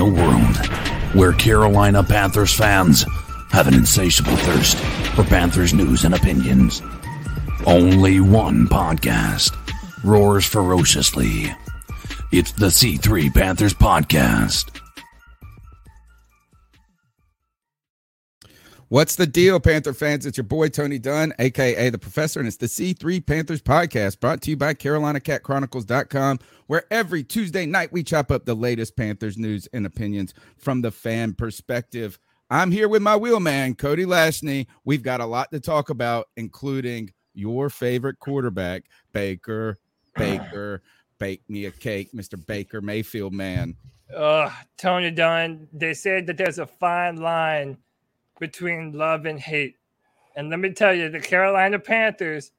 A world where Carolina Panthers fans have an insatiable thirst for Panthers news and opinions, only one podcast roars ferociously. It's the C3 Panthers Podcast. What's the deal, Panther fans? It's your boy Tony Dunn, aka the Professor, and it's the C3 Panthers podcast brought to you by CarolinaCatChronicles.com, where every Tuesday night we chop up the latest Panthers news and opinions from the fan perspective. I'm here with my wheelman, Cody Lashney. We've got a lot to talk about, including your favorite quarterback, Baker, Baker, bake me a cake, Mr. Baker Mayfield, man. Uh, Tony Dunn, they said that there's a fine line between love and hate. And let me tell you, the Carolina Panthers,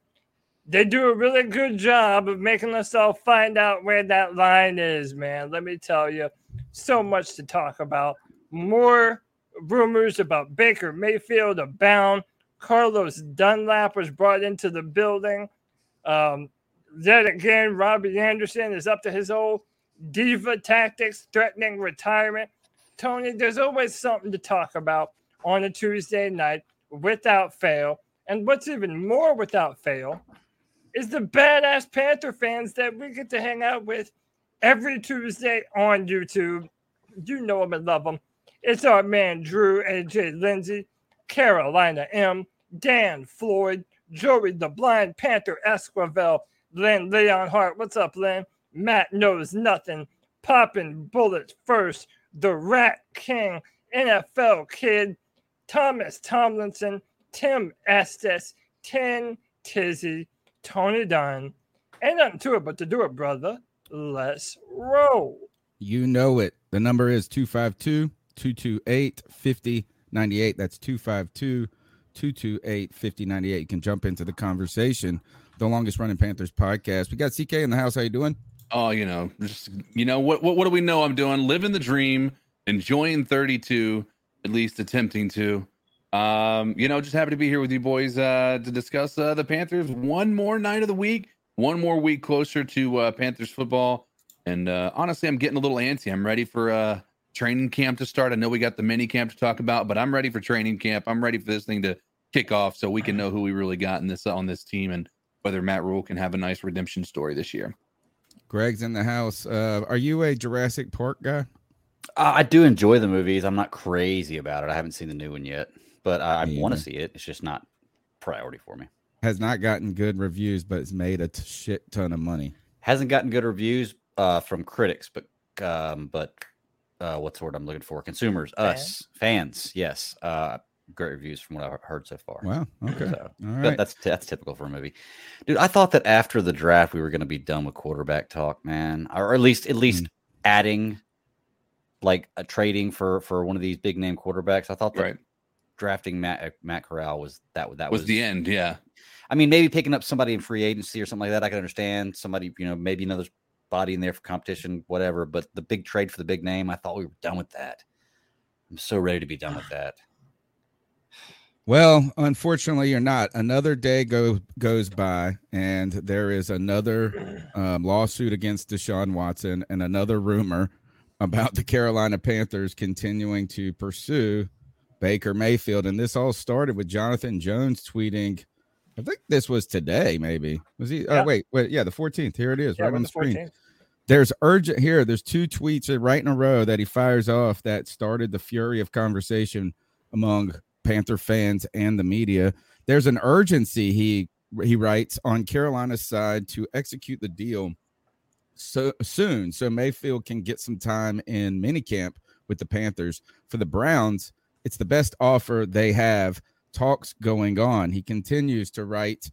they do a really good job of making us all find out where that line is, man. Let me tell you, so much to talk about. More rumors about Baker Mayfield abound. Carlos Dunlap was brought into the building. Um, yet again, Robbie Anderson is up to his old diva tactics, threatening retirement. Tony, there's always something to talk about on a Tuesday night without fail. And what's even more without fail is the badass Panther fans that we get to hang out with every Tuesday on YouTube. You know them and love them. It's our man Drew AJ Lindsay, Carolina M, Dan Floyd, Joey the Blind Panther Esquivel, Lynn Leon Hart. What's up, Lynn? Matt knows nothing. Popping bullets first. The Rat King, NFL kid, Thomas Tomlinson, Tim Estes, Ten Tizzy, Tony Dunn. Ain't nothing to it but to do it, brother. Let's roll. You know it. The number is 252 228 5098. That's 252 228 5098. You can jump into the conversation. The longest running Panthers podcast. We got CK in the house. How you doing? Oh, you know, just you know what what what do we know I'm doing? Living the dream, enjoying 32, at least attempting to. Um, you know, just happy to be here with you boys uh to discuss uh the Panthers one more night of the week, one more week closer to uh Panthers football. And uh honestly, I'm getting a little antsy. I'm ready for uh training camp to start. I know we got the mini camp to talk about, but I'm ready for training camp. I'm ready for this thing to kick off so we can know who we really got in this on this team and whether Matt Rhule can have a nice redemption story this year. Greg's in the house. Uh, are you a Jurassic Park guy? Uh, I do enjoy the movies. I'm not crazy about it. I haven't seen the new one yet, but I, I want to see it. It's just not priority for me. Has not gotten good reviews, but it's made a t- shit ton of money. Hasn't gotten good reviews uh, from critics, but um, but uh, what's the word I'm looking for? Consumers, us fans. Yes, uh, great reviews from what I've heard so far. Wow. Okay. So, All but that's that's typical for a movie, dude. I thought that after the draft we were going to be done with quarterback talk, man, or at least at least Mm. adding like a trading for for one of these big name quarterbacks. I thought that Right. drafting Matt uh, Matt Corral was that that was the end, yeah. I mean, maybe picking up somebody in free agency or something like that. I can understand somebody, you know, maybe another body in there for competition, whatever. But the big trade for the big name, I thought we were done with that. I'm so ready to be done with that. Well, unfortunately, you're not. Another day go, goes by, and there is another um, lawsuit against Deshaun Watson and another rumor about the Carolina Panthers continuing to pursue Baker Mayfield. And this all started with Jonathan Jones tweeting. I think this was today, maybe. Was he? Uh, yeah. Oh, wait, wait. Yeah, the 14th. Here it is, Yeah, right on the the screen. 14th. There's urgent here. There's two tweets right in a row that he fires off that started the fury of conversation among Panther fans and the media. There's an urgency he he writes on Carolina's side to execute the deal so soon so Mayfield can get some time in minicamp with the Panthers. For the Browns, it's the best offer they have. Talks going on. He continues to write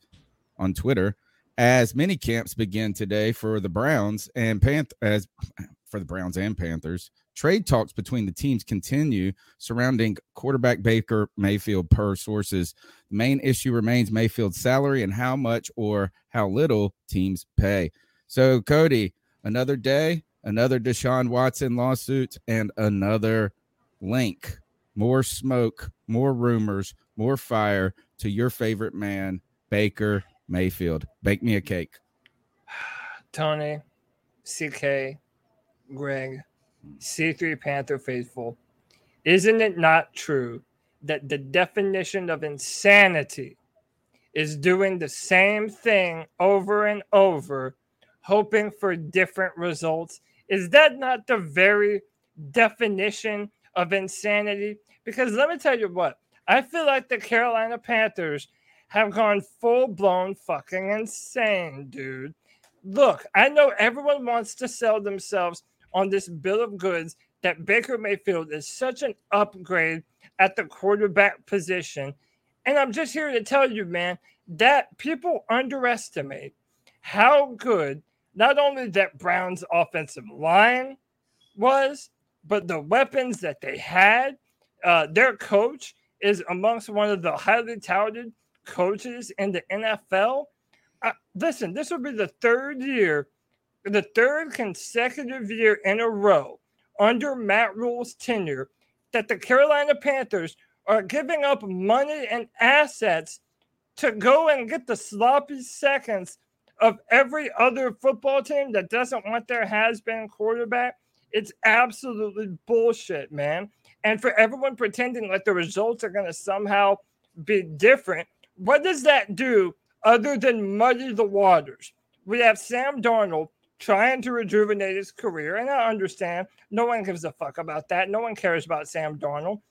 on Twitter as mini camps begin today for the Browns and Panth as for the Browns and Panthers. Trade talks between the teams continue surrounding quarterback Baker Mayfield per sources. Main issue remains Mayfield's salary and how much or how little teams pay. So, Cody, another day, another Deshaun Watson lawsuit, and another link. More smoke, more rumors, more fire to your favorite man, Baker Mayfield. Bake me a cake. Tony, CK, Greg, C3 Panther Faithful, isn't it not true that the definition of insanity is doing the same thing over and over, hoping for different results? Is that not the very definition of insanity? Because let me tell you what, I feel like the Carolina Panthers have gone full blown fucking insane, dude. Look, I know everyone wants to sell themselves on this bill of goods that Baker Mayfield is such an upgrade at the quarterback position. And I'm just here to tell you, man, that people underestimate how good not only that Browns offensive line was, but the weapons that they had. Uh, their coach is amongst one of the highly touted coaches in the NFL. Uh, listen, this will be the third year, the third consecutive year in a row under Matt Rhule's tenure that the Carolina Panthers are giving up money and assets to go and get the sloppy seconds of every other football team that doesn't want their has been quarterback. It's absolutely bullshit, man. And for everyone pretending like the results are going to somehow be different, what does that do other than muddy the waters? We have Sam Darnold trying to rejuvenate his career, and I understand no one gives a fuck about that. No one cares about Sam Darnold.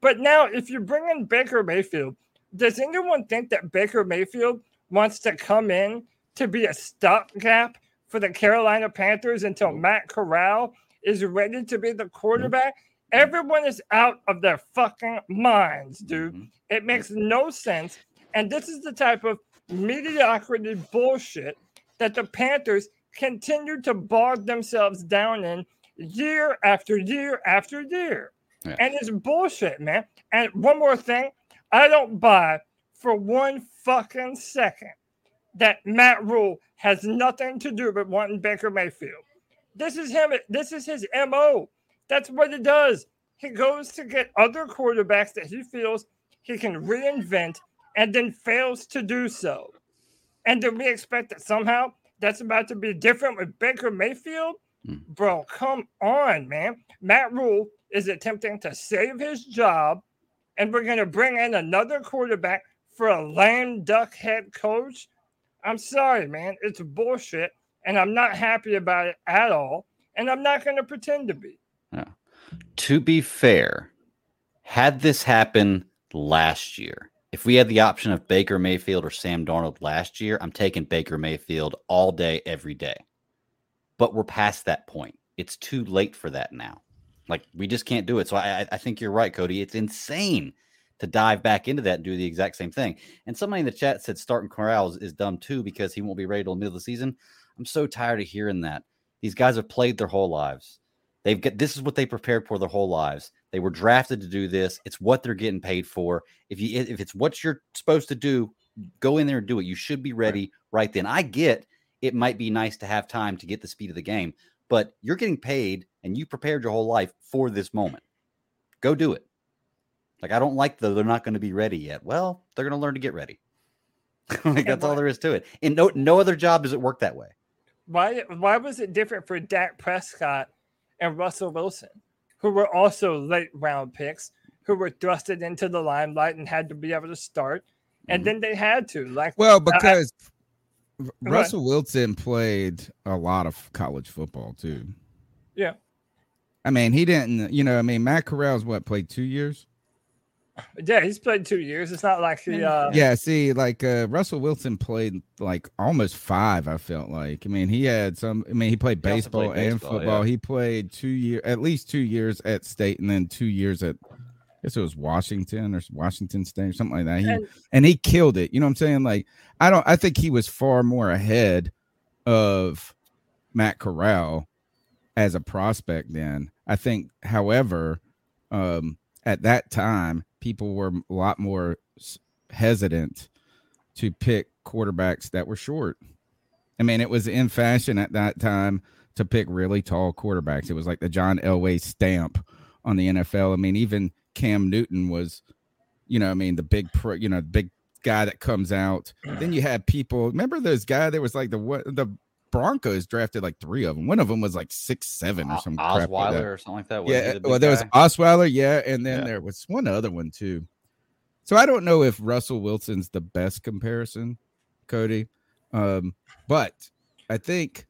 But now, if you bring in Baker Mayfield, does anyone think that Baker Mayfield wants to come in to be a stopgap for the Carolina Panthers until Matt Corral is ready to be the quarterback? Everyone is out of their fucking minds, dude. Mhm. It makes no sense. And this is the type of mediocrity bullshit that the Panthers continue to bog themselves down in year after year after year. Yeah. And it's bullshit, man. And one more thing I don't buy for one fucking second that Matt Rhule has nothing to do with wanting Baker Mayfield. This is him. This is his MO. That's what he does. He goes to get other quarterbacks that he feels he can reinvent and then fails to do so. And then we expect that somehow that's about to be different with Baker Mayfield? Hmm. Bro, come on, man. Matt Rhule is attempting to save his job, and we're going to bring in another quarterback for a lame duck head coach. I'm sorry, man. It's bullshit, and I'm not happy about it at all. And I'm not going to pretend to be. To be fair, had this happened last year, if we had the option of Baker Mayfield or Sam Darnold last year, I'm taking Baker Mayfield all day, every day. But we're past that point. It's too late for that now. Like we just can't do it. So I, I- I think you're right, Cody. It's insane to dive back into that and do the exact same thing. And somebody in the chat said starting Corral is, dumb too because he won't be ready till the middle of the season. I'm so tired of hearing that. These guys have played their whole lives. They've got this is what they prepared for their whole lives. They were drafted to do this. It's what they're getting paid for. If you if it's what you're supposed to do, go in there and do it. You should be ready right, then. I get it might be nice to have time to get the speed of the game, but you're getting paid and you prepared your whole life for this moment. Go do it. Like I don't like the they're not going to be ready yet. Well, they're going to learn to get ready. like that's all there is to it. And no no other job does it work that way. Why, why was it different for Dak Prescott and Russell Wilson, who were also late round picks? who were thrusted into the limelight and had to be able to start, and Mhm. then they had to like Well, I- because R- Right. Russell Wilson played a lot of college football too. Yeah. I mean, he didn't, you know, I mean, Matt Corral's what played two years? Yeah, he's played two years. It's not like he uh Yeah, see, like uh Russell Wilson played like almost five, I felt like. I mean, he had some I mean, he played He also baseball played and football. yeah. He played two year at least two years at state and then two years at I guess it was Washington or Washington State or something like that. He, And- and he killed it. You know what I'm saying? Like, I don't I think he was far more ahead of Matt Corral as a prospect then. I think, however, um, at that time, people were a lot more hesitant to pick quarterbacks that were short. I mean, it was in fashion at that time to pick really tall quarterbacks. It was like the John Elway stamp on the NFL. I mean, even Cam Newton was, you know, I mean, the big pro, you know, big guy that comes out. Then you had people. Remember those guy? There was like the what the Broncos drafted like three of them. One of them was like six seven or some crap like that. Osweiler or something like that. Yeah, the well, there was guy? Osweiler, yeah, and then Yeah. there was one other one too. So I don't know if Russell Wilson's the best comparison, Cody, um, but I think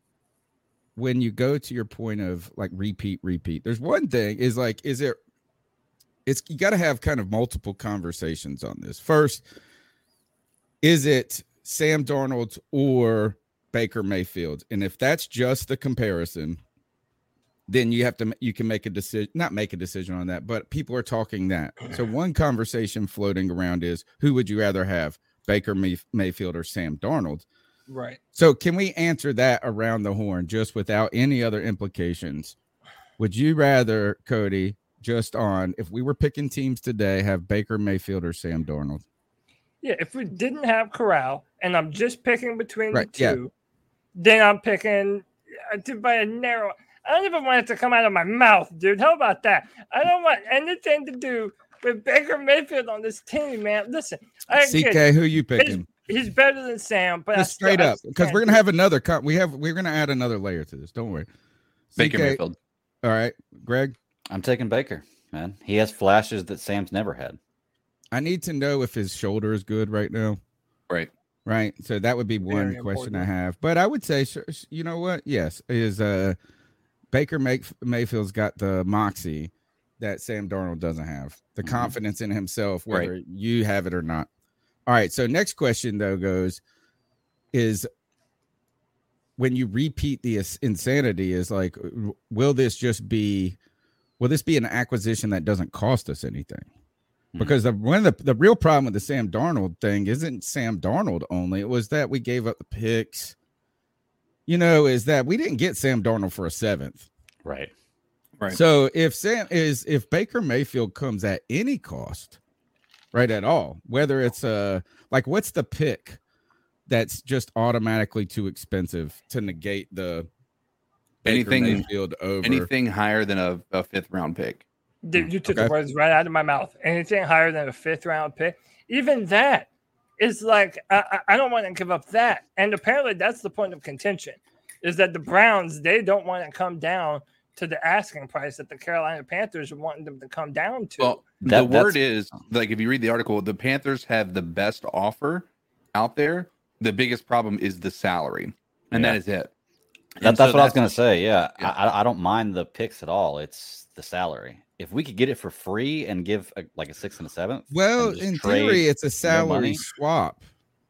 when you go to your point of like repeat, repeat, there's one thing is like, is it? It's you got to have kind of multiple conversations on this. First, is it Sam Darnold or Baker Mayfield? And if that's just the comparison, then you have to you can make a decision not make a decision on that but people are talking that so one conversation floating around is who would you rather have baker May- mayfield or sam darnold right. so can we answer that around the horn just without any other implications would you rather cody just on if we were picking teams today have baker mayfield or sam darnold Yeah, if we didn't have Corral and I'm just picking between Right, the yeah. Two, then I'm picking uh, to by a narrow. I don't even want it to come out of my mouth, dude. How about that? I don't want anything to do with Baker Mayfield on this team, man. Listen, I ck it. who you picking he's better than Sam, but just still- straight I up because we're gonna have another con- we have we're gonna add another layer to this don't worry Baker CK Mayfield. all right greg I'm taking Baker, man. He has flashes that Sam's never had. I need to know if his shoulder is good right now. Right. Right. So that would be one Very question I have. But I would say, you know what? Yes, is uh Baker May- Mayfield's got the moxie that Sam Darnold doesn't have. The Mhm. confidence in himself, Right. whether you have it or not. All right. So next question though goes is when you repeat the insanity is like will this just be will this be an acquisition that doesn't cost us anything. Because the one of the, the real problem with the sam darnold thing isn't sam darnold only it was that we gave up the picks you know is that we didn't get sam darnold for a seventh Right. Right. so if Sam is if Baker Mayfield comes at any cost, right at all, whether it's uh like what's the pick that's just automatically too expensive to negate the Baker Anything- Mayfield over Anything higher than a, a fifth round pick. Dude, mm, you took Okay. the words right out of my mouth. Anything higher than a fifth round pick, even that is like I, I I don't want to give up that. And apparently, that's the point of contention, is that the Browns they don't want to come down to the asking price that the Carolina Panthers are wanting them to come down to. Well, That- the word is like if you read the article, the Panthers have the best offer out there. The biggest problem is the salary, and that Yeah. is it. That, that's so what I was going to say. Yeah, Yeah. I, I- I don't mind the picks at all. It's the salary. If we could get it for free and give a, like a sixth and a seventh, well, in theory, it's a salary money. swap.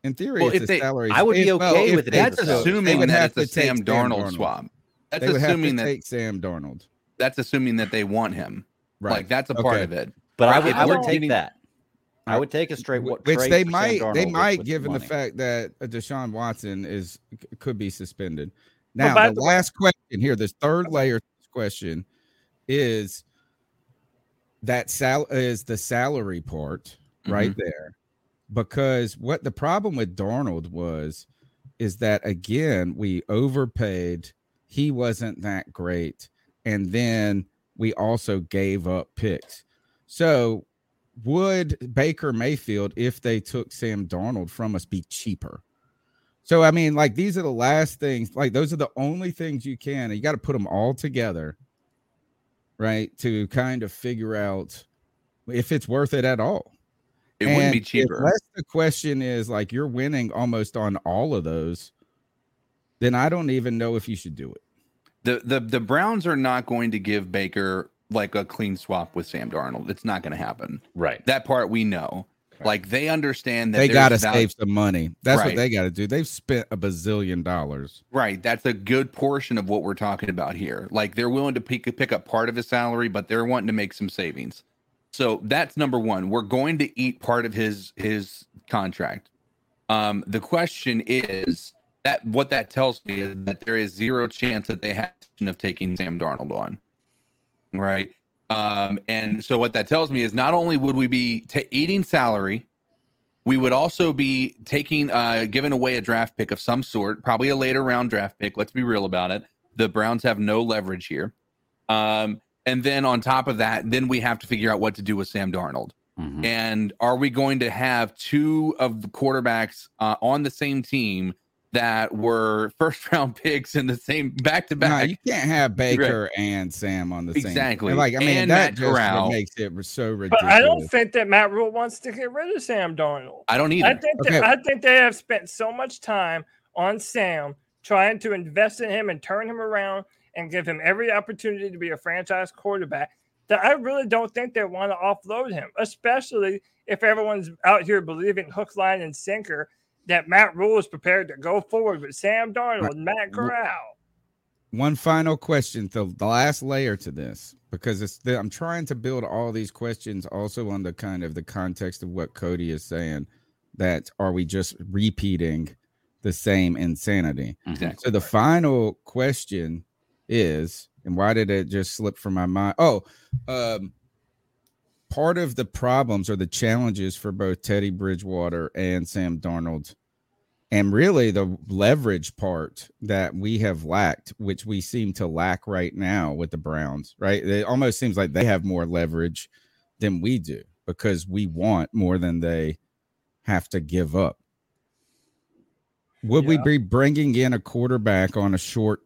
In theory, Well, it's a they- salary. I would be if- well, okay if with it they as a That's took- salary. they assuming would that have it's a to take Sam Darnold swap. That's They would have assuming to that take Sam Darnold. that's assuming that they want him. Right. Like that's a part of it. but I Right, would, I would take that. I would take a straight what which they might they Darnold with- might with given the money. fact that uh, Deshaun Watson is could be suspended. Now by the the way- last question here, this third layer question is that sal is the salary part right Mm-hmm. there. Because what the problem with Darnold was is that again we overpaid. He wasn't that great, and then we also gave up picks. So would Baker Mayfield, if they took Sam Darnold from us, be cheaper? So I mean, like these are the last things. Like those are the only things you can. And you got to put them all together, right, to kind of figure out if it's worth it at all. It wouldn't be cheaper. Unless the question is like you're winning almost on all of those, then I don't even know if you should do it. The the the Browns are not going to give Baker like a clean swap with Sam Darnold. It's not going to happen. Right. That part we know. Like they understand that They got to save some money. That's Right. what they got to do. They've spent a bazillion dollars. Right. That's a good portion of what we're talking about here. Like they're willing to pick, pick up part of his salary, but they're wanting to make some savings. So that's number one. We're going to eat part of his his contract. Um, the question is that what that tells me is that there is zero chance that they have of taking Sam Darnold on. Right. Um, and so what that tells me is not only would we be ta eating salary, we would also be taking uh giving away a draft pick of some sort, probably a later round draft pick. Let's be real about it. The Browns have no leverage here. Um, and then on top of that, then we have to figure out what to do with Sam Darnold. Mhm. And are we going to have two of the quarterbacks uh, on the same team that were first round picks in the same back to Nah, back? you can't have Baker and Sam on the same. Exactly. Like I mean, And that Matt just Corral. makes it so ridiculous. But ridiculous. I don't think that Matt Rhule wants to get rid of Sam Darnold. I don't either. I think Okay. that, I think they have spent so much time on Sam trying to invest in him and turn him around and give him every opportunity to be a franchise quarterback that I really don't think they want to offload him, especially if everyone's out here believing hook, line, and sinker that Matt Rhule is prepared to go forward with Sam Darnold and Matt Corral. One final question, the, the last layer to this, because it's the, I'm trying to build all these questions also on the kind of the context of what Cody is saying. That are we just repeating the same insanity? Exactly. So the final question is, and why did it just slip from my mind? Oh, um, part of the problems or the challenges for both Teddy Bridgewater and Sam Darnold, and really the leverage part that we have lacked, which we seem to lack right now with the Browns, right? It almost seems like they have more leverage than we do because we want more than they have to give up. Would we be bringing in a quarterback on a short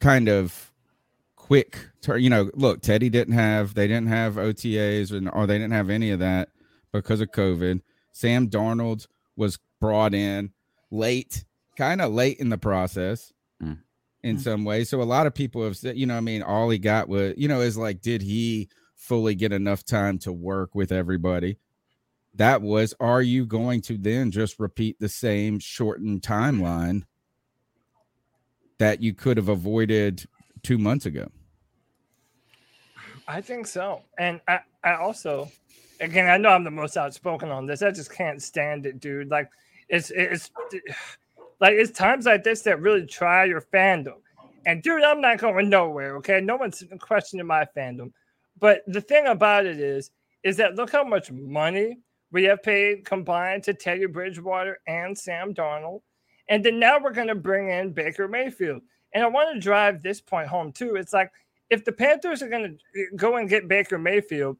kind of quick turn? You know, look, Teddy didn't have, they didn't have OTAs and or they didn't have any of that because of COVID. Sam Darnold was brought in late, kind of late in the process Mm. in some ways. So a lot of people have said, you know, I mean, all he got was, you know, is like, did he fully get enough time to work with everybody? That was, are you going to then just repeat the same shortened timeline that you could have avoided two months ago? I think so. And I, I also, again, I know I'm the most outspoken on this. I just can't stand it, dude. Like, it's, it's, like, it's times like this that really try your fandom. And, dude, I'm not going nowhere, okay? No one's questioning my fandom. But the thing about it is, is that look how much money we have paid combined to Teddy Bridgewater and Sam Darnold. And then now we're going to bring in Baker Mayfield. And I want to drive this point home, too. It's like, if the Panthers are going to go and get Baker Mayfield,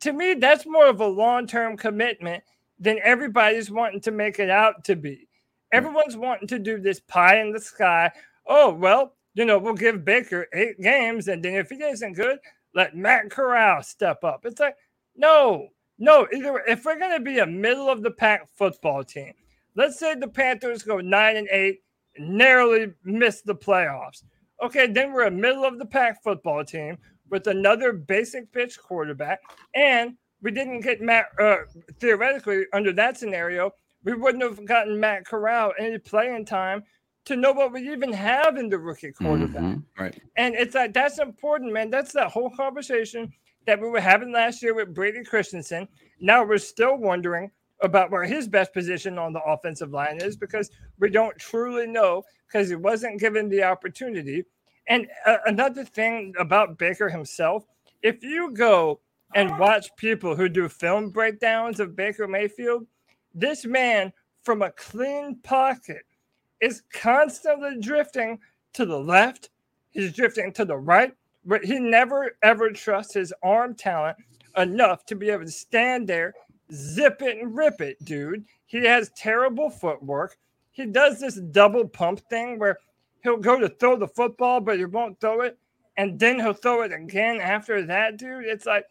to me, that's more of a long term commitment than everybody's wanting to make it out to be. Everyone's wanting to do this pie in the sky. Oh, well, you know, we'll give Baker eight games, and then if he isn't good, let Matt Corral step up. It's like, no, no. Either if we're going to be a middle of the pack football team, let's say the Panthers go nine and eight, narrowly missed the playoffs. Okay, then we're a middle of the pack football team with another basic pitch quarterback, and we didn't get Matt. Uh, theoretically, under that scenario, we wouldn't have gotten Matt Corral any playing time to know what we even have in the rookie quarterback. Mhm. Right. And it's like that's important, man. That's that whole conversation that we were having last year with Brady Christensen. Now we're still wondering about where his best position on the offensive line is because we don't truly know because he wasn't given the opportunity. And uh, another thing about Baker himself, if you go and watch people who do film breakdowns of Baker Mayfield, this man from a clean pocket is constantly drifting to the left. He's drifting to the right, but he never ever trusts his arm talent enough to be able to stand there, zip it and rip it, dude. He has terrible footwork. He does this double pump thing where he'll go to throw the football, but he won't throw it, and then he'll throw it again after that, dude. It's like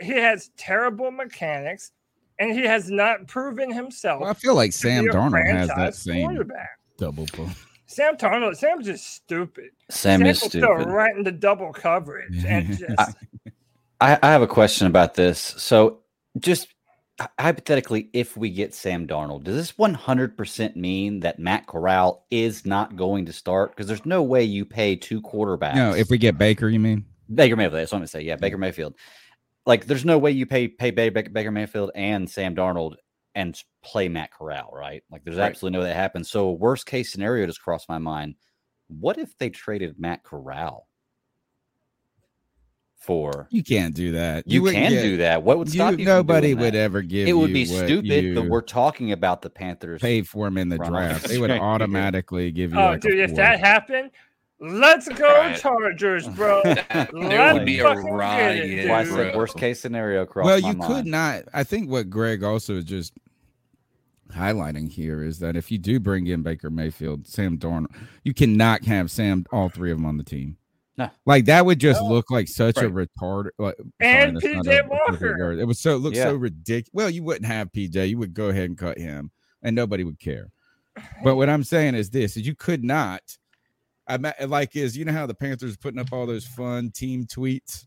he has terrible mechanics, and he has not proven himself. Well, I feel like Sam be Darnold has that same double pump. Sam Darnold, Sam's just stupid. Sam is will throw stupid. right into double coverage and just I, I have a question about this. So, just hy- hypothetically, if we get Sam Darnold, does this 100% mean that Matt Corral is not going to start? Because there's no way you pay two quarterbacks. No, if we get Baker, you mean? Baker Mayfield, that's what I'm going to say. Yeah, Baker Mayfield. Like, there's no way you pay pay Ba- Ba- Baker Mayfield and Sam Darnold and play Matt Corral, right? Like, there's Right. absolutely no way that happens. So, worst case scenario just crossed my mind. What if they traded Matt Corral for? You can't do that. You, wouldn't can get- do that. What would stop you? from nobody would that? ever give. It would be what stupid, but we're talking about the Panthers. Pay for him in the Front draft. office They would automatically give you. oh, like dude, if that happened, let's go Right. Chargers, bro. there Let's would be a fucking get it, riot. dude. Why I bro. said worst case scenario across well, my you could mind. not. I think what Greg also is just highlighting here is that if you do bring in Baker Mayfield, Sam Darnold, you cannot have Sam all three of them on the team. No. Like that would just No. look like such a retard. Like, And PJ Walker. It was so it looked Yeah. so ridiculous. Well, you wouldn't have PJ. You would go ahead and cut him, and nobody would care. But what I'm saying is this: is you could not. I like is you know how the Panthers putting up all those fun team tweets,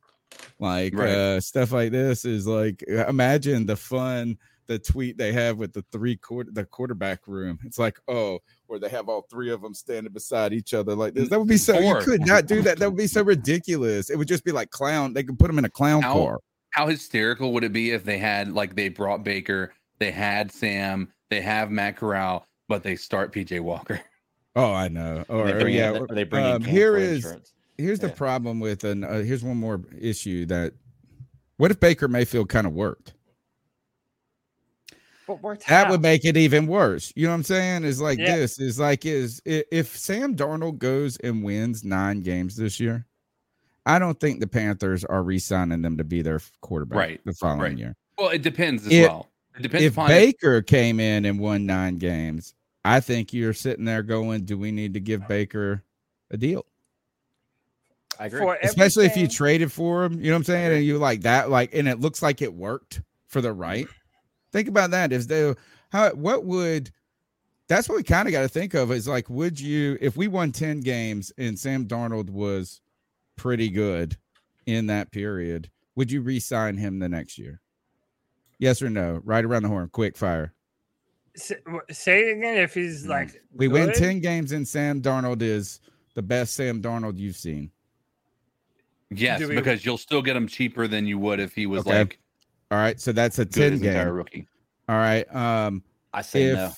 like Right. uh stuff like this is like uh, imagine the fun the tweet they have with the three quarter the quarterback room. It's like oh, where they have all three of them standing beside each other like this. That would be so. Four. You could not do that. That would be so ridiculous. It would just be like clown. They could put them in a clown How- car. How hysterical would it be if they had like they brought Baker, they had Sam, they have Matt Corral, but they start PJ Walker. Oh, I know. Or, They or bring in- yeah, or they bring in um, Cam here for is insurance. here's the problem with an uh, here's one more issue that what if Baker Mayfield kind of worked? But worked That how? would make it even worse. You know what I'm saying? Is like Yeah. this is like is if Sam Darnold goes and wins nine games this year, I don't think the Panthers are re-signing them to be their quarterback Right, the following right. year. Well, it depends as If- well. It depends If upon if- Baker came in and won nine games, I think you're sitting there going, "Do we need to give Baker a deal?" I agree. For especially if you traded for him. You know what I'm saying? And you like that, like, and it looks like it worked for the right. Think about that. Is they how what would that's what we kind of got to think of is like, would you if we won 10 games and Sam Darnold was pretty good in that period, would you re-sign him the next year? Yes or no? Right around the horn, quick fire. Say, say it again if he's like Mm. We win 10 games and Sam Darnold is the best Sam Darnold you've seen. yes, we- because you'll still get him cheaper than you would if he was Okay. like All right, so that's a 10 as entire game. rookie. All right. Um I say if no.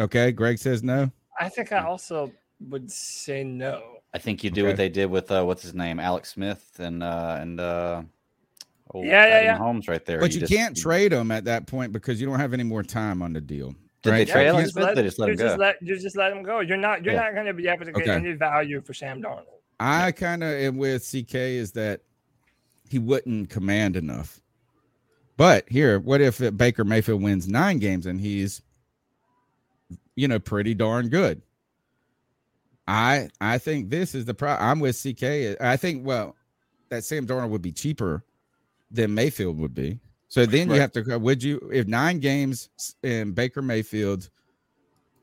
okay, Greg says no. I think I also would say no. I think you do Okay. what they did with uh, what's his name, Alex Smith, and uh, and uh, old Yeah, yeah, yeah. Mahomes right there. But you, just- can't trade him at that point because you don't have any more time on the deal. Did they right? trade you Alex just Smith? They just let you him just go. let you just let him go. You're not you're Yeah. not going to be able to get Okay. any value for Sam Darnold. I kind of am with CK is that he wouldn't command enough. But here, what if uh, Baker Mayfield wins nine games and he's, you know, pretty darn good? I I think this is the pro. I'm with CK. I think well, that Sam Darnold would be cheaper than Mayfield would be. So then you have to. Would you if nine games and Baker Mayfield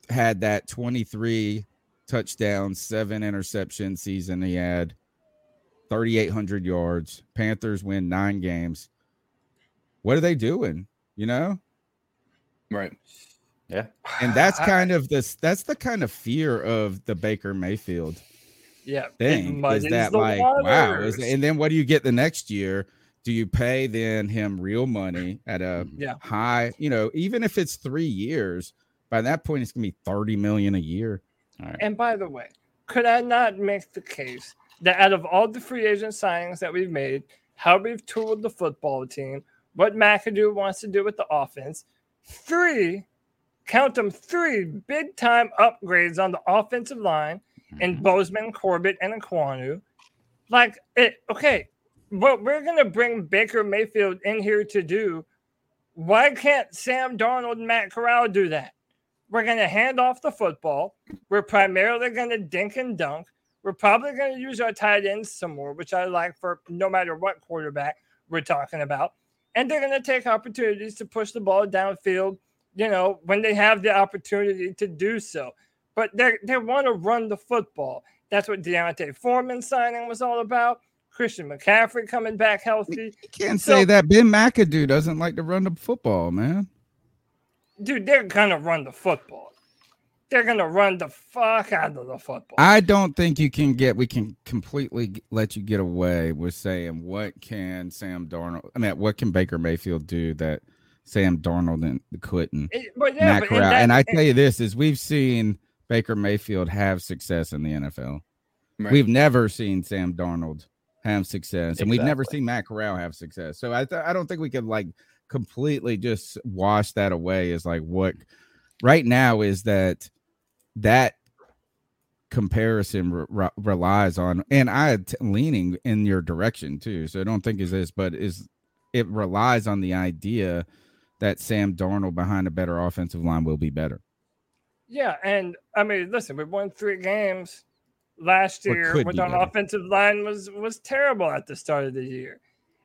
had that 23 touchdowns, seven interception season he had, 3,800 yards. Panthers win nine games. What are they doing? You know, Right. Yeah. and that's I- kind of this. That's the kind of fear of the Baker Mayfield yeah it thing is that the like wow is, waters. and then what do you get the next year do you pay then him real money at a mm-hmm. Yeah. high you know even if it's three years by that point it's gonna be 30 million a year And by the way, could I not make the case that out of all the free agent signings that we've made, how we've tooled the football team, what McAdoo wants to do with the offense, three, count them three big time upgrades on the offensive line in mhm. Bozeman, Corbett, and Ekwonu. Like it, okay, what we're gonna bring Baker Mayfield in here to do, why can't Sam Darnold and Matt Corral do that? We're going to hand off the football. We're primarily going to dink and dunk. We're probably going to use our tight ends some more, which I like for no matter what quarterback we're talking about. And they're going to take opportunities to push the ball downfield, you know, when they have the opportunity to do so. But they they want to run the football. That's what D'Onta Foreman signing was all about. Christian McCaffrey coming back healthy. You can't So- say that Ben McAdoo doesn't like to run the football, man. Dude, they're going to run the football. They're going to run the fuck out of the football. I don't think you can get we can completely let you get away with saying what can Sam Darnold I mean what can Baker Mayfield do that Sam Darnold and couldn't. It- but yeah, but in that- and I tell you this is we've seen Baker Mayfield have success in the NFL. Right. We've never seen Sam Darnold have success, and we've never seen Matt Corral have success. So I th- I don't think we could like completely just wash that away as like what right now is that that comparison re- re- relies on, and I t- leaning in your direction too. So I don't think is this, but is it relies on the idea that Sam Darnold behind a better offensive line will be better. Yeah, and I mean, listen, we won three games last year when our better. offensive line was was terrible at the start of the year.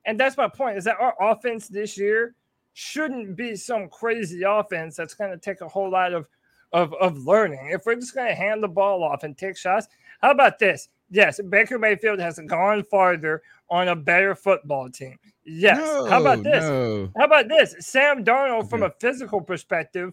And that's my point is that our offense this year shouldn't be some crazy offense that's going to take a whole lot of, of of learning. If we're just going to hand the ball off and take shots, how about this? Yes, Baker Mayfield has gone farther on a better football team. Yes. how about this? no. How about this? Sam Darnold, from a physical perspective,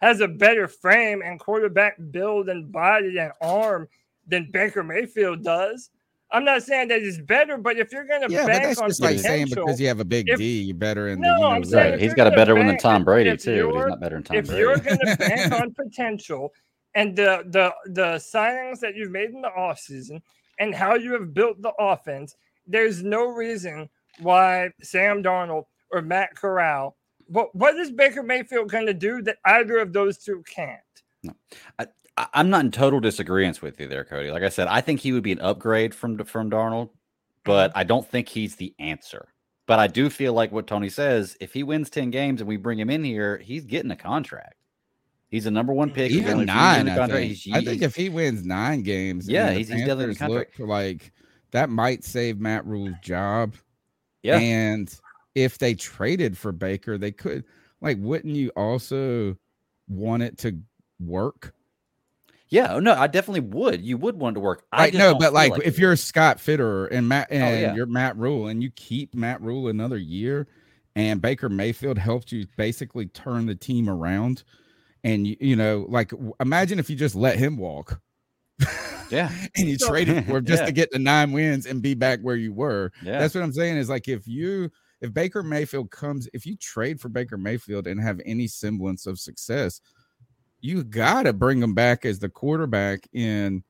has a better frame and quarterback build and body and arm than Baker Mayfield does. I'm not saying that he's better, but if you're going to Yeah, but bank that's on just like saying potential, because you have a big if- D, you're better in No, the. You know, I'm saying Right. if He's you're got a gonna better one than bank- Tom Brady too. but He's not better than Tom if Brady. you're going to bank on potential and the the the signings that you've made in the offseason and how you have built the offense, there's no reason why Sam Darnold or Matt Corral. What what is Baker Mayfield going to do that either of those two can't? I, I'm not in total disagreement with you there, Cody. Like I said, I think he would be an upgrade from from Darnold, mm-hmm. but I don't think he's the answer. But I do feel like what Tony says: if he wins ten games and we bring him in here, he's getting a contract. He's a number one pick. Even only a few years nine. I contract. think. He's- I think if he wins nine games, Yeah, he's- he's definitely in the look like that might save Matt Rhule's job. yeah, And if they traded for Baker, they could like wouldn't you also want it to work? Yeah. oh, No, I definitely would. You would want to work. I Right, just no, but like, like if you're Scott Fitterer and Matt oh, and Oh, yeah. you're Matt Rhule and you keep Matt Rhule another year and Baker Mayfield helped you basically turn the team around and you, you know like imagine if you just let him walk Yeah. and you So- traded for him just Yeah. to get the nine wins and be back where you were Yeah. that's what I'm saying is like if you if Baker Mayfield comes if you trade for Baker Mayfield and have any semblance of success you got to bring him back as the quarterback in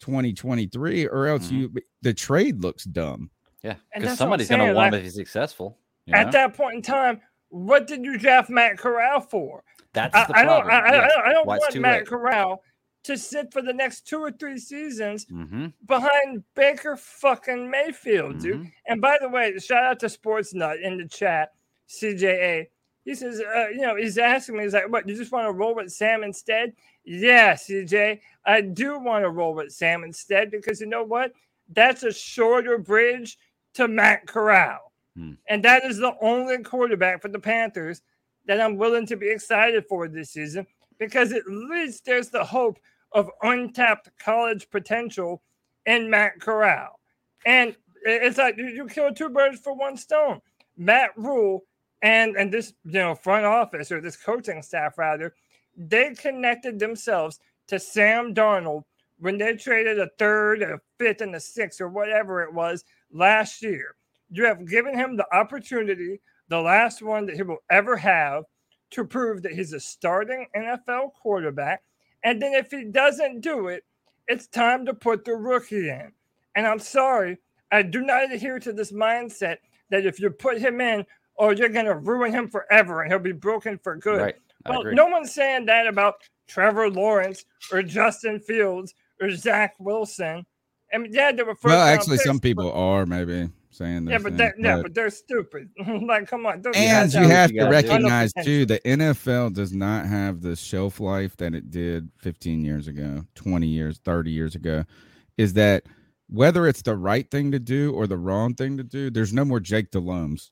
2023 or else Mhm. you the trade looks dumb yeah. Because that's what I'm somebody's going to saying, want like, him if he's successful. you At know? that point in time, what did you draft Matt Corral for? That's I, the I don't. problem. I, I, yeah. I don't Why it's want Matt late. Corral to sit for the next two or three seasons Mm-hmm. behind Baker fucking Mayfield, dude. Mhm. And by the way, shout out to Sports Nut in the chat, CJA. He says, uh, you know, he's asking me, he's like, what, you just want to roll with Sam instead? Yeah, CJ, I do want to roll with Sam instead because you know what? That's a shorter bridge to Matt Corral. Hmm. And that is the only quarterback for the Panthers that I'm willing to be excited for this season because at least there's the hope of untapped college potential in Matt Corral. And it's like you, you kill two birds for one stone. Matt Rhule and and this you know front office or this coaching staff rather, they connected themselves to Sam Darnold when they traded a third, a fifth, and a sixth or whatever it was last year. You have given him the opportunity, the last one that he will ever have, to prove that he's a starting NFL quarterback. And then if he doesn't do it, it's time to put the rookie in. And I'm sorry, I do not adhere to this mindset that if you put him in, oh, you're going to ruin him forever and he'll be broken for good. Right. Well, agree. no one's saying that about Trevor Lawrence or Justin Fields or Zach Wilson. I mean, yeah, they were first. well actually picks, some but- people are maybe saying yeah, but that, yeah, but they're stupid. like, come on. those and guys you have- have you to gotta do. recognize too the NFL does not have the shelf life that it did 15 years ago, 20 years, 30 years ago. Is that whether it's the right thing to do or the wrong thing to do, there's no more Jake Delhommes.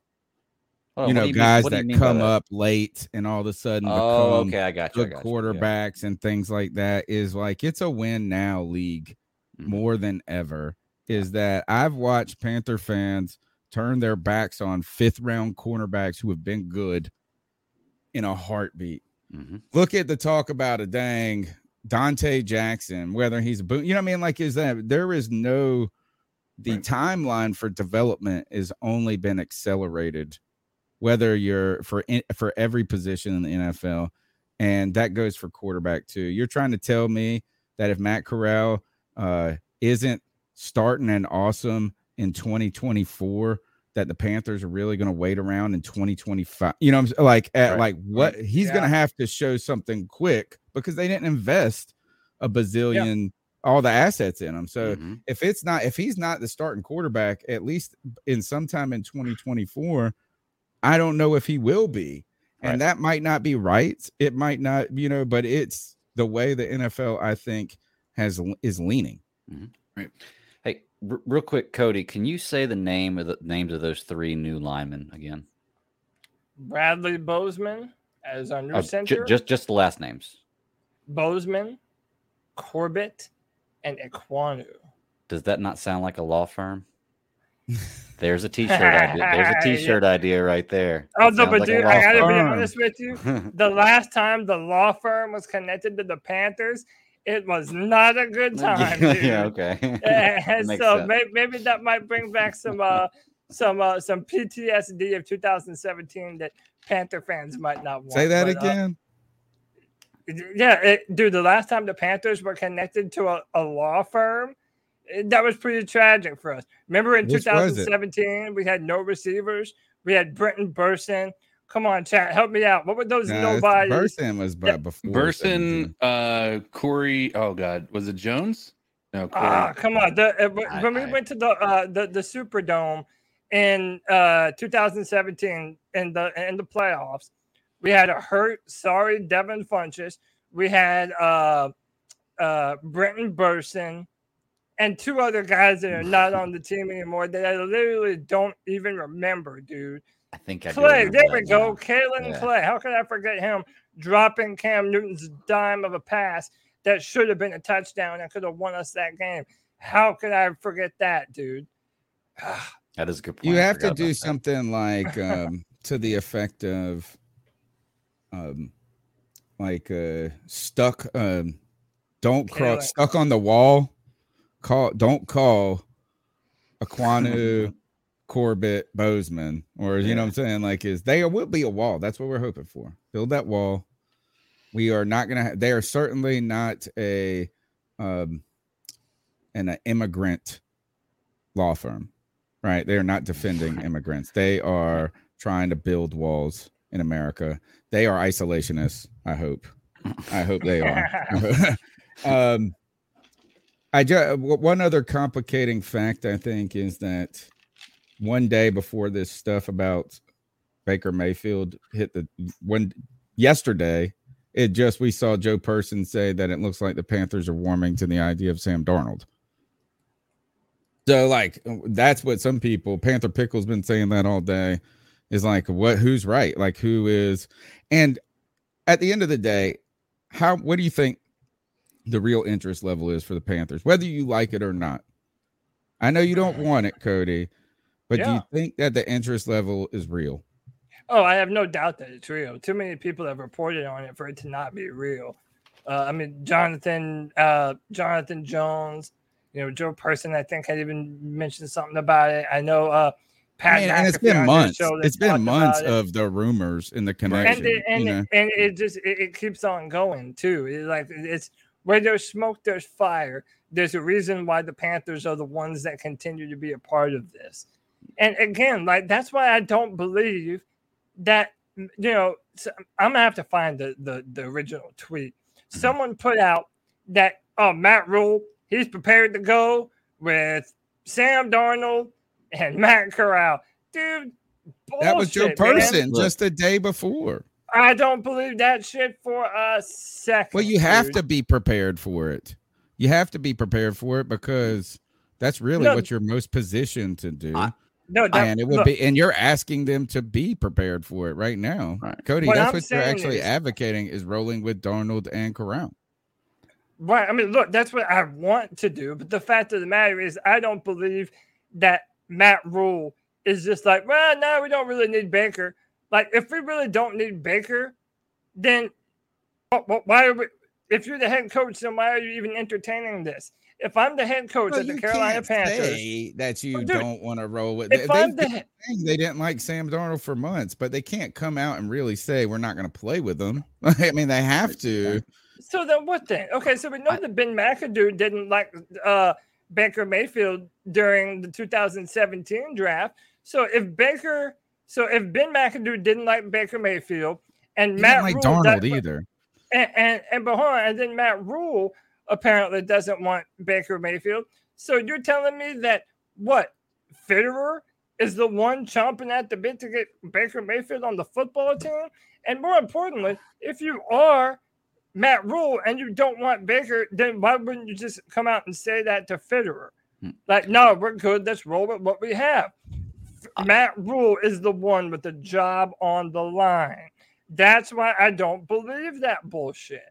You know, mean- guys you that come that? up late and all of a sudden Oh, become okay, I got you. Good got you. Yeah. quarterbacks and things like that is like it's a win now league Mhm. more than ever. Is that I've watched Panther fans turn their backs on fifth round cornerbacks who have been good in a heartbeat. Mhm. Look at the talk about a dang Donte Jackson, whether he's a boot, you know what I mean? Like, is that there is no the timeline for development is only been accelerated, whether you're for for every position in the NFL, and that goes for quarterback too. You're trying to tell me that if Matt Corral uh, isn't starting and awesome in 2024, that the Panthers are really going to wait around in 2025. You know, I'm like at Right, like what he's going to have to show something quick because they didn't invest a bazillion all the assets in him. So Mhm. if it's not if he's not the starting quarterback at least in sometime in 2024 i don't know if he will be and Right. that might not be right it might not you know but it's the way the nfl i think has is leaning mm-hmm. Right. Hey, r- real quick, Cody, can you say the name of the names of those three new linemen again? Bradley Bozeman as our new oh, ju- center. just just the last names. Bozeman, Corbett, and Ekwonu. Does that not sound like a law firm? There's a t-shirt idea. There's a Yeah. t-shirt idea right there. Oh no, but like dude, I gotta be honest with you. The last time the law firm was connected to the Panthers, it was not a good time. dude. yeah, okay. and so sense. maybe, maybe that might bring back some uh some uh some PTSD of 2017 that Panther fans might not want. say that but, uh, again yeah, it, dude, the last time the Panthers were connected to a, a law firm, that was pretty tragic for us. Remember in Which 2017, we had no receivers. We had Brenton Bersin. Come on, chat, help me out. What were those Nah, nobodies? Bersin was by before Bersin, uh, Corey. Oh God, was it Jones? No, Corey. Ah, come on. The, uh, when I- when we I- went to the uh, the the Superdome in uh 2017 in the in the playoffs, we had a hurt, sorry Devin Funchess. We had uh uh Brenton Bersin and two other guys that are not on the team anymore that I literally don't even remember, dude. I think I do Clay, remember there that we go. now. Kaelin Yeah. Clay. How could I forget him dropping Cam Newton's dime of a pass that should have been a touchdown and could have won us that game? How could I forget that, dude? That is a good point. you have to do about that. something like um to the effect of um like uh stuck um don't cross Kayla. stuck on the wall call don't call Ekwonu Corbett Bozeman or you know what I'm saying? Like is there will be a wall. That's what we're hoping for. Build that wall. We are not gonna ha- they are certainly not a um an immigrant law firm right? They are not defending immigrants. They are trying to build walls in america. They are isolationists i hope. I hope they are. Um i just uh, one other complicating fact i think is that one day before this stuff about baker mayfield hit the one yesterday it just we saw joe person say that it looks like the panthers are warming to the idea of sam darnold so like uh, that's what some people Panther Pickle's been saying that all day is like what who's right? Like who is and at the end of the day, how what do you think the real interest level is for the Panthers, whether you like it or not? I know you don't want it, Cody, but do you think that the interest level is real? Oh, I have no doubt that it's real. Too many people have reported on it for it to not be real. Uh, I mean, Jonathan, uh, Jonathan Jones, you know, Joe Person, I think had even mentioned something about it. I know, uh, Pat, Man, and it's been months. It's been months it. of the rumors in the and connection. it, and, you know? it, and it just it, it keeps on going too. It's like it's where there's smoke, there's fire. There's a reason why the Panthers are the ones that continue to be a part of this. And again, like that's why I don't believe that you know I'm gonna have to find the the, the original tweet. Mm-hmm. Someone put out that oh Matt Rhule he's prepared to go with Sam Darnold and Matt Corral, dude. that was Joe bullshit, man. Person just the day before. I don't believe that shit for a second. Well, you have dude. to be prepared for it. You have to be prepared for it because that's really No. what you're most positioned to do. I- No, that, and it would look, be, and you're asking them to be prepared for it right now, Right. Cody. What that's I'm what you're actually is- advocating is rolling with Darnold and Corral. Right. I mean, look, that's what I want to do. But the fact of the matter is, I don't believe that Matt Rhule is just like, well, no, we don't really need Baker. Like, if we really don't need Baker, then wh- wh- why are we? If you're the head coach, then why are you even entertaining this? If I'm the head coach Well, of the Carolina Panthers, say that you Dude, don't want to roll with. if they, I'm they've the been they didn't like Sam Darnold for months, but they can't come out and really say we're not going to play with them. I mean, they have to. So then what then? Okay, so we know that Ben McAdoo didn't like uh, Baker Mayfield during the 2017 draft. So if Baker, so if Ben McAdoo didn't like Baker Mayfield and He Matt didn't like Rhule, Darnold either. and and and, but hold on, and then Matt Rhule apparently doesn't want Baker Mayfield. So you're telling me that what Fitterer is the one chomping at the bit to get Baker Mayfield on the football team? And more importantly, if you are Matt Rhule and you don't want Baker, then why wouldn't you just come out and say that to Fitterer? Hmm. Like, no, we're good. Let's roll with what we have. Uh, Matt Rhule is the one with the job on the line. That's why I don't believe that bullshit.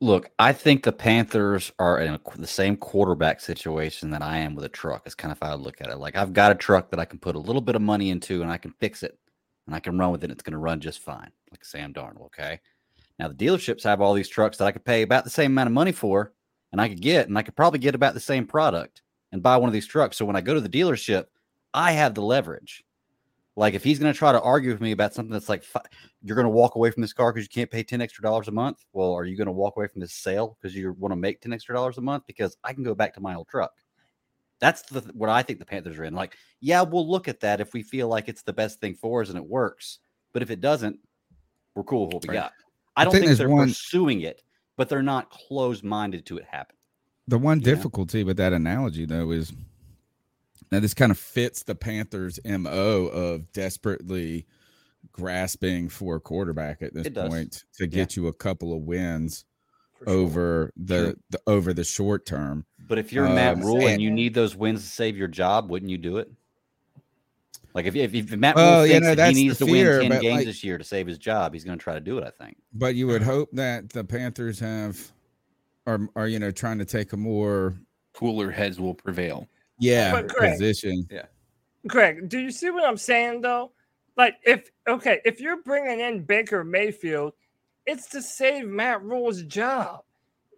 Look, I think the Panthers are in a, the same quarterback situation that I am with a truck. It's kind of how I look at it. Like I've got a truck that I can put a little bit of money into, and I can fix it, and I can run with it. It's going to run just fine, like Sam Darnold. Okay. Now the dealerships have all these trucks that I could pay about the same amount of money for, and I could get, and I could probably get about the same product and buy one of these trucks. So when I go to the dealership, I have the leverage. Like if he's going to try to argue with me about something that's like you're going to walk away from this car because you can't pay 10 extra dollars a month. Well, are you going to walk away from this sale because you want to make 10 extra dollars a month? Because I can go back to my old truck. That's the what I think the Panthers are in. Like, yeah, we'll look at that if we feel like it's the best thing for us and it works. But if it doesn't, we're cool with what we Right. got. I I don't think think, they're one- pursuing it, but they're not closed minded to it happening. The one Yeah. difficulty with that analogy, though, is now this kind of fits the Panthers' mo of desperately grasping for a quarterback at this point to get you a couple of wins for sure. over the, the over the short term. But if you're Matt Um, Rhule and- and you need those wins to save your job, wouldn't you do it? Like if, if, if Matt Well, Rhule you thinks know, that he needs to fear, win 10 games like- this year to save his job, he's going to try to do it, I think. But you would hope that the Panthers have are are you know trying to take a more Cooler heads will prevail. Yeah But Greg- position. Greg, do you see what I'm saying though? Like, if okay, if you're bringing in Baker Mayfield, it's to save Matt Rhule's job.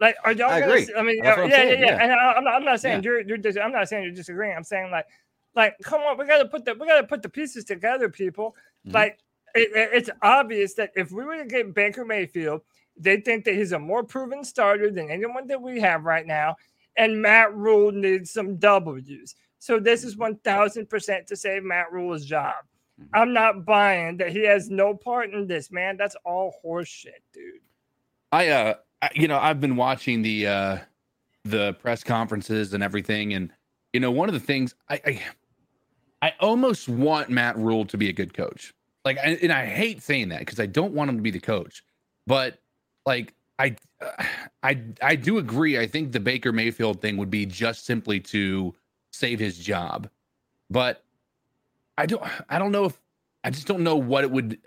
Like, are y'all I gonna? agree. s- I mean, That's uh, what I'm yeah, yeah, yeah, yeah. And I, I'm not, I'm not saying Yeah. you're, you're. Dis- I'm not saying you're disagreeing. I'm saying like, like, come on, we got to put the, we got to put the pieces together, people. Mhm. Like, it, it- it's obvious that if we were to get Baker Mayfield, they think that he's a more proven starter than anyone that we have right now, and Matt Rhule needs some W's. So this is one thousand percent to save Matt Rhule's job. Mhm. I'm not buying that he has no part in this, man. That's all horseshit, dude. I uh I, you know, I've been watching the uh the press conferences and everything and you know, one of the things I I, I almost want Matt Rhule to be a good coach. Like I, and I hate saying that because I don't want him to be the coach. But like I I I do agree. I think the Baker Mayfield thing would be just simply to save his job. But I don't I don't know if I just don't know what it would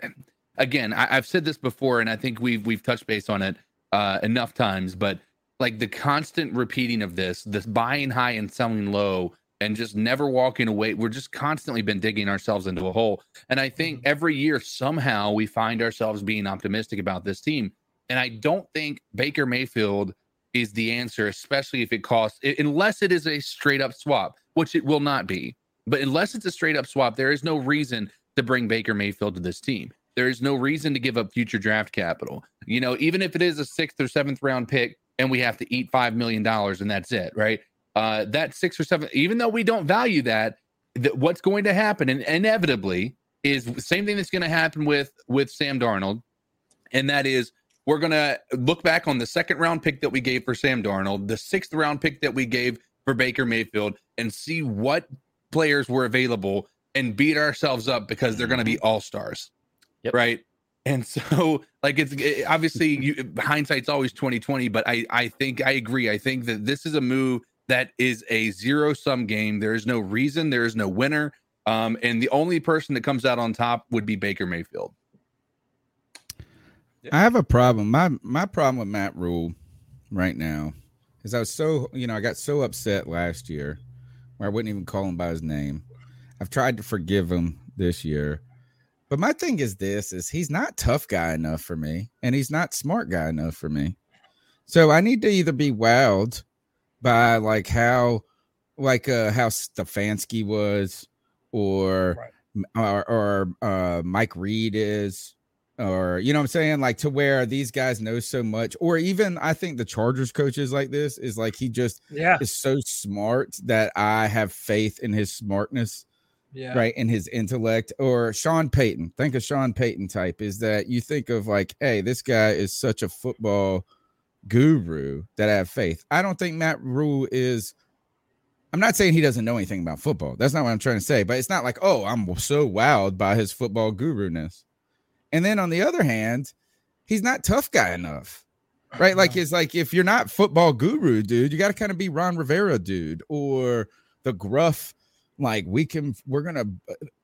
again, I, I've said this before, and I think we've we've touched base on it uh, enough times. But like the constant repeating of this, this buying high and selling low, and just never walking away, we're just constantly been digging ourselves into a hole. And I think every year somehow we find ourselves being optimistic about this team. And I don't think Baker Mayfield is the answer, especially if it costs, unless it is a straight up swap, which it will not be. But unless it's a straight up swap, there is no reason to bring Baker Mayfield to this team. There is no reason to give up future draft capital. You know, even if it is a sixth or seventh round pick and we have to eat $5 million and that's it, right? Uh, that six or seven, even though we don't value that, that what's going to happen and inevitably is the same thing that's going to happen with with Sam Darnold, and that is we're going to look back on the second round pick that we gave for Sam Darnold, the sixth round pick that we gave for Baker Mayfield, and see what players were available and beat ourselves up because they're going to be all stars, Yep. right? And so, like, it's it, obviously you, hindsight's always twenty twenty, but I I think I agree. I think that this is a move that is a zero sum game. There is no reason. There is no winner. Um, and the only person that comes out on top would be Baker Mayfield. I have a problem. My my problem with Matt Rhule right now is I was so you know I got so upset last year where I wouldn't even call him by his name. I've tried to forgive him this year. But my thing is this is he's not tough guy enough for me and he's not smart guy enough for me. So I need to either be wowed by like how like uh how Stefanski was or or, or uh Mike Reed is or you know what I'm saying? Like to where these guys know so much or even I think the Chargers coaches like this is like he just Yeah. is so smart that I have faith in his smartness Yeah. right in his intellect or Sean Payton. Think of Sean Payton type is that you think of like hey this guy is such a football guru that I have faith. I don't think Matt Rhule is I'm not saying he doesn't know anything about football. That's not what I'm trying to say but it's not like oh I'm so wowed by his football guru ness and then on the other hand he's not tough guy enough right like it's like if you're not football guru dude you got to kind of be Ron Rivera dude or the gruff like we can we're gonna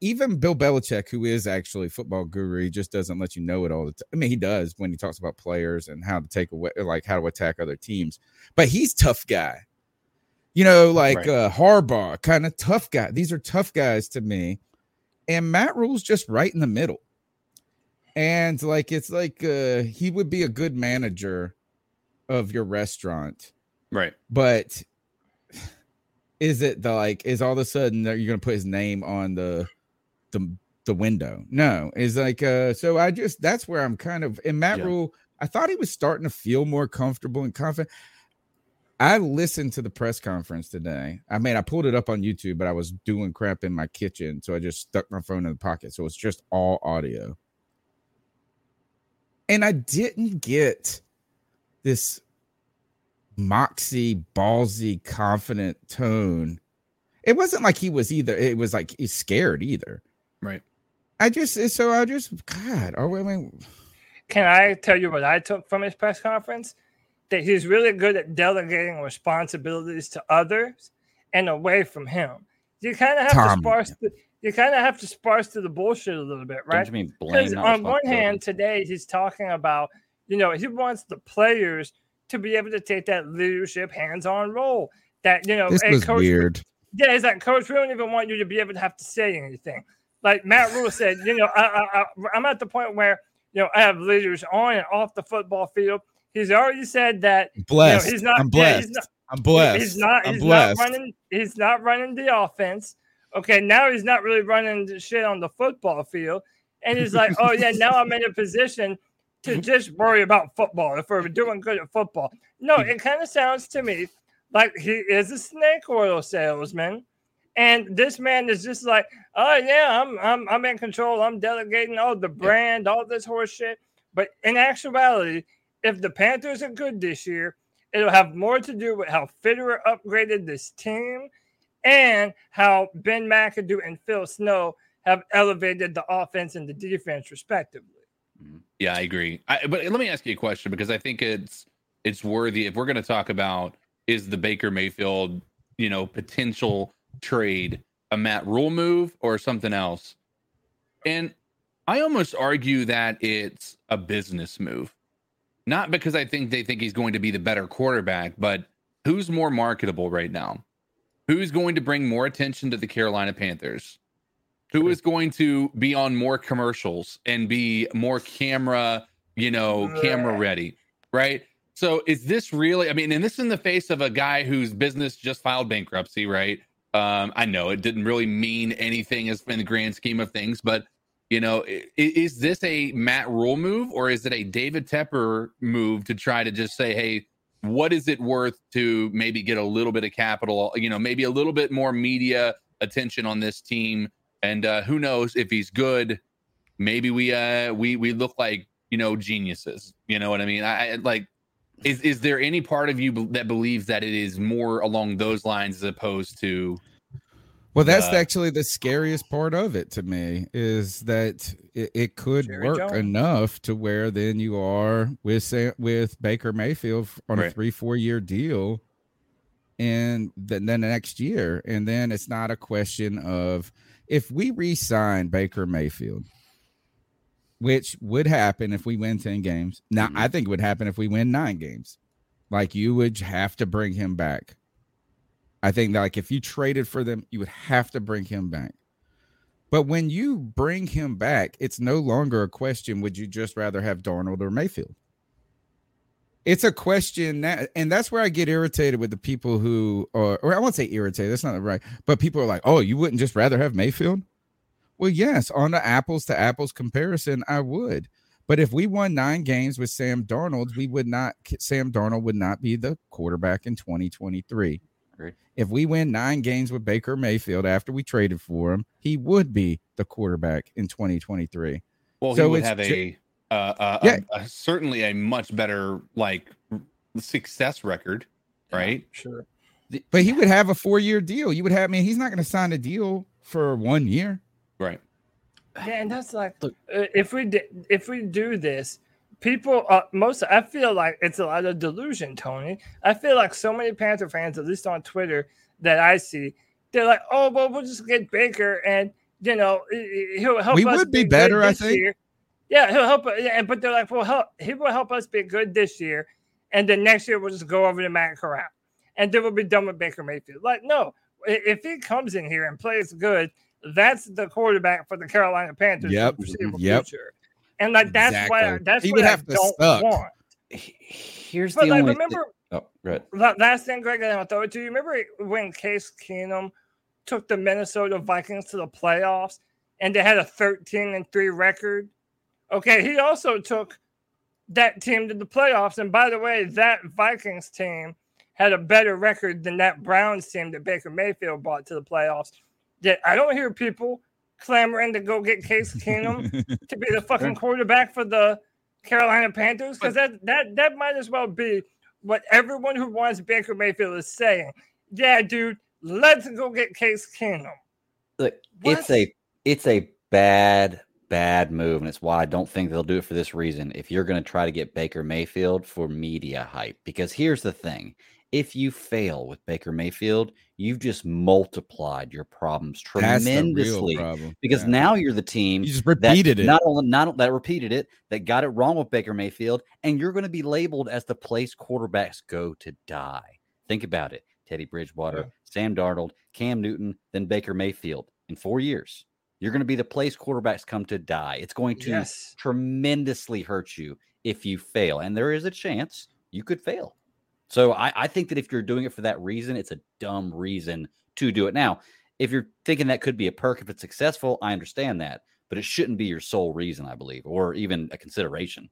even Bill Belichick, who is actually football guru, he just doesn't let you know it all the time. I mean, he does when he talks about players and how to take away like how to attack other teams, but he's tough guy. You know, like Right. uh Harbaugh, kind of tough guy. These are tough guys to me. And Matt Rhule's just right in the middle. And like it's like uh he would be a good manager of your restaurant. Right. but is it the like is all of a sudden that you're gonna put his name on the the the window? No. Is like uh so i just that's where i'm kind of in matt Yeah. Rhule i thought he was starting to feel more comfortable and confident. I listened to the press conference today. I mean i pulled it up on youtube but i was doing crap in my kitchen so i just stuck my phone in the pocket. So it's just all audio and i didn't get this moxie, ballsy, confident tone. It wasn't like he was either. It was like he's scared either. Right. I just so I just God. Oh, I mean, Can I tell you what I took from his press conference? That he's really good at delegating responsibilities to others and away from him. You kind of have Tom. to sparse. The, you kind of have to sparse through the bullshit a little bit, right? you mean blame? Because on one hand, today he's talking about, you know, he wants the players to be able to take that leadership hands-on role. That you know, this was coach, we- weird. yeah, it's like, coach, we don't even want you to be able to have to say anything. Like Matt Rhule said, you know, I, I, I'm at the point where you know I have leaders on and off the football field. He's already said that Blessed. he's not- I'm yeah, he's blessed. not- I'm blessed. he's not. I'm blessed. not running. He's not running the offense. Okay, now he's not really running shit on the football field, and he's like, oh yeah, now I'm in a position to just worry about football if we're doing good at football. No, it kind of sounds to me like he is a snake oil salesman. And this man is just like, oh yeah, I'm I'm I'm in control. I'm delegating all the brand, all this horse shit. But in actuality, if the Panthers are good this year, it'll have more to do with how Fitterer upgraded this team and how Ben McAdoo and Phil Snow have elevated the offense and the defense respectively. Mm-hmm. Yeah, I agree. I, but let me ask you a question because I think it's it's worthy if we're going to talk about is the Baker Mayfield, you know, potential trade a Matt Rhule move or something else. And I almost argue that it's a business move. Not because I think they think he's going to be the better quarterback, but who's more marketable right now? Who's going to bring more attention to the Carolina Panthers? Who is going to be on more commercials and be more camera, you know, camera ready, right? So is this really? I mean, and this is in the face of a guy whose business just filed bankruptcy, right? Um, I know it didn't really mean anything as in the grand scheme of things, but you know, i- is this a Matt Rhule move or is it a David Tepper move to try to just say, hey, what is it worth to maybe get a little bit of capital, you know, maybe a little bit more media attention on this team? And uh, who knows if he's good, maybe we uh we we look like you know geniuses. You know what I mean? I, I like. Is is there any part of you that believes that it is more along those lines as opposed to Well, that's Uh, actually the scariest part of it to me is that it, it could Jerry work Jones. enough to where then you are with with Baker Mayfield on a three four year deal, and then then the next year, and then it's not a question of if we re-sign Baker Mayfield, which would happen if we win 10 games. Now, Mhm. I think it would happen if we win nine games. Like you would have to bring him back. I think that like if you traded for them, you would have to bring him back. But when you bring him back, it's no longer a question would you just rather have Darnold or Mayfield? It's a question that, and that's where I get irritated with the people who, or, or I won't say irritated, that's not right, but people are like, oh, you wouldn't just rather have Mayfield? Well, yes, on the apples to apples comparison, I would. But if we won nine games with Sam Darnold, we would not, Sam Darnold would not be the quarterback in 2023. Agreed. If we win nine games with Baker Mayfield after we traded for him, he would be the quarterback in 2023. Well, he So would it's have ju- a, uh, uh, Yeah. a, a certainly a much better like success record, right? Sure. But he would have a four year deal. You would have, I mean, he's not going to sign a deal for one year. Right. Yeah, and that's like Look- uh, if we di- if we do this, people uh, most I feel like it's a lot of delusion, Tony. I feel like so many Panther fans, at least on Twitter, that I see, they're like, "Oh, well, we'll just get Baker, and you know, he- he- he'll help We us would be good better, I think. year." Yeah, he'll help. Yeah, but they're like, "Well, help, he will help us be good this year, and then next year we'll just go over to Matt Corral, and then we'll be done with Baker Mayfield." Like, no, if he comes in here and plays good, that's the quarterback for the Carolina Panthers Yep, for the yep. future. And like that's why Exactly. that's He what would I have to don't suck. want. He- Here's But the like, only. remember thi- oh, right. la- last thing, Greg, and I'll throw it to you. Remember when Case Keenum took the Minnesota Vikings to the playoffs and they had a 13 and 3 record? Okay, he also took that team to the playoffs. And by the way, that Vikings team had a better record than that Browns team that Baker Mayfield brought to the playoffs. That I don't hear people clamoring to go get Case Keenum to be the fucking quarterback for the Carolina Panthers because that that that might as well be what everyone who wants Baker Mayfield is saying. Yeah, dude, let's go get Case Keenum. Look, What? it's a it's a bad bad move, and it's why I don't think they'll do it for this reason. If you're going to try to get Baker Mayfield for media hype, because here's the thing: if you fail with Baker Mayfield, you've just multiplied your problems That's the real tremendously. problem. Because Yeah. now you're the team you just that repeated it. Not only not that repeated it, that got it wrong with Baker Mayfield, and you're going to be labeled as the place quarterbacks go to die. Think about it: Teddy Bridgewater, Yeah. Sam Darnold, Cam Newton, then Baker Mayfield. In four years, you're going to be the place quarterbacks come to die. It's going to Yes. tremendously hurt you if you fail, and there is a chance you could fail. So I, I think that if you're doing it for that reason, it's a dumb reason to do it. Now, if you're thinking that could be a perk if it's successful, I understand that, but it shouldn't be your sole reason, I believe, or even a consideration.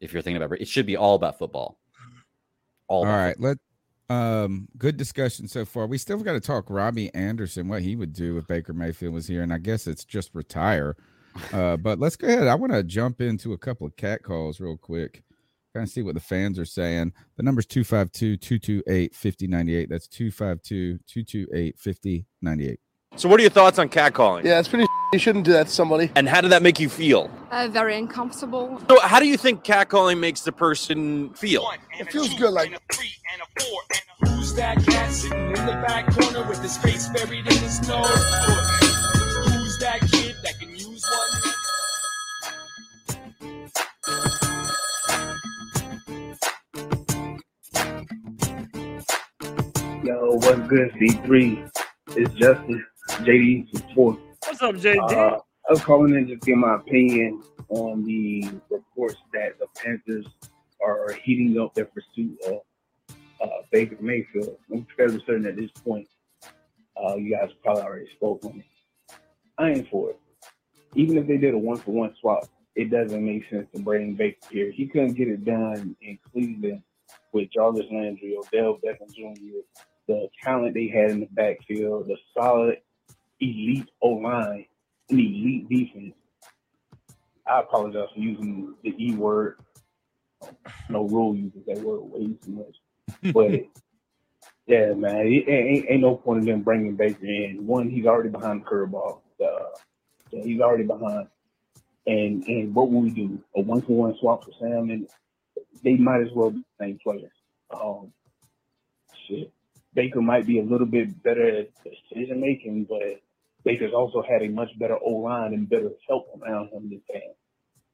If you're thinking about it, it should be all about football. All, All about right, football. let um good discussion so far. We still got to talk Robbie Anderson, what he would do if Baker Mayfield was here, and I guess it's just retire. Uh, but let's go ahead. I want to jump into a couple of cat calls real quick. Kind of see what the fans are saying. The number's 252 228 5098. That's 252 228 5098. So, what are your thoughts on catcalling? Yeah, it's pretty. You shouldn't do that to somebody. And how did that make you feel? Uh, very uncomfortable. So, how do you think catcalling makes the person feel? It feels good. Like Who's that cat sitting in the back corner with his face buried in the snow? Who's that kid that can use one? Yo, what's good, C3? It's Justin, JD from Fourth. What's up, JD? Uh, I was calling in just to get my opinion on the reports that the Panthers are heating up their pursuit of uh, Baker Mayfield. I'm fairly certain at this point, uh, you guys probably already spoke on it. I ain't for it. Even if they did a one for one swap, it doesn't make sense to bring Baker here. He couldn't get it done in Cleveland with Jarvis Landry, Odell Beckham Jr., the talent they had in the backfield, the solid elite O line, and elite defense. I apologize for using the E word. No rule uses that word way too much. But yeah, man, it ain't, ain't no point in them bringing Baker in. One, he's already behind the curveball. Uh, yeah, he's already behind. And and what will we do? A one for one swap for Sam, and they might as well be the same players. Um, shit. Baker might be a little bit better at decision making, but Baker's also had a much better O line and better help around him this time.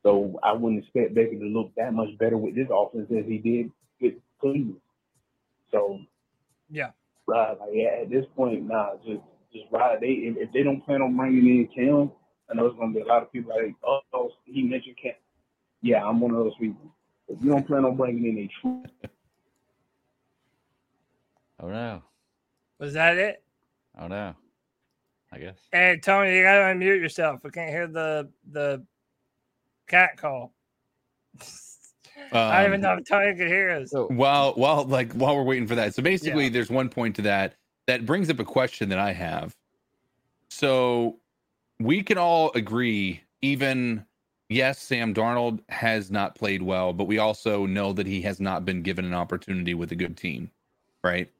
So I wouldn't expect Baker to look that much better with this offense as he did with Cleveland. So Yeah. right, like yeah, at this point, nah, just just ride. They if, if they don't plan on bringing in Cam, I know it's gonna be a lot of people like, oh, oh, he mentioned Cam. Yeah, I'm one of those people. If you don't plan on bringing in a true Oh no. Was that it? Oh no. I guess. Hey Tony, you gotta unmute yourself. We can't hear the the cat call. I don't even Um, know if Tony could hear us. While while like while we're waiting for that, so basically, Yeah. there's one point to that that brings up a question that I have. So we can all agree, even yes, Sam Darnold has not played well, but we also know that he has not been given an opportunity with a good team, right?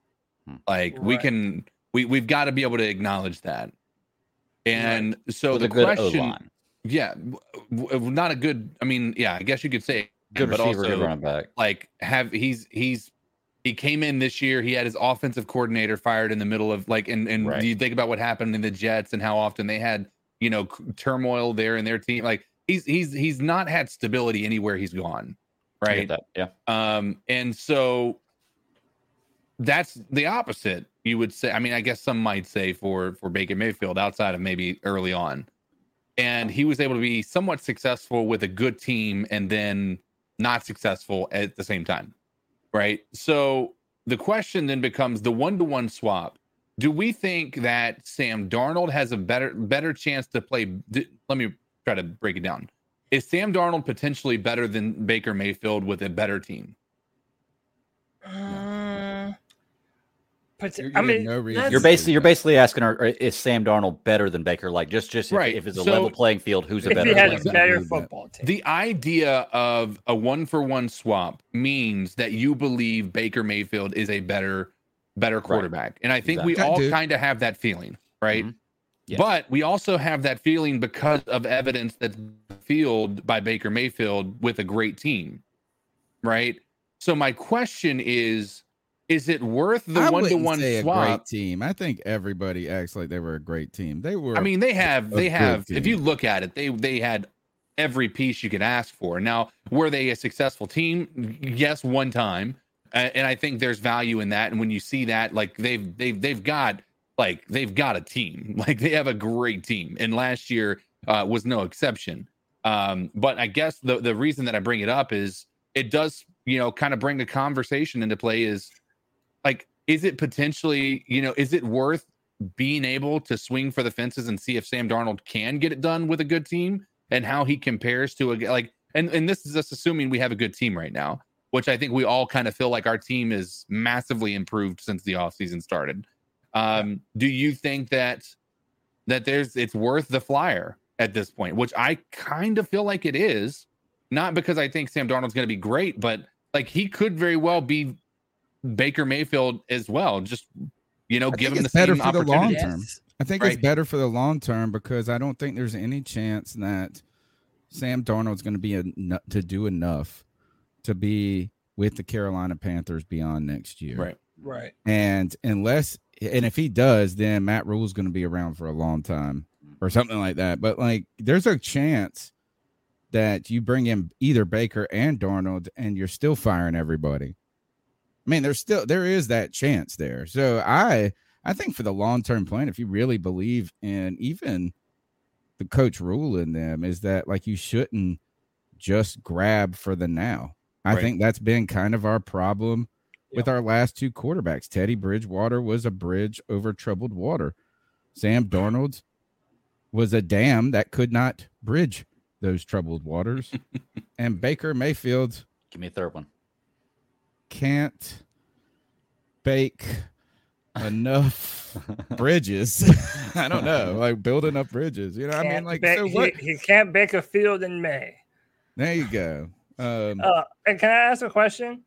Like we can we we've got to be able to acknowledge that. And so With the question, O-line. yeah, w- not a good. I mean, yeah, I guess you could say Good but receiver, also running back. like have he's he's he came in this year. He had his offensive coordinator fired in the middle of like, and and Right. you think about what happened in the Jets and how often they had you know turmoil there in their team. Like he's he's he's not had stability anywhere he's gone, right? Yeah. Um, and so that's the opposite. You would say. I mean, I guess some might say for for Baker Mayfield outside of maybe early on, and he was able to be somewhat successful with a good team, and then not successful at the same time, right? So the question then becomes the one to one swap. Do we think that Sam Darnold has a better better chance to play? d- Let me try to break it down. Is Sam Darnold potentially better than Baker Mayfield with a better team? Uh, but You're I mean, no reason You're basically you're basically asking, are, are- is Sam Darnold better than Baker? Like just just if, Right, if it's a so- level playing field, who's a if better? he had a better football team. The idea of a one for one swap means that you believe Baker Mayfield is a better better quarterback. And I think we Exactly. I all kind of have that feeling, right? Mhm. Yes. But we also have that feeling because of evidence that's fueled by Baker Mayfield with a great team, right? So my question is is it worth the one to one swap? great team. I think everybody acts like they were a great team. They were. I mean, they have they have. If team. you look at it, they they had every piece you could ask for. Now, were they a successful team? Yes, one time, and I think there's value in that. And when you see that, like they've they've they've got like they've got a team. Like they have a great team, and last year uh, was no exception. Um, but I guess the the reason that I bring it up is it does you know kind of bring the conversation into play. Is like is it potentially you know is it worth being able to swing for the fences and see if Sam Darnold can get it done with a good team and how he compares to a like and and this is just assuming we have a good team right now which I think we all kind of feel like our team is massively improved since the offseason started. Um do you think that that there's it's worth the flyer at this point, which I kind of feel like it is, not because I think Sam Darnold's going to be great, but like he could very well be Baker Mayfield as well. Just you know, I give him the it's better same for the long opportunity. term. I think Right. it's better for the long term because I don't think there's any chance that Sam Darnold's going to be eno- to do enough to be with the Carolina Panthers beyond next year. Right. Right. And unless and if he does, then Matt Rhule's going to be around for a long time or something like that. But like, there's a chance that you bring in either Baker and Darnold, and you're still firing everybody. I mean, there's still there is that chance there. So I I think for the long term plan, if you really believe in even the coach Rhule in them, is that like you shouldn't just grab for the now. I Right. think that's been kind of our problem with our last two quarterbacks. Teddy Bridgewater was a bridge over troubled water. Sam Darnold was a dam that could not bridge those troubled waters. and Baker Mayfield Give me a third one. Can't bake enough bridges. I don't know, like build enough bridges. You know, what I mean, like, ba- so he, what? he can't bake a field in May. There you go. Um, Uh, and can I ask a question?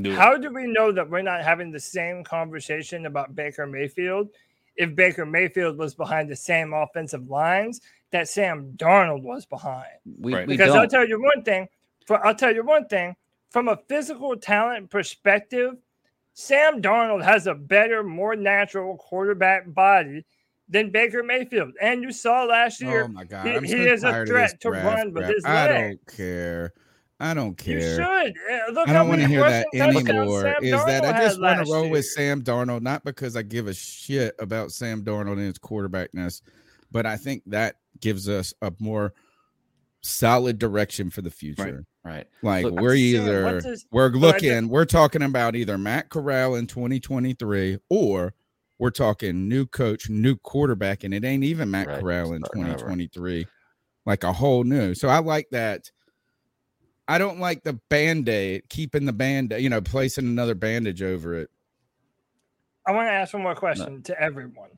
Do. How do we know that we're not having the same conversation about Baker Mayfield if Baker Mayfield was behind the same offensive lines that Sam Darnold was behind? We, Right. we Because I'll tell you one thing. For I'll tell you one thing. From a physical talent perspective, Sam Darnold has a better, more natural quarterback body than Baker Mayfield. And you saw last year, Oh my god, he, he is a tired of this threat to run with his I don't care. I don't care. You should. Uh, Look I don't want to hear that anymore. Sam Is that I just want to roll with. Sam Darnold, not because I give a shit about Sam Darnold and his quarterbackness, but I think that gives us a more solid direction for the future. Right. Like Look, we're Sam, either what we're but just- looking, we're talking about either Matt Corral in 2023 or we're talking new coach, new quarterback, and it ain't even Matt Right, Corral in starting over. 2023, like a whole new. So I like that. I don't like the band-aid, keeping the band, you know, placing another bandage over it. I want to ask one more question to everyone.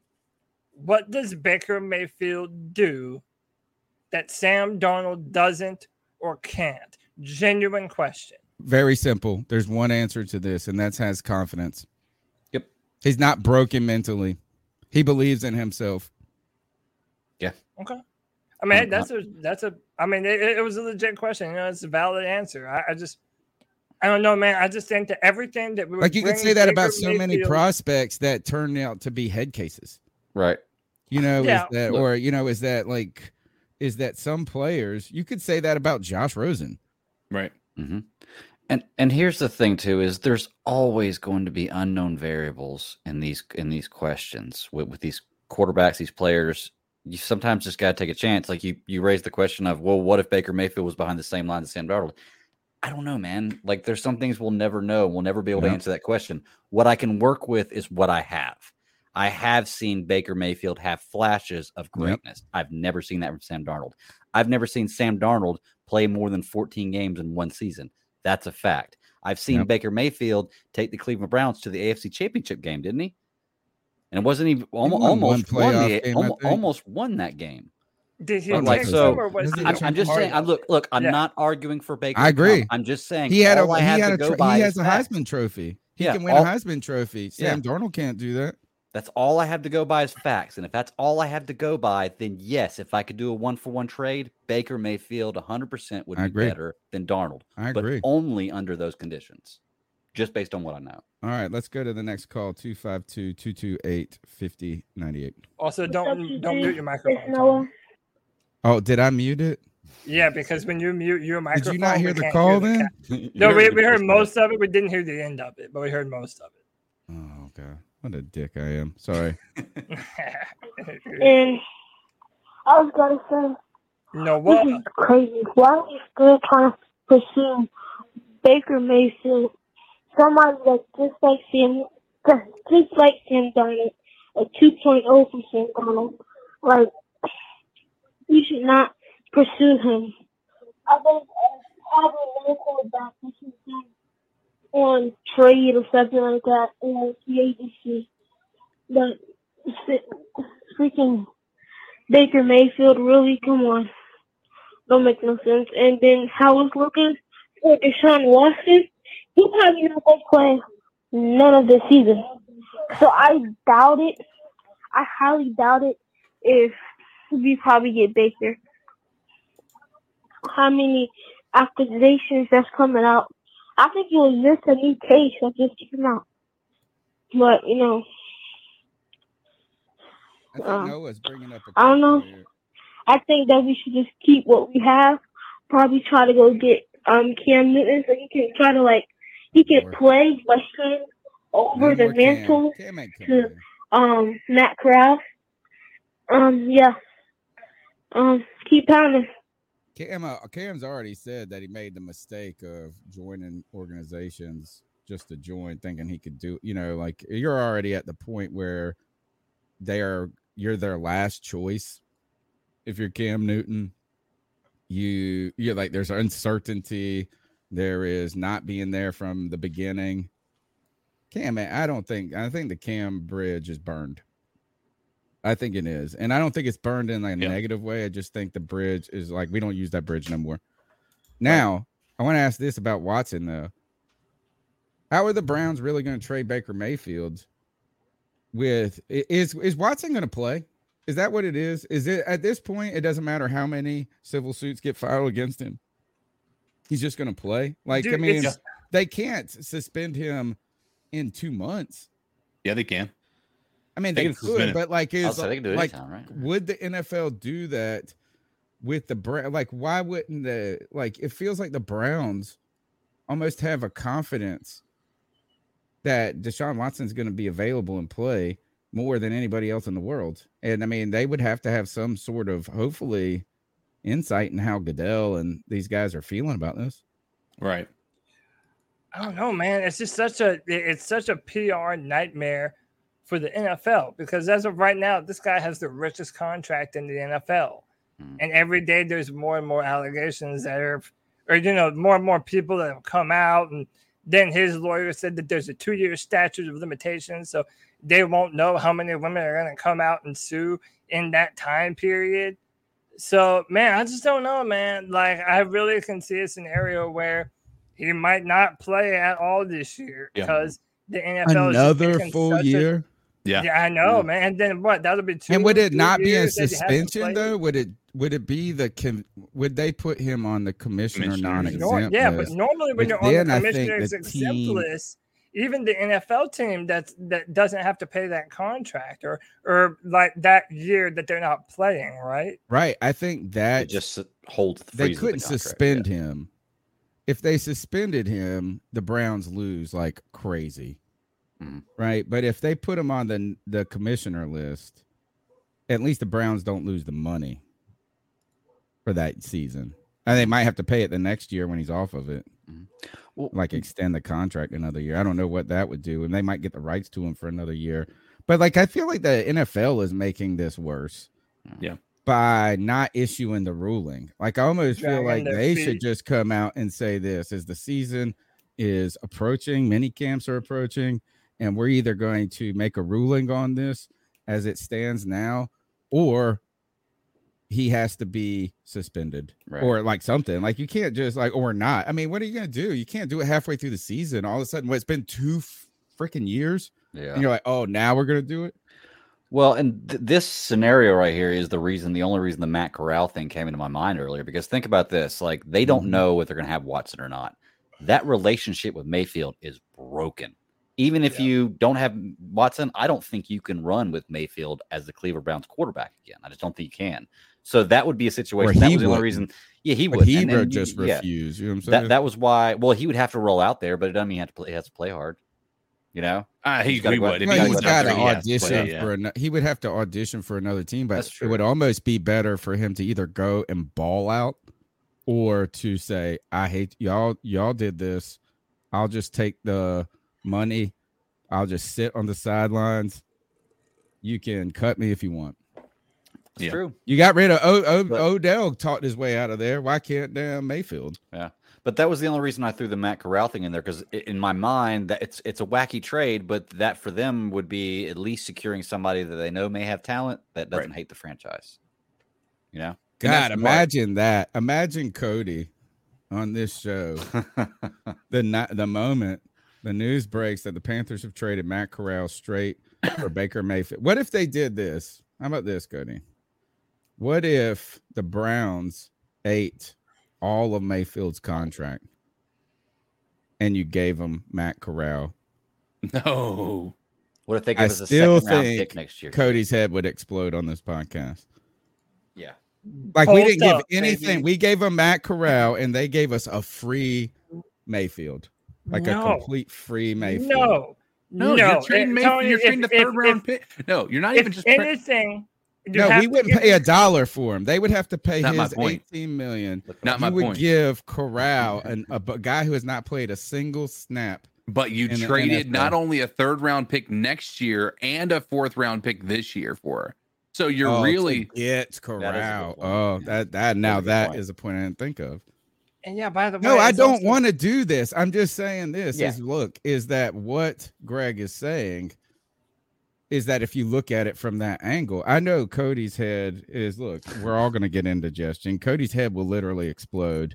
What does Baker Mayfield do that Sam Darnold doesn't or can't? Genuine question. Very simple. There's one answer to this, and that's has confidence. Yep. He's not broken mentally. He believes in himself. Yeah. Okay. I mean, Um, that's a that's a. I mean, it, it was a legit question. You know, it's a valid answer. I, I just, I don't know, man. I just think that everything that we Like you could say that about so many Mayfield- prospects that turned out to be head cases. Right. You know, Yeah. is that or you know, is that like is that some players you could say that about Josh Rosen. Right. Mm-hmm. And and here's the thing too is there's always going to be unknown variables in these in these questions with, with these quarterbacks, these players. You sometimes just got to take a chance. Like you you raised the question of, well, what if Baker Mayfield was behind the same line as Sam Darnold? I don't know, man. Like there's some things we'll never know. We'll never be able Yeah. to answer that question. What I can work with is what I have. I have seen Baker Mayfield have flashes of Yep. greatness. I've never seen that from Sam Darnold. I've never seen Sam Darnold play more than 14 games in one season. That's a fact. I've seen Yep. Baker Mayfield take the Cleveland Browns to the AFC Championship game, didn't he? And it wasn't even almost won one almost won, playoff the, game, I almo- almost won that game. Did he But, like, so- them or was Was he it I'm, the I'm just saying. I look, look. I'm Yeah. not arguing for Baker. I to come. agree. I'm just saying He had a he have had a go tro- he has a facts. Heisman trophy. He Yeah, can win all- a Heisman trophy. Sam Darnold can't do that. That's all I have to go by is facts. And if that's all I have to go by, then yes, if I could do a one for one trade, Baker Mayfield 100% would I be agree. better than Darnold. I but agree. only under those conditions, just based on what I know. All right, let's go to the next call 252 228 5098. Also, don't don't mute your microphone. It's Noah. Tony. Oh, did I mute it? Yeah, because when you mute your microphone, Did you not hear the can't call the then? ca- No, we, we heard most of it. We didn't hear the end of it, but we heard most of it. Oh, God. What a dick I am. Sorry. And I was gonna say, no, this what? is crazy. Why are we still trying to pursue Baker Mayfield? Somebody that's just like him, just like Sam Darnold, a 2.0 for Sam Darnold. Like, you should not pursue him. I think uh, having no quarterback, you should do on trade or something like that, or the agency. But freaking Baker Mayfield, really? Come on. Don't make no sense. And then how it's looking for Deshaun Watson, he probably not going to play none of the season. So I doubt it. I highly doubt it if we probably get Baker. How many accusations that's coming out? I think it was just a new case that just came out. But, you know, I think Uh, Noah's bringing up I don't know. I think that we should just keep what we have. Probably try to go get um Cam Newton so he can try to like he can Or- play hand over the more Cam. mantle Cam to um Matt Corral. Um yeah. Um keep pounding. Cam, uh, Cam's already said that he made the mistake of joining organizations just to join, thinking he could do. You know, like you're already at the point where they are. You're their last choice. If you're Cam Newton, you you're like there's uncertainty. There is not being there from the beginning. Cam, I don't think. I think the Cam bridge is burned. I think it is. And I don't think it's burned in like a Yeah. negative way. I just think the bridge is like we don't use that bridge no more. Now, I want to ask this about Watson though. How are the Browns really going to trade Baker Mayfield with is is Watson going to play? Is that what it is? Is it at this point it doesn't matter how many civil suits get filed against him? He's just going to play? Like I mean, it's- they can't suspend him in 2 months. Yeah, they can. I mean, They they, could, him. but like, is they can do like, anytime, right? would the NFL do that with the Brown? Like, why wouldn't the like? It feels like the Browns almost have a confidence that Deshaun Watson's going to be available and play more than anybody else in the world. And I mean, they would have to have some sort of hopefully insight in how Goodell and these guys are feeling about this. Right. I don't know, man. It's just such a it's such a PR nightmare for the NFL because as of right now, this guy has the richest contract in the NFL, Hmm. and every day there's more and more allegations that are, or you know, more and more people that have come out, and then his lawyer said that there's a two year statute of limitations, so they won't know how many women are going to come out and sue in that time period. So, man, I just don't know, man. Like, I really can see a scenario where he might not play at all this year Yeah. because the NFL is Another making full such a- year. Yeah. yeah, I know, mm. man. And then what? That'll be two. and would it two not be a years that he hasn't suspension though? Would it would it be the com- would they put him on the commissioner Commissioner, non-exempt yeah, but normally when But you're on the then I think commissioner's exempt team- list, even the NFL team that's that doesn't have to pay that contract or or like that year that they're not playing, right? Right. I think They that just s- hold the they freeze of the couldn't contract, suspend yeah. him. If they suspended him, the Browns lose like crazy. Mhm. Right. But if they put him on the the commissioner list, at least the Browns don't lose the money for that season. And they might have to pay it the next year when he's off of it. Mm-hmm. Well, Like mm-hmm. extend the contract another year. I don't know what that would do. And they might get the rights to him for another year. But like I feel like the NFL is making this worse mm-hmm. Yeah. by not issuing the ruling. Like I almost feel like their they should just come out and say this as the season is approaching, mini camps are approaching, and we're either going to make a ruling on this as it stands now, or he has to be suspended Right. or like something. Like you can't just like or not. I mean, what are you gonna do? You can't do it halfway through the season. All of a sudden, what it's been two freaking years, yeah. and you're like, oh, now we're gonna do it. Well, and th- this scenario right here is the reason, the only reason the Matt Corral thing came into my mind earlier. Because think about this: like they don't Mhm. know if they're going to have Watson or not. That relationship with Mayfield is broken. Even if Yeah. you don't have Watson, I don't think you can run with Mayfield as the Cleveland Browns quarterback again. I just don't think you can. So that would be a situation. That he was the only reason. Yeah, he But would. he And then would you- just yeah, refuse. You know what I'm saying? that that was why. Well, he would have to roll out there, but it doesn't mean he has to play. He has to play hard. You know. Uh, he, He's gotta he go out- would. Well, he he's go got there, to he play, audition yeah. for. An, he would have to audition for another team, but it would almost be better for him to either go and ball out, or to say, "I hate y'all. Y'all did this. I'll just take the money. I'll just sit on the sidelines. You can cut me if you want." It's Yeah. true. You got rid of o- o- But- Odell. Talked his way out of there. Why can't damn Mayfield? Yeah, but that was the only reason I threw the Matt Corral thing in there because in my mind that it's it's a wacky trade, but that for them would be at least securing somebody that they know may have talent that doesn't hate the franchise. You know, God, smart. imagine that. Imagine Cody on this show. the ni- the moment the news breaks that the Panthers have traded Matt Corral straight for Baker Mayfield. What if they did this? How about this, Cody? What if the Browns ate all of Mayfield's contract and you gave him Matt Corral? No. what if they I give us a still second round think pick next year? Cody's head would explode on this podcast. Yeah, Like we didn't give anything. baby. We gave them Matt Corral, and they gave us a free Mayfield, like a complete free Mayfield. No, No, no. you're trading eh, Mayfield. Tony, you're if- trading the if- third round if- pick. No, you're not If even just. tra- anything, you No, have we wouldn't pay a dollar for him. They would have to pay Not his eighteen million. Not my you would point. give Corral an, a b- guy who has not played a single snap. But you in traded not only a third round pick next year and a fourth round pick this year for. her. So you're Oh, really it's Corral. point. Oh, that that now a good that point. is a point I didn't think of. And yeah, by the way, No, I don't also- want to do this. I'm just saying this Yeah. is look, is that what Greg is saying? Is that if you look at it from that angle, I know Cody's head is look, we're all going to get indigestion. Cody's head will literally explode.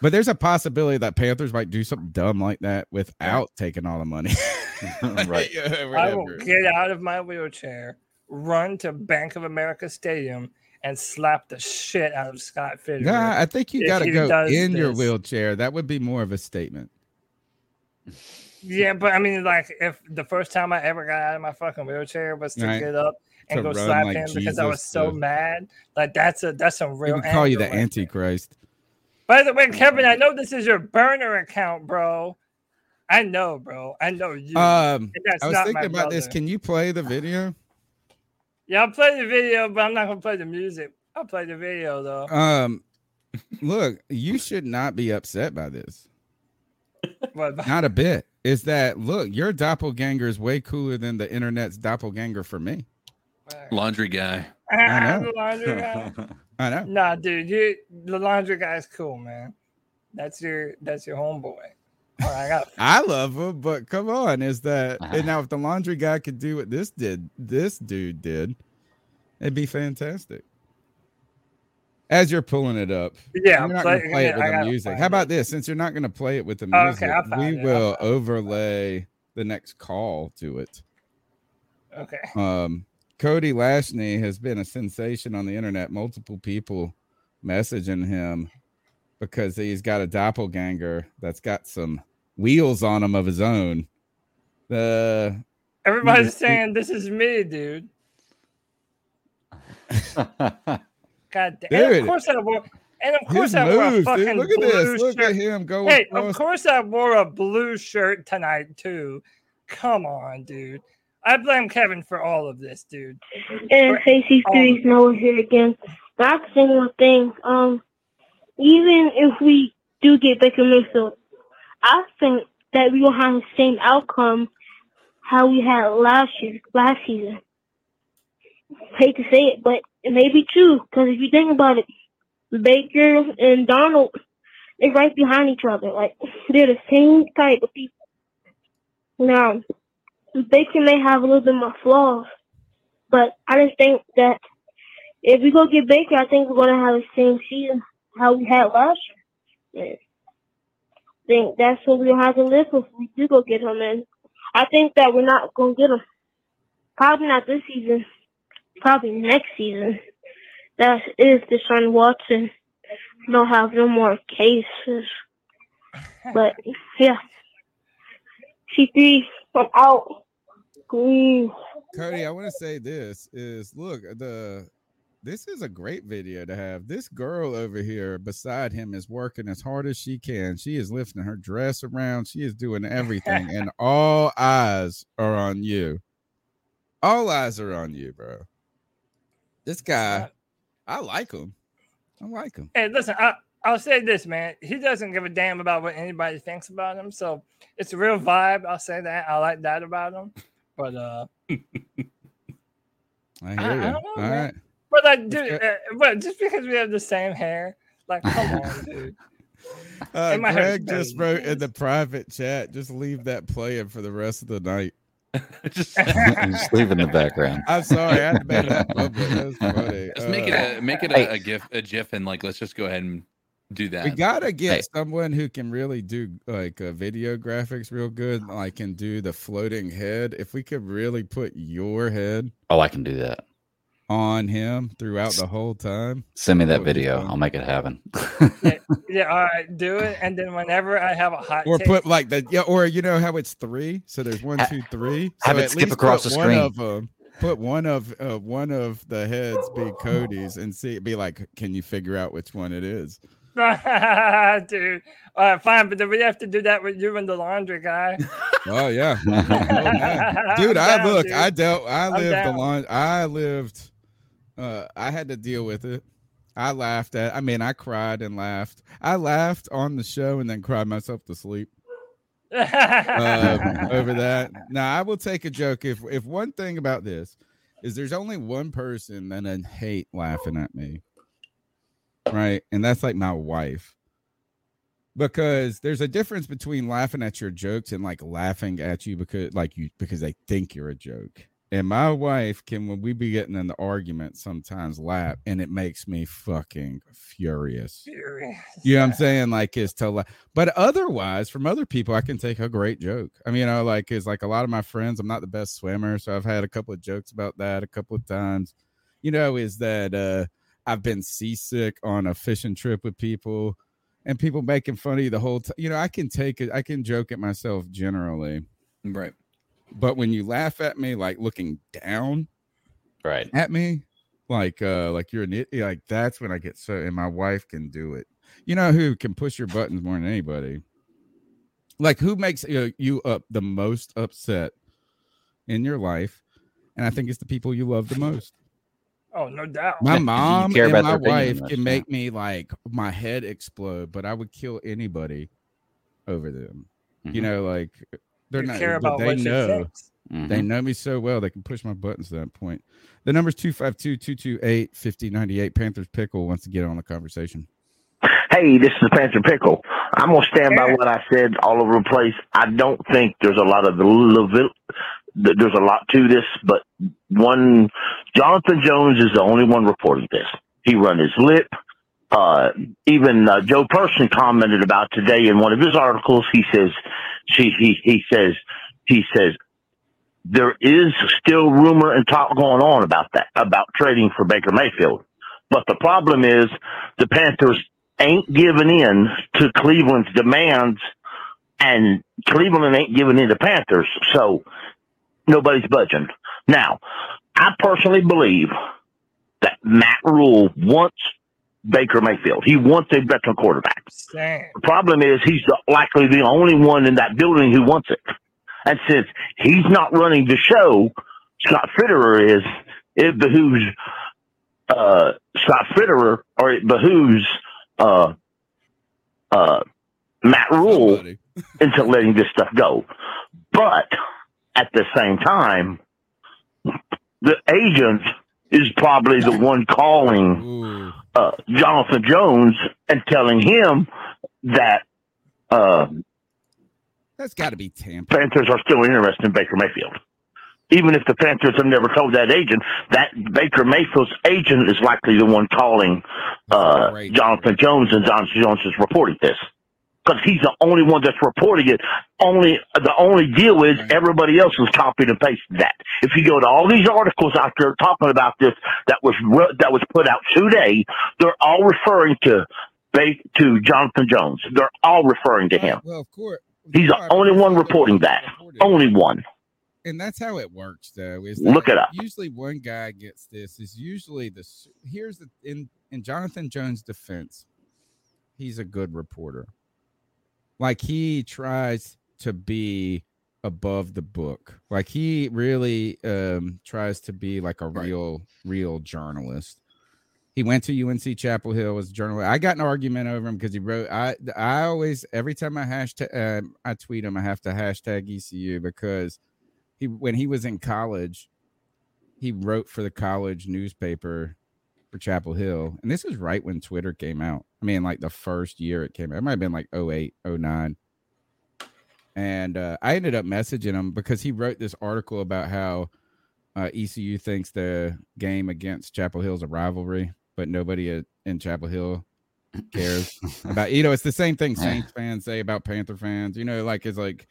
But there's a possibility that Panthers might do something dumb like that without taking all the money. right. I will get out of my wheelchair, run to Bank of America Stadium, and slap the shit out of Scott Fitzgerald. Nah, I think you got to go in your wheelchair. That would be more of a statement. Yeah, but I mean, like, if the first time I ever got out of my fucking wheelchair was to Right. get up and go slap like him because I was so to- mad, like that's a that's some They real. call you the right there. Antichrist. By the way, Kevin, I know this is your burner account, bro. I know, bro. I know you. Um, I was thinking about this. Can you play the video? Yeah, I'll play the video, but I'm not gonna play the music. I'll play the video though. Um, look, you should not be upset by this. Not a bit. Is that look? Your doppelganger is way cooler than the internet's doppelganger for me. Laundry guy. I know. the laundry guy. I know. Nah, dude, you the laundry guy's cool, man. That's your that's your homeboy. All right, I got I love him, but come on, is that and now if the laundry guy could do what this did, this dude did, it'd be fantastic. As you're pulling it up, Yeah, you're not play- gonna play it I with the music. How about this? Since you're not gonna play it with the Oh, music, okay, we it, I'll will overlay the next call to it. okay. Um, Cody Lashney has been a sensation on the internet. Multiple people messaging him because he's got a doppelganger that's got some wheels on him of his own. The Everybody's just- saying this is me, dude. God damn. And of course I wore and of His course I wore a moves, dude. fucking Look at blue this. Look shirt. at him go Hey, across- of course I wore a blue shirt tonight too. Come on, dude. I blame Kevin for all of this, dude. And For Casey all Three Noah here again. But I have one thing. Um, even if we do get Baker Mayfield, I think that we will have the same outcome how we had last year, last season. Hate to say it, but it may be true because if you think about it, Baker and Darnold they're right behind each other. Like they're the same type of people. Now, Baker may have a little bit more flaws, but I just think that if we go get Baker, I think we're gonna have the same season how we had last year. Yeah. Think that's what we'll have to live with if we do go get him. And I think that we're not gonna get him. Probably not this season. Probably next season. That is Deshaun Watson. Don't have no more cases. But yeah. C3, I'm out. Cody, I want to say this is look the this is a great video to have. This girl over here beside him is working as hard as she can. She is lifting her dress around. She is doing everything, and all eyes are on you. All eyes are on you, bro. This guy, I like him. I like him. Hey, listen, I, I'll say this, man. He doesn't give a damn about what anybody thinks about him. So it's a real vibe. I'll say that. I like that about him. But uh I I, hear I you. don't know, All man. right. But like, dude, uh, but just because we have the same hair, like, come on, dude. Uh, And my hair's Greg just wrote in the private chat, just leave that playing for the rest of the night. just, Just leave it in the background. I'm sorry, I had to make that public. That was funny. Just make Uh, it a make it a, a gif a gif and like let's just go ahead and do that. We gotta get Hey. someone who can really do like uh, video graphics real good, like can do the floating head. If we could really put your head Oh, I can do that. On him throughout the whole time, Send me that would video. I'll make it happen. Yeah, all right, do it. And then whenever I have a hot or take, put like the yeah, or you know how it's three, so there's one, Ha- two, have so it at skip least across put the one screen. Of 'em- put one of uh, one of the heads be Cody's and see be like, can you figure out which one it is? dude. All right, fine, but then we have to do that with you and the laundry guy. Oh yeah, Oh, dude. I'm I down, look. dude. I dealt. I I'm lived the down. line. I lived. Uh, I had to deal with it. I laughed at. I mean, I cried and laughed. I laughed on the show and then cried myself to sleep um, over that. Now I will take a joke if if one thing about this is there's only one person that I hate laughing at me, right? And that's like my wife. Because there's a difference between laughing at your jokes and like laughing at you because like you because they think you're a joke. And my wife can when we be getting in the argument sometimes laugh and it makes me fucking furious. Furious. You know what I'm saying? Like is to la- but otherwise from other people I can take a great joke. I mean, you know, like is like a lot of my friends, I'm not the best swimmer, so I've had a couple of jokes about that a couple of times. You know, is that uh I've been seasick on a fishing trip with people and people making fun of you the whole time. You know, I can take it, I can joke at myself generally. Right. But when you laugh at me, like looking down right at me, like uh like you're an idiot, like that's when I get so and my wife can do it. You know who can push your buttons more than anybody? Like who makes you, you up the most upset in your life? And I think it's the people you love the most. Oh, no doubt. My mom and my wife can yeah. make me like my head explode, but I would kill anybody over them. You Mhm. know, like they're You not. care about they what she know. thinks. They mm-hmm. know me so well they can push my buttons to that point. The number's 252-228-5098. Panthers Pickle wants to get on the conversation. Hey, this is Panther Pickle. I'm gonna stand by what I said all over the place. I don't think there's a lot of the Levit- th- there's a lot to this, but one Jonathan Jones is the only one reporting this. He run his lip. Uh, even uh, Joe Person commented about today in one of his articles. He says, she, he he says he says there is still rumor and talk going on about that about trading for Baker Mayfield. But the problem is the Panthers ain't giving in to Cleveland's demands, and Cleveland ain't giving in to Panthers, so nobody's budging. Now, I personally believe that Matt Rhule wants Baker Mayfield. He wants a veteran quarterback. Same. The problem is he's the, likely the only one in that building who wants it. And since he's not running the show, Scott Fitterer is, it behooves uh, Scott Fitterer or it behooves uh, uh, Matt Rhule into letting this stuff go. But at the same time, the agent is probably the one calling uh, Jonathan Jones and telling him that uh, That's got to be Tampa. Panthers are still interested in Baker Mayfield. Even if the Panthers have never told that agent, that Baker Mayfield's agent is likely the one calling uh, Jonathan Jones, and Jonathan Jones is reporting this because he's the only one that's reporting it. Only the only deal is everybody else is copying and pasting that. If you go to all these articles out there talking about this that was re- that was put out today, they're all referring to to Jonathan Jones. They're all referring to him. Well, of course. He's the only one reporting that. Only one. and that's how it works though is Look it up. usually one guy gets this is usually the here's the in in jonathan jones defense he's a good reporter like he tries to be above the book like he really um tries to be like a real real journalist he went to UNC Chapel Hill as a journalist. I got an argument over him because he wrote. I I always every time I hashtag um, I tweet him, I have to hashtag ECU because he when he was in college, he wrote for the college newspaper for Chapel Hill, and this is right when Twitter came out. I mean, like the first year it came out. It might have been like 08, 09. And uh, I ended up messaging him because he wrote this article about how uh, ECU thinks the game against Chapel Hill is a rivalry, but nobody in Chapel Hill cares about. You know, it's the same thing Saints fans say about Panther fans. You know, like it's like,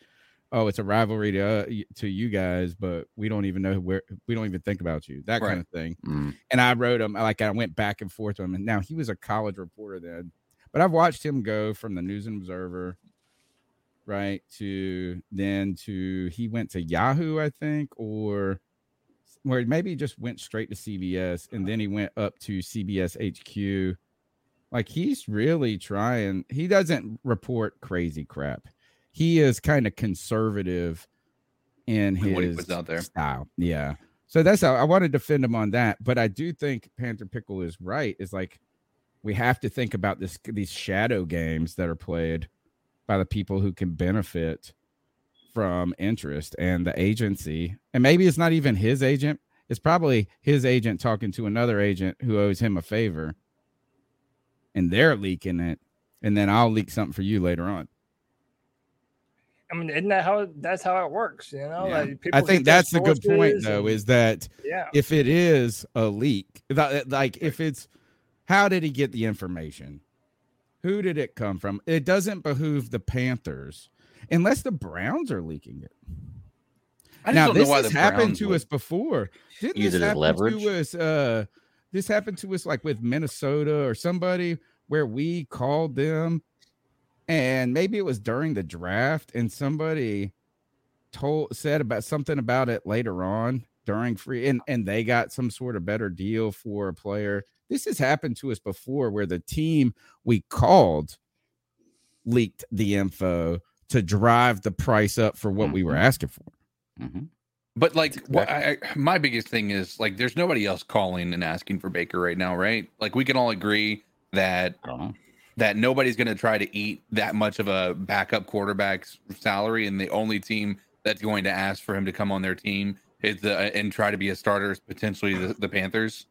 oh, it's a rivalry to uh, to you guys, but we don't even know where we don't even think about you. That kind of thing. Mm. And I wrote him like I went back and forth with him, and now he was a college reporter then, but I've watched him go from the News and Observer, right, to then to he went to Yahoo, I think, or where maybe he just went straight to CBS, and then he went up to CBS HQ. Like he's really trying. He doesn't report crazy crap. He is kind of conservative in In what he his puts out there. style. Yeah. So that's how I want to defend him on that. But I do think Panther Pickle is right. Is like we have to think about this these shadow games that are played by the people who can benefit from interest and the agency. And maybe it's not even his agent. It's probably his agent talking to another agent who owes him a favor. And they're leaking it. And then I'll leak something for you later on. I mean, isn't that how that's how it works? You know, Yeah. like I people think get their that's the good point, though, is that Yeah. if it is a leak, like if it's how did he get the information? Who did it come from? It doesn't behoove the Panthers unless the Browns are leaking it. I now know this has happened Browns to us before. Didn't Use this it as happen leverage? to us? Uh, this happened to us like with Minnesota or somebody where we called them and maybe it was during the draft, and somebody told said about something about it later on during free, and and they got some sort of better deal for a player. This has happened to us before, where the team we called leaked the info to drive the price up for what we were Mm-hmm. asking for. But like, what I, my biggest thing is like, there's nobody else calling and asking for Baker right now, right? Like, we can all agree that that nobody's going to try to eat that much of a backup quarterback's salary, and the only team that's going to ask for him to come on their team is the uh, and try to be a starter is potentially the, the Panthers,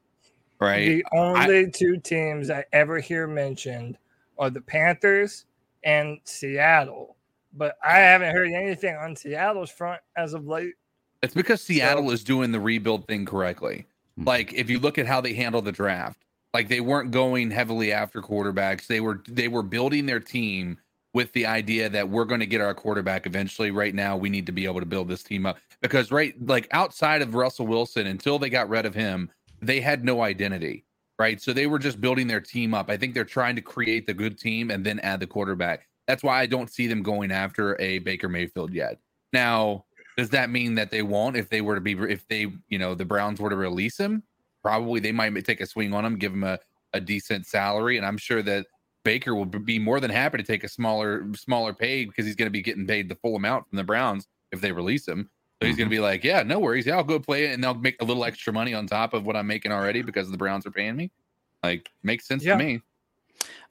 right? The only two teams I ever hear mentioned are the Panthers and Seattle. But I haven't heard anything on Seattle's front as of late. It's because Seattle is doing the rebuild thing correctly. Hmm. Like if you look at how they handle the draft, like they weren't going heavily after quarterbacks. They were they were building their team with the idea that we're going to get our quarterback eventually. Right now, we need to be able to build this team up because right like outside of Russell Wilson until they got rid of him, they had no identity. Right. So they were just building their team up. I think they're trying to create the good team and then add the quarterback. That's why I don't see them going after a Baker Mayfield yet. Now, does that mean that they won't if they were to be if they you know the Browns were to release him? Probably they might take a swing on him, give him a, a decent salary, and I'm sure that Baker will be more than happy to take a smaller smaller pay because he's going to be getting paid the full amount from the Browns if they release him. So he's going to mm-hmm. be like, yeah, no worries, yeah, I'll go play it, and they'll make a little extra money on top of what I'm making already because the Browns are paying me. Like makes sense Yeah. to me.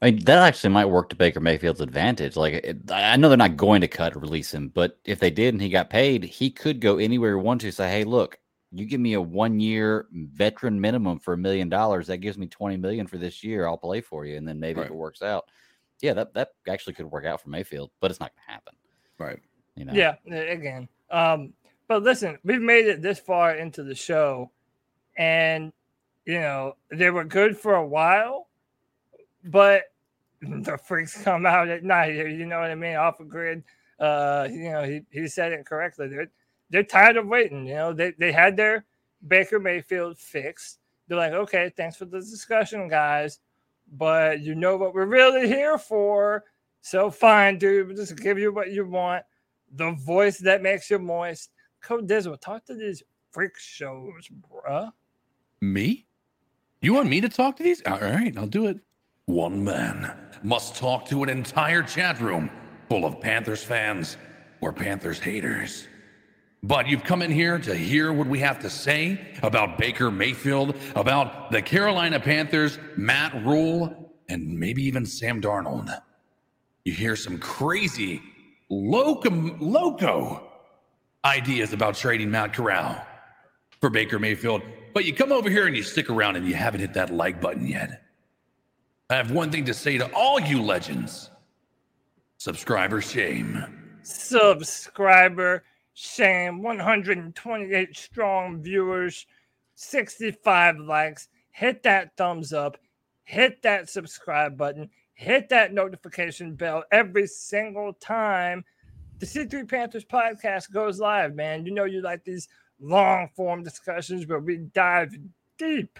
I mean, that actually might work to Baker Mayfield's advantage. Like, it, I know they're not going to cut or release him, but if they did and he got paid, he could go anywhere he wanted to. Say, hey, look, you give me a one-year veteran minimum for a million dollars, that gives me twenty million for this year. I'll play for you, and then maybe if it works out, yeah, that that actually could work out for Mayfield, but it's not going to happen. Right. You know. Yeah, again. Um, but listen, we've made it this far into the show, and you know they were good for a while, but the freaks come out at night. You know what I mean? Off a grid. Uh, you know, he, he said it correctly. They're they're tired of waiting. You know, they they had their Baker Mayfield fixed. They're like, okay, thanks for the discussion, guys. But you know what we're really here for. So fine, dude. We'll just give you what you want. The voice that makes you moist. Code Dizzle, talk to these freak shows, bruh. Me? You want me to talk to these? All right, I'll do it. One man must talk to an entire chat room full of Panthers fans or Panthers haters. But you've come in here to hear what we have to say about Baker Mayfield, about the Carolina Panthers, Matt Rhule, and maybe even Sam Darnold. You hear some crazy, loco, loco ideas about trading Matt Corral for Baker Mayfield, but you come over here and you stick around and you haven't hit that like button yet. I have one thing to say to all you legends subscriber shame. Subscriber shame, 128 strong viewers, 65 likes. Hit that thumbs up, hit that subscribe button, hit that notification bell every single time the C3 Panthers podcast goes live, man. You know, you like these long form discussions where we dive deep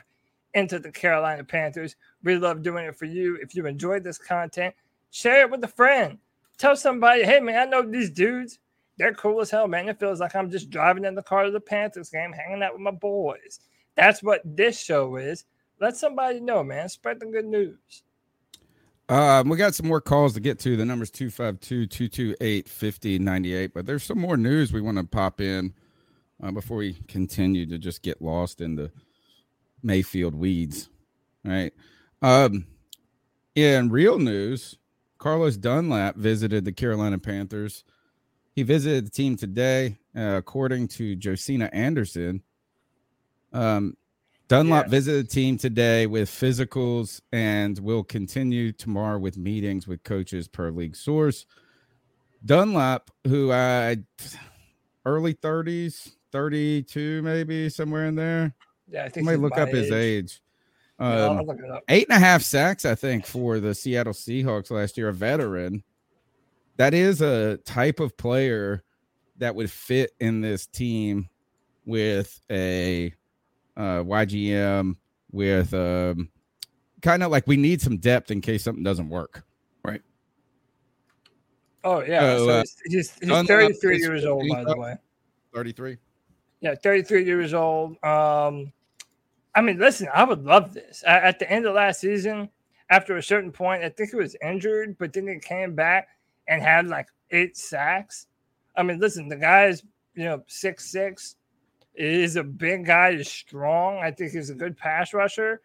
into the Carolina Panthers. We love doing it for you. If you enjoyed this content, share it with a friend. Tell somebody, hey, man, I know these dudes. They're cool as hell, man. It feels like I'm just driving in the car to the Panthers game, hanging out with my boys. That's what this show is. Let somebody know, man. Spread the good news. Um, we got some more calls to get to. The number's 252 228 5098. But there's some more news we want to pop in uh, before we continue to just get lost in the Mayfield weeds. Right. Um, in real news, Carlos Dunlap visited the Carolina Panthers. He visited the team today, uh, according to Josina Anderson. Um, Dunlap visited the team today with physicals and will continue tomorrow with meetings with coaches per league source. Dunlap, who I early 30s, 32 maybe somewhere in there. Yeah, I think Somebody look up his age. Um, it up. eight and a half sacks, I think, for the Seattle Seahawks last year. A veteran. That is a type of player that would fit in this team with a uh, YGM, with um, kind of like we need some depth in case something doesn't work. Right. Oh yeah, Oh, so uh, he's, he's, he's 33 years old, by the way. 33. Yeah, 33 years old. Um, I mean, listen, I would love this. A- At the end of last season, after a certain point, I think he was injured, but then he came back and had like eight sacks. I mean, listen, the guy is, you know, six six. Is a big guy, is strong. I think he's a good pass rusher.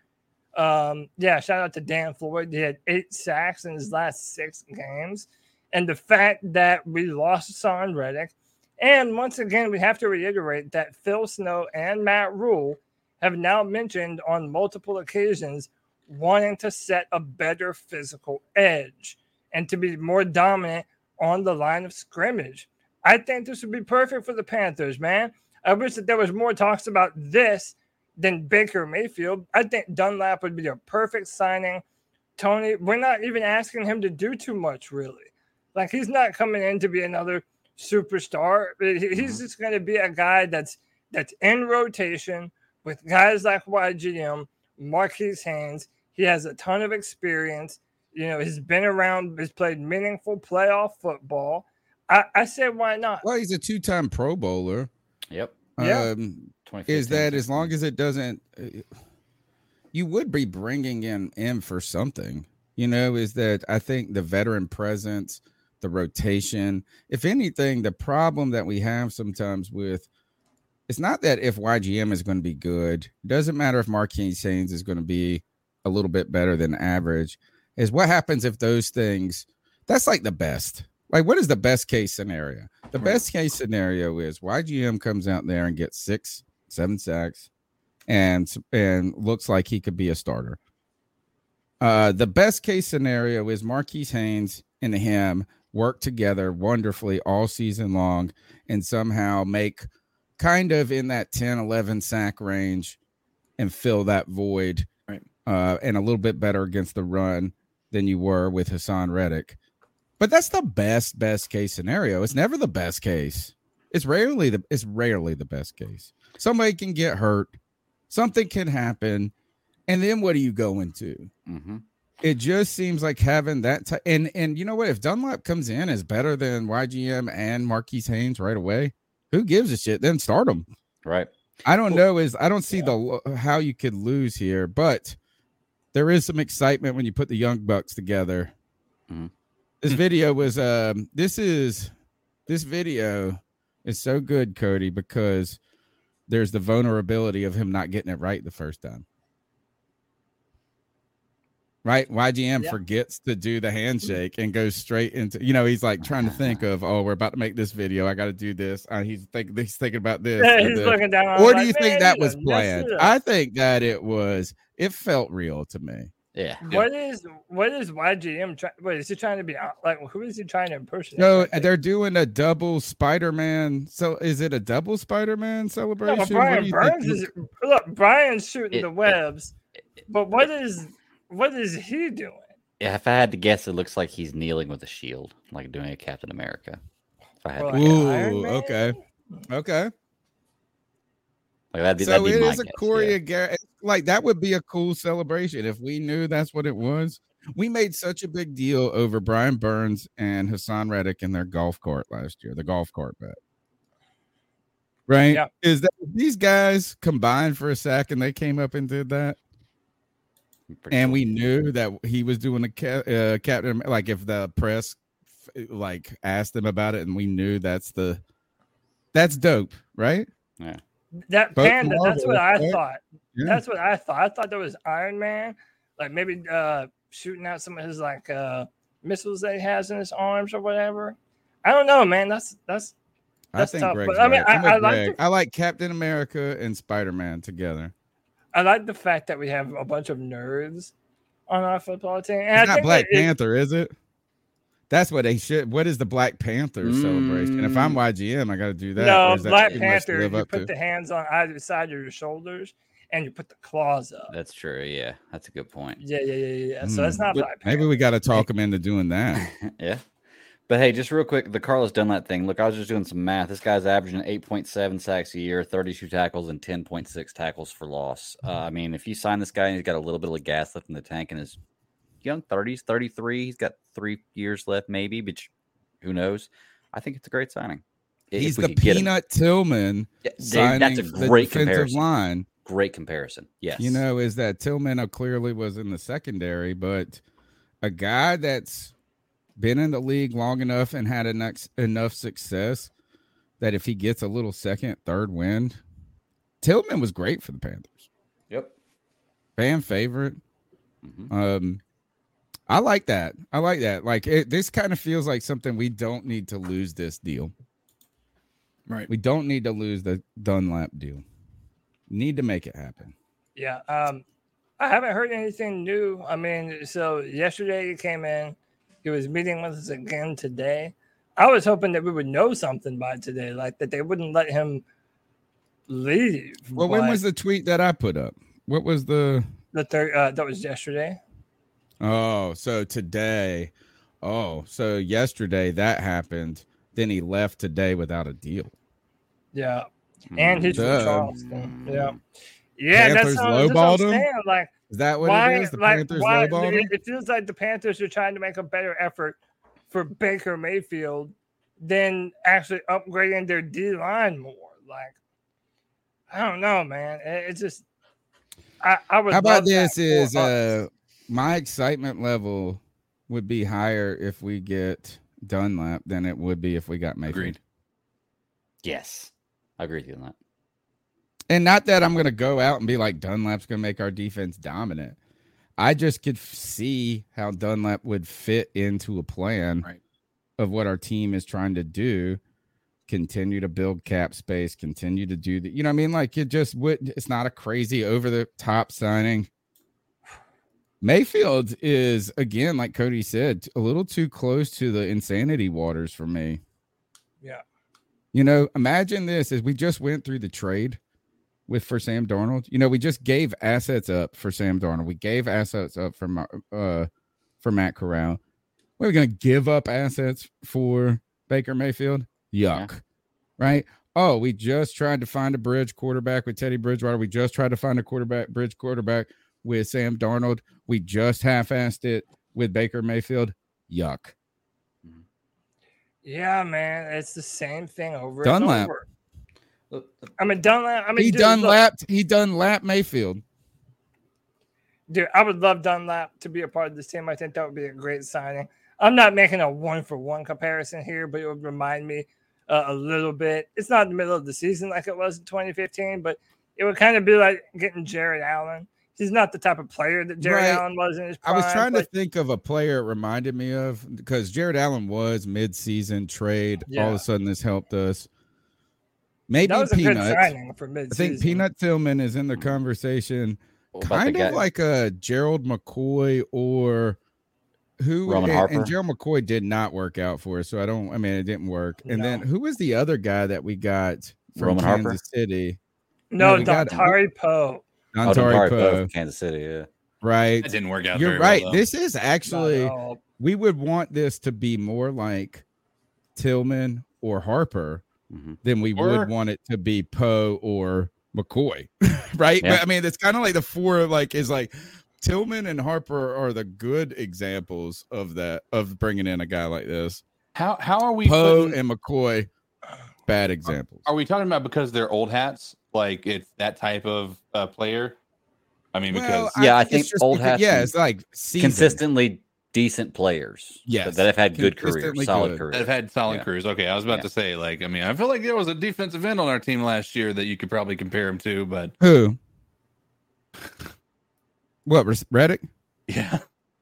Um, yeah, shout out to Dan Floyd. He had eight sacks in his last six games. And the fact that we lost Son Reddick, and once again, we have to reiterate that Phil Snow and Matt Rhule have now mentioned on multiple occasions wanting to set a better physical edge and to be more dominant on the line of scrimmage. I think this would be perfect for the Panthers, man. I wish that there was more talks about this than Baker Mayfield. I think Dunlap would be a perfect signing. Tony, we're not even asking him to do too much, really. Like he's not coming in to be another superstar. He's mm-hmm. just going to be a guy that's that's in rotation with guys like YGM, Marquis Haynes. He has a ton of experience. You know, he's been around, he's played meaningful playoff football. I, I said, why not? Well, he's a two-time Pro Bowler. Yep. Yeah. Um, 2015, is that as long as it doesn't, uh, you would be bringing in him for something. You know, is that I think the veteran presence, the rotation. If anything, the problem that we have sometimes with it's not that if YGM is going to be good, doesn't matter if Marquis Haynes is going to be a little bit better than average. Is what happens if those things that's like the best. Like, what is the best case scenario? The best case scenario is YGM comes out there and gets six, seven sacks, and and looks like he could be a starter. Uh, the best case scenario is Marquis Haynes and him work together wonderfully all season long and somehow make kind of in that 10, 11 sack range and fill that void Right. uh, and a little bit better against the run than you were with Hassan Reddick. But that's the best, best case scenario. It's never the best case. It's rarely the it's rarely the best case. Somebody can get hurt, something can happen, and then what do you go into? Mm-hmm. It just seems like having that ti- and and you know what? If Dunlap comes in is better than YGM and Marquis Haynes right away, who gives a shit? Then start them. Right. I don't know. Is I don't see the how you could lose here, but there is some excitement when you put the young bucks together. Mhm. This video was um this is this video is so good, Cody, because there's the vulnerability of him not getting it right the first time. Right? YGM Yeah. forgets to do the handshake and goes straight into you know, he's like trying to think of, oh, we're about to make this video. I gotta do this. Uh, he's thinking he's thinking about this. Yeah, and he's then- looking down or do like, you think that was planned? I think that it was. It felt real to me. Yeah. What is what is YGM trying? Wait, is he trying to be? Uh, like, who is he trying to impersonate? No, they're doing a double Spider-Man. So is it a double Spider-Man celebration? but What do Brian Burns is look. Brian's shooting It- the webs, but what is what is he doing? Yeah, if I had to guess, it looks like he's kneeling with a shield, like doing a Captain America. If I had Or to guess. Ooh, okay, okay. Like that'd be, So that'd be it my is a guess, yeah. Like that would be a cool celebration if we knew that's what it was. We made such a big deal over Brian Burns and Hassan Reddick in their golf cart last year, the golf cart bet. Right? Yeah. Is that these guys combined for a second? They came up and did that, and we knew that he was doing a ca- uh, captain. Like if the press like asked him about it, and we knew that's the that's dope, right? Yeah. That Both panda. That's what I right? thought. Yeah. That's what I thought. I thought there was Iron Man, like maybe uh shooting out some of his like uh missiles that he has in his arms or whatever. I don't know, man. That's that's I think tough, Greg's but I mean, right. I- with I like Greg. the- I like Captain America and Spider Man together. I like the fact that we have a bunch of nerds on our football team. And I It's not think Black it- Panther, is it? That's what they should. What is the Black Panther celebration? And if I'm YGM, I got to do that. no, that Black too much Panther. You put to? the hands on either side of your shoulders and you put the claws up. That's true. Yeah, that's a good point. Yeah, yeah, yeah, yeah. yeah. So it's Hmm. not But Black Panther. Maybe we got to talk him into doing that. yeah. But hey, just real quick, the Carlos Dunlap thing. Look, I was just doing some math. This guy's averaging 8.7 sacks a year, 32 tackles, and 10.6 tackles for loss. Uh, I mean, if you sign this guy and he's got a little bit of gas left in the tank and his young 30s, 33, he's got three years left, maybe, but Who knows? I think it's a great signing. He's the could get him. Peanut Tillman Yeah, that's a great defensive comparison. line. Great comparison. Yes. You know, is that Tillman uh, clearly was in the secondary, but a guy that's been in the league long enough and had enough, enough success that if he gets a little second, third wind, Tillman was great for the Panthers. Yep. Fan favorite. Mhm. Um, I like that. I like that. Like it, this kind of feels like something we don't need to lose this deal. Right. We don't need to lose the Dunlap deal. Need to make it happen. Yeah. Um, I haven't heard anything new. I mean, so yesterday he came in. He was meeting with us again today. I was hoping that we would know something by today, like that they wouldn't let him leave. Well, when was the tweet that I put up? What was the the third? Uh, that was yesterday. Oh, so today. Oh, so yesterday that happened. Then he left today without a deal. Yeah. And he's Duh. from Charleston. Yeah. Yeah, Panthers that's, what, that's what lowballed I'm him? saying. Like, Is that what why, it is? The like, Panthers why, lowballed it, him? it feels like the Panthers are trying to make a better effort for Baker Mayfield than actually upgrading their D line more. Like, I don't know, man. It, it's just, I, I would. How about this? Is uh my excitement level would be higher if we get Dunlap than it would be if we got Mayfield. Agreed. Yes. I agree with you on that. And not that I'm going to go out and be like Dunlap's going to make our defense dominant. I just could see how Dunlap would fit into a plan Right. of what our team is trying to do. Continue to build cap space, continue to do the, you know, what I mean, like it just would. It's not a crazy over the top signing. Mayfield is again, like Cody said, a little too close to the insanity waters for me. Yeah. You know, imagine this as we just went through the trade with for Sam Darnold. You know, we just gave assets up for Sam Darnold. We gave assets up for uh for Matt Corral. We're going to give up assets for Baker Mayfield. Yuck. Right? Oh, we just tried to find a bridge quarterback with Teddy Bridgewater. We just tried to find a quarterback bridge quarterback with Sam Darnold. We just half-assed it with Baker Mayfield. Yuck. Yeah, man, it's the same thing over Dunlap. and over. I mean, Dunlap. I mean, he dude, done look, lapped. He done lap Mayfield. Dude, I would love Dunlap to be a part of this team. I think that would be a great signing. I'm not making a one for one comparison here, but it would remind me uh, a little bit. It's not the middle of the season like it was in 2015, but it would kind of be like getting Jared Allen. He's not the type of player that Jared Right. Allen was in his prime, I was trying to think of a player it reminded me of because Jared Allen was mid-season trade. All of a sudden, this helped us. Maybe that was a good Peanut. signing for I think Peanut Tillman is in the mm-hmm. conversation, What about the kind guy- of like a Gerald McCoy or who. Roman and, Harper? and Gerald McCoy did not work out for us, so I don't. I mean, it didn't work. And then No. who was the other guy that we got from Roman Harper? Kansas City? No, we got- Dontari Poe. Oh, Dontari Dontari Poe Poe. Kansas City. Yeah. Right. That didn't work out. You're very well, right. though. this is actually Not at all. we would want this to be more like Tillman or Harper Mhm. than we Or- would want it to be Poe or McCoy, right? Yeah. But I mean, it's kind of like the four like is like Tillman and Harper are the good examples of that of bringing in a guy like this. How how are we? Poe putting- and McCoy, bad examples. are we talking about because they're old hats? Like it's that type of uh, player? I mean, because Yeah, I it's think old because- hats Yeah, it's like seasoned. Consistently decent players. Yes, That, that have had good careers, consistently solid good. careers. that have had solid Yeah. careers. Okay, I was about Yeah. to say, like, I mean, I feel like there was a defensive end on our team last year that you could probably compare him to, but Who? What Res- Reddick? yeah,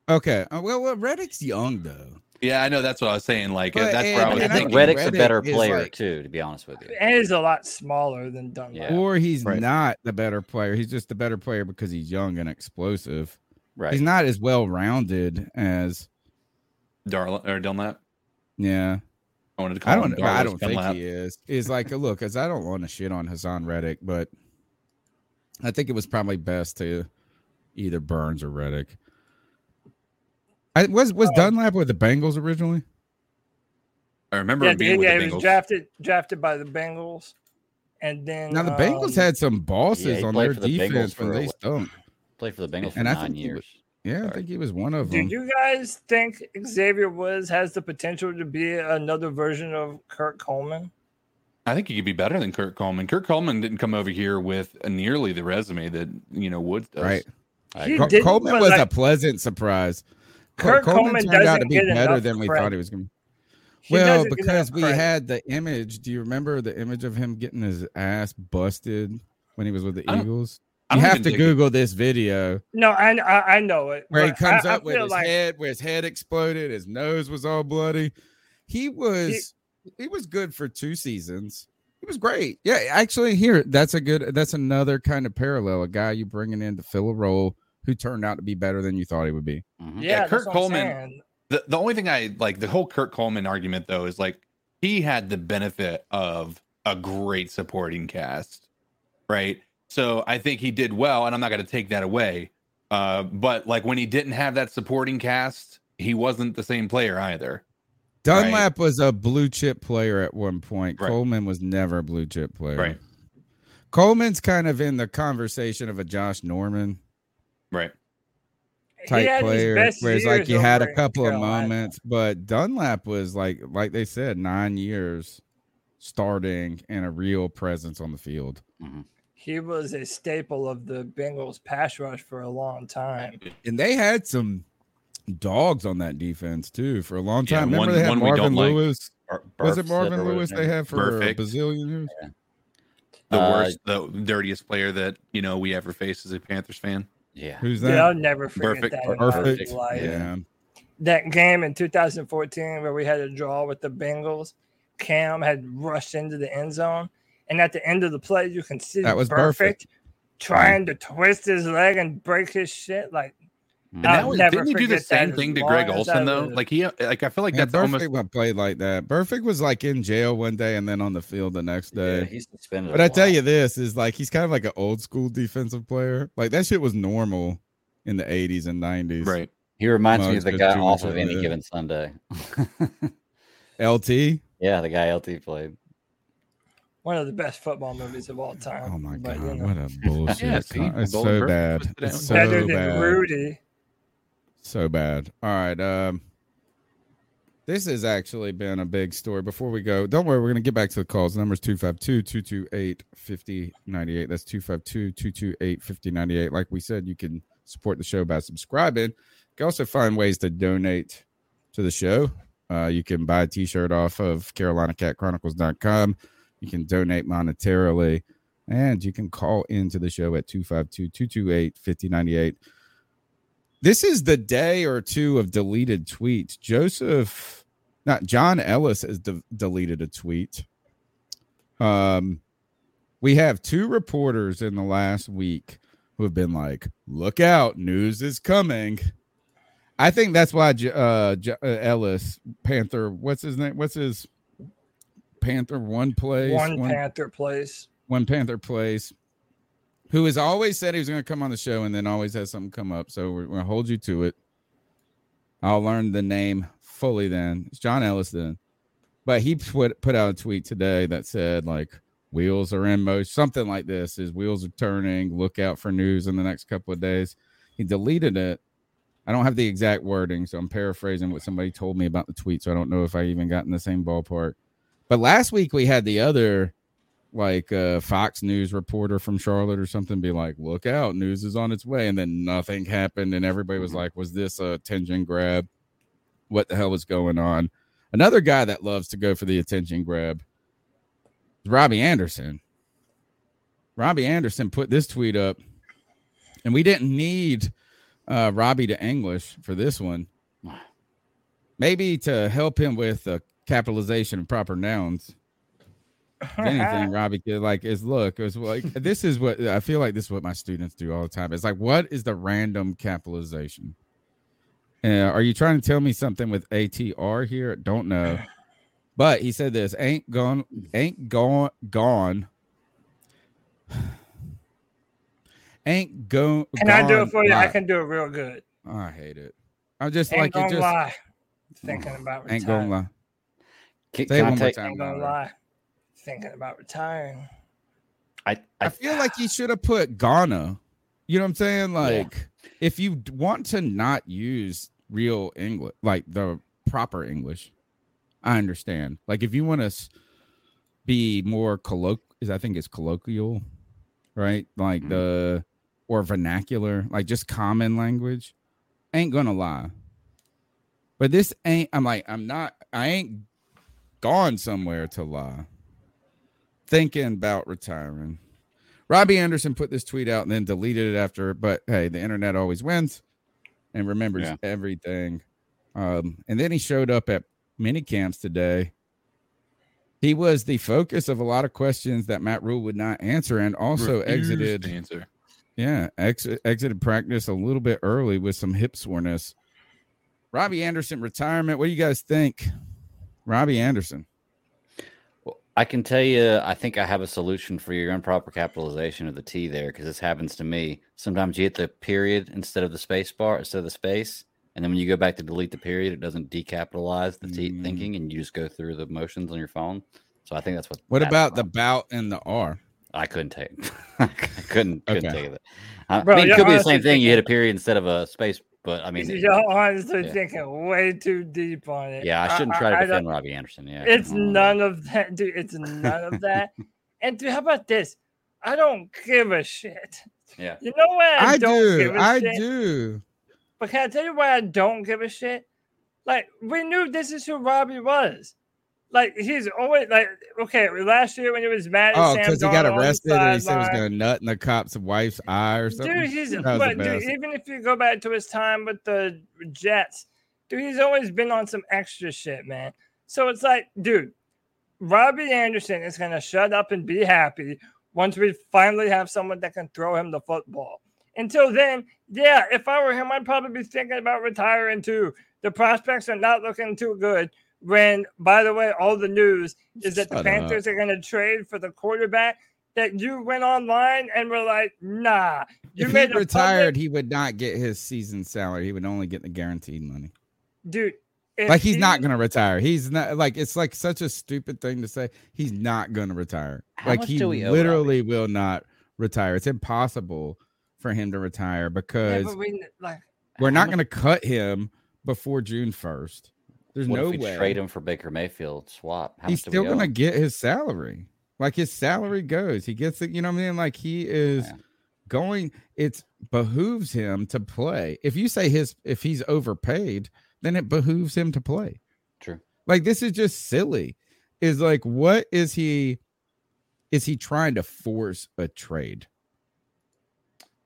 Okay. Uh, well, well, Reddick's young though. Yeah, I know that's what I was saying. Like, But- that's where I was I I think Reddick's a better player like- too, to be honest with you. And he's a lot smaller than Dunlap. Yeah. Or he's Right. not the better player. He's just the better player because he's young and explosive. Right. He's not as well rounded as Darla or Dunlap. yeah. I wanted to call I don't. I Darla don't think Dunlap. he is. Is like look, because I don't want to shit on Hassan Reddick, but I think it was probably best to either Burns or Reddick. I was was Dunlap with the Bengals originally. I remember Yeah, him being yeah, with he the was Bengals. drafted drafted by the Bengals, and then Now the Bengals um, had some bosses Yeah, on their the defense for when a they stunk. Played for the Bengals for And I nine years. was- Yeah, I think he was one of Do them. you guys think Xavier Woods has the potential to be another version of Kurt Coleman? I think he could be better than Kurt Coleman. Kurt Coleman didn't come over here with nearly the resume that you know Woods does. Right. He Col- didn't, Coleman but, was a pleasant surprise. Col- Kurt Coleman Coleman turned out to be better than we thought he was going to. Well, because we credit. had the image. Do you remember the image of him getting his ass busted when he was with the I Eagles? I You don't have to think- Google this video No, I, I I know it. where he comes I, up I with his like head, where his head exploded, his nose was all bloody. He was he, was good for two seasons. He was great. Yeah, actually, here that's a good. That's another kind of parallel. A guy you bringing in to fill a role who turned out to be better than you thought he would be. Yeah, Kurt that's what I'm Coleman. The the only thing I like the whole Kurt Coleman argument though is like he had the benefit of a great supporting cast, right? So I think he did well, and I'm not going to take that away. Uh, but like when he didn't have that supporting cast, he wasn't the same player either. Dunlap was a blue chip player at one point. Right. Coleman was never a blue chip player. Right. Coleman's kind of in the conversation of a Josh Norman Right. type had his player, best where it's like years you had a couple of moments, but Dunlap was like, like they said, nine years starting and a real presence on the field. he was a staple of the Bengals pass rush for a long time. And they had some dogs on that defense too for a long Yeah, time. Remember one- they had Marvin don't like. Lewis. Was it Marvin said Lewis they had for Perfect. a bazillion years? The Uh, worst, the dirtiest player that you know we ever faced as a Panthers fan. Yeah. Who's Dude, that? I'll never forget Burfict. that. Burfict. life. Yeah. That game in 2014 where we had a draw with the Bengals, Cam had rushed into the end zone, and at the end of the play, you can see That was Burfict, Burfict. trying to twist his leg and break his shit. Like, And I'll that was, never didn't he do the same thing to long Greg Olsen though? live. Like he, like I feel like Yeah, that's almost Burfict played like that. Burfict was like in jail one day and then on the field the next day. Yeah, he's suspended. But a I tell you this is like he's kind of like an old school defensive player. Like that shit was normal in the 80s and 90s. right. he reminds me of the guy too off of of any given Sunday. LT. yeah, the guy LT played. one of the best football movies of all oh time. Oh my But, god, you know, what a bullshit. Yeah, see, it's so bad. It's down. better so than bad. Rudy. So bad. All right. Um this has actually been a big story. Before we go, don't worry, we're going to get back to the calls. The number is 252 228 5098. That's 252 228 5098. Like we said, you can support the show by subscribing. You can also find ways to donate to the show. Uh, you can buy a t shirt off of CarolinaCatChronicles.com. You can donate monetarily. And you can call into the show at 252 228 5098 this is the day or two of deleted tweets. Joseph, not John Ellis has de- deleted a tweet. Um, we have two reporters in the last week who have been like, "Look out, news is coming." I think that's why uh, uh, Ellis Panther. What's his name? What's his Panther? One plays One Panther place. one Panther plays, who has always said he was going to come on the show and then always has something come up. So we're going to hold you to it. I'll learn the name fully then. It's John Ellis then. But he put put out a tweet today that said like wheels are in motion, something like this. His wheels are turning. Look out for news in the next couple of days. He deleted it. I don't have the exact wording, so I'm paraphrasing what somebody told me about the tweet. So I don't know if I even got in the same ballpark. But last week we had the other like a Fox News reporter from Charlotte or something be like, "Look out, news is on its way," and then nothing happened, and everybody was like, "Was this a attention grab? What the hell was going on?" Another guy that loves to go for the attention grab is Robbie Anderson. Robbie Anderson put this tweet up, and we didn't need uh Robbie to English for this one. Maybe to help him with uh, capitalization of proper nouns anything, Robbie could like is look, it's like this is what I feel like this is what my students do all the time. It's like, what is the random capitalization? Uh, are you trying to tell me something with ATR here? Don't know. But he said this ain't gone, ain't gone, gone. Ain't go. Can I do it for you? I can do it real good. Oh, I hate it. I'm just Ain't like gonna it just lie. Thinking about retiring. ain't gonna lie. Can, Say it can I one more take? time. Ain't gonna Louder. lie. Thinking about retiring. I, I I feel like you should have put gonna. You know what I'm saying? Like if you want to not use real English, like the proper English, I understand. Like if you want to be more colloquial, I think it's colloquial, right? Like the mm-hmm. or vernacular, like just common language. Ain't gonna lie, but this ain't. I'm like, I'm not. I ain't gone somewhere to lie. Thinking about retiring. Robbie Anderson put this tweet out and then deleted it after, but hey, the internet always wins and remembers Yeah. everything. Um, and then he showed up at mini camps today. He was the focus of a lot of questions that Matt Rhule would not answer, and also Refused exited. answer. Yeah, ex- exited practice a little bit early with some hip soreness. Robbie Anderson retirement. What do you guys think? Robbie Anderson. I can tell you, I think I have a solution for your improper capitalization of the T there because this happens to me. Sometimes you hit the period instead of the space bar, instead of the space. And then when you go back to delete the period, it doesn't decapitalize the T Mm. thinking and you just go through the motions on your phone. So I think that's what. What that's about the bout and the R? I couldn't take. I couldn't couldn't Okay. take it. I Bro, mean, it could be the same thing. You hit a period instead of a space, but I mean, You're honestly yeah. thinking way too deep on it. yeah, I shouldn't try to I defend Robbie Anderson. Yeah, It's none of that, dude. It's none of that. And dude, how about this? I don't give a shit. Yeah. You know why I, I don't do. give a I shit? do. But can I tell you why I don't give a shit? Like we knew this is who Robbie was. Like he's always like okay. Last year when he was mad at Oh, because he got Darnold on the arrested and he said he was going to nut in the cop's wife's eye or something. Dude, he's That was the but dude, even if you go back to his time with the Jets, dude, he's always been on some extra shit, man. So it's like, dude, Robbie Anderson is gonna shut up and be happy once we finally have someone that can throw him the football. Until then, yeah, if I were him, I'd probably be thinking about retiring too. The prospects are not looking too good. When, by the way, all the news is that the Shut Panthers are going to trade for the quarterback that you went online and were like, nah. You if made he retired, public- he would not get his season salary. He would only get the guaranteed money. dude. like he's he- not going to retire. He's not like it's like such a stupid thing to say. He's not going to retire. How like he do owe literally will not retire. It's impossible for him to retire because but we, like, we're not going to cut him before June first. There's What no if we way. trade him for Baker Mayfield swap? How he's much do we still gonna get his salary. Like his salary goes. He gets it, you know what I mean? Like he is going, it behooves him to play. If you say his if he's overpaid, then it behooves him to play. True. Like this is just silly. Is like what is he is he trying to force a trade?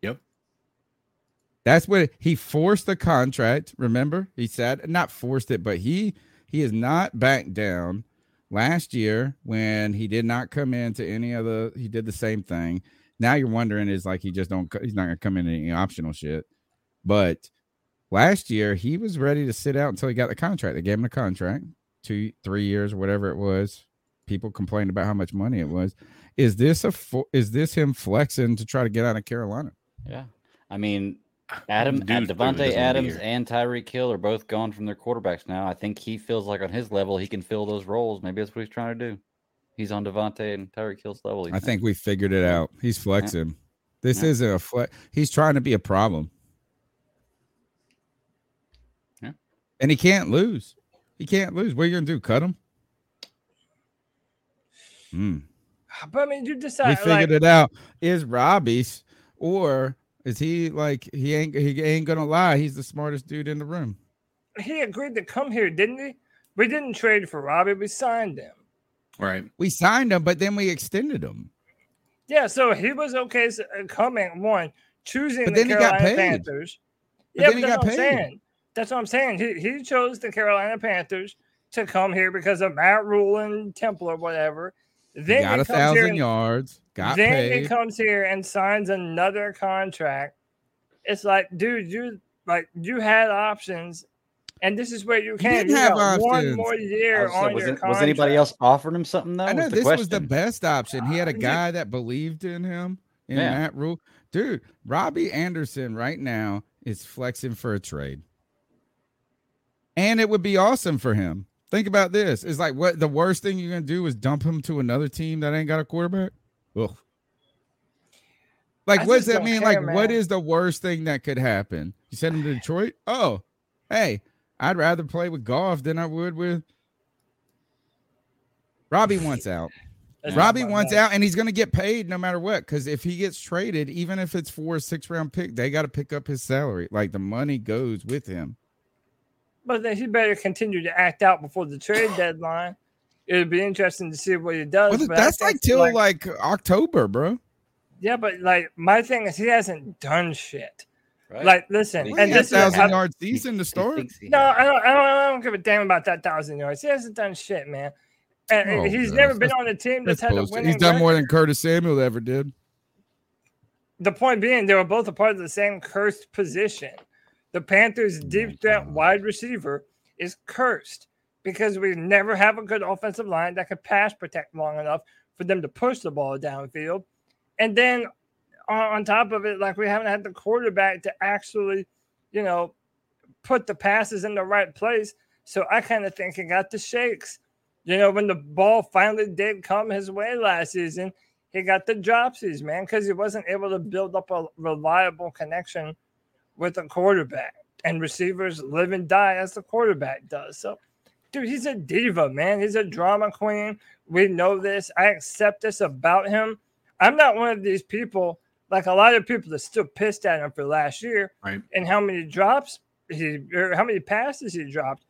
Yep. That's what he forced the contract. Remember, he said not forced it, but he he is not backed down. Last year, when he did not come into any of the, he did the same thing. Now you're wondering is like he just don't he's not gonna come in any optional shit. But last year he was ready to sit out until he got the contract. They gave him the contract, two, three years, or whatever it was. People complained about how much money it was. Is this a is this him flexing to try to get out of Carolina? Yeah. I mean, Adam, Dude and clearly Davante Adams and Tyreek Hill are both gone from their quarterbacks now. I think he feels like on his level he can fill those roles. Maybe that's what he's trying to do. He's on Davante and Tyreek Hill's level. I thinks. think we figured it out. He's flexing. This Yeah. isn't a flex. He's trying to be a problem. Yeah. And he can't lose. He can't lose. What are you gonna do? Cut him? Hmm. but I mean, you decide. We decide. figured like, it out. Is Robbie's or is he like he ain't he ain't gonna lie? He's the smartest dude in the room. he agreed to come here, didn't he? We didn't trade for Robbie. We signed him. Right. We signed him, but then we extended him. Yeah, so he was okay uh, coming one, choosing But the then he got Carolina paid. Panthers. But yeah, then he but that's got what I'm paid. saying. That's what I'm saying. He he chose the Carolina Panthers to come here because of Matt Rhule and Temple or whatever. Then He got he a thousand and- yards. Got then paid. he comes here and signs another contract. It's like, dude, you like you had options, and this is where you can. didn't You have got one more year was on was, your it- was anybody else offering him something though? I know Was the this was the best option. He had a guy that believed in him in Yeah. that Rhule. Dude, Robbie Anderson right now is flexing for a trade. And it would be awesome for him. Think about this. It's like what the worst thing you're gonna do is dump him to another team that ain't got a quarterback. Ugh. Like, I what does that mean? care, like, what man. is the worst thing that could happen? You send him to Detroit? Oh, hey, I'd rather play with golf than I would with. Robbie wants out. Robbie not wants out, and he's going to get paid no matter what. Because if he gets traded, even if it's for a six round pick, they got to pick up his salary. Like the money goes with him. But then he better continue to act out before the trade deadline. It'll be interesting to see what he does. Well, but that's like till like, October, bro. yeah, but like my thing is he hasn't done shit. Right. Like, listen, Well, and he had this is thousand I- yard season to start. No, I don't, I don't. I don't give a damn about that thousand yards. He hasn't done shit, man. And and Oh, he's man. never been That's- on a team That's that's, had a bullshit. winning. He's done record. more than Curtis Samuel ever did. the point being, they were both a part of the same cursed position. The Panthers' deep threat oh wide receiver is cursed because we never have a good offensive line that could pass protect long enough for them to push the ball downfield. And then on, on top of it, like we haven't had the quarterback to actually, you know, put the passes in the right place. So I kind of think he got the shakes. You know, when the ball finally did come his way last season, he got the dropsies, man, because he wasn't able to build up a reliable connection with a quarterback. And receivers live and die as the quarterback does. So, dude, he's a diva, man. He's a drama queen. We know this. I accept this about him. I'm not one of these people, like a lot of people that still pissed at him for last year Right. and how many drops he or how many passes he dropped.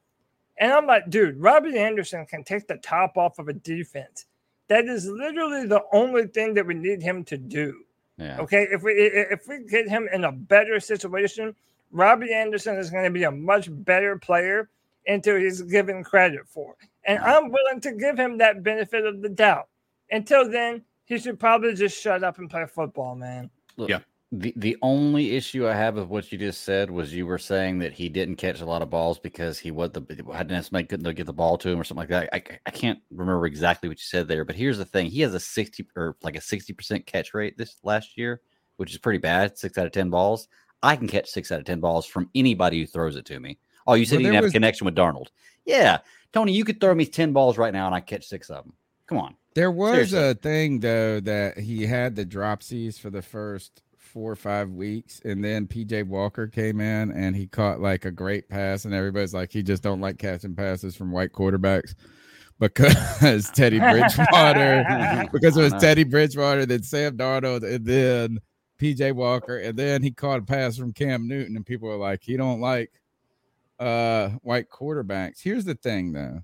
And I'm like, dude, Robbie Anderson can take the top off of a defense. That is literally the only thing that we need him to do. Yeah. Okay, if we if we get him in a better situation, Robbie Anderson is going to be a much better player until he's given credit for. And I'm willing to give him that benefit of the doubt. Until then, he should probably just shut up and play football, man. Look, Yeah. The the only issue I have with what you just said was you were saying that he didn't catch a lot of balls because he was the hadn't necessarily couldn't get the ball to him or something like that. I, I can't remember exactly what you said there, but here's the thing: he has a sixty or like a sixty percent catch rate this last year, which is pretty bad. Six out of ten balls. I can catch six out of ten balls from anybody who throws it to me. Oh, you said Well, he didn't have a connection with Darnold. Yeah, Tony, you could throw me ten balls right now and I catch six of them. Come on. There was Seriously. a thing though that he had the dropsies for the first four or five weeks, and then PJ Walker came in and he caught like a great pass, and everybody's like, he just don't like catching passes from white quarterbacks because Teddy Bridgewater, because it was uh-huh. Teddy Bridgewater, then Sam Darnold, and then PJ Walker, and then he caught a pass from Cam Newton, and people were like, he don't like uh white quarterbacks. Here's the thing though.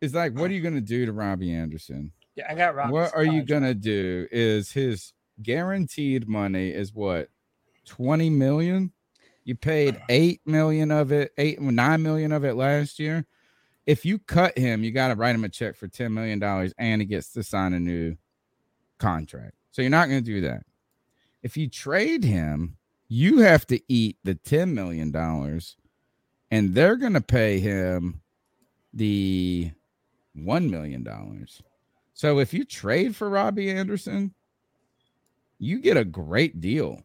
It's like, what are you gonna do to Robbie Anderson? Yeah, I got Robbie's what are you gonna do? Is his guaranteed money is what 20 million? You paid eight million of it, eight nine million of it last year. If you cut him, you got to write him a check for 10 million dollars and he gets to sign a new contract. So you're not going to do that. If you trade him, you have to eat the 10 million dollars and they're going to pay him the 1 million dollars. So if you trade for Robbie Anderson, you get a great deal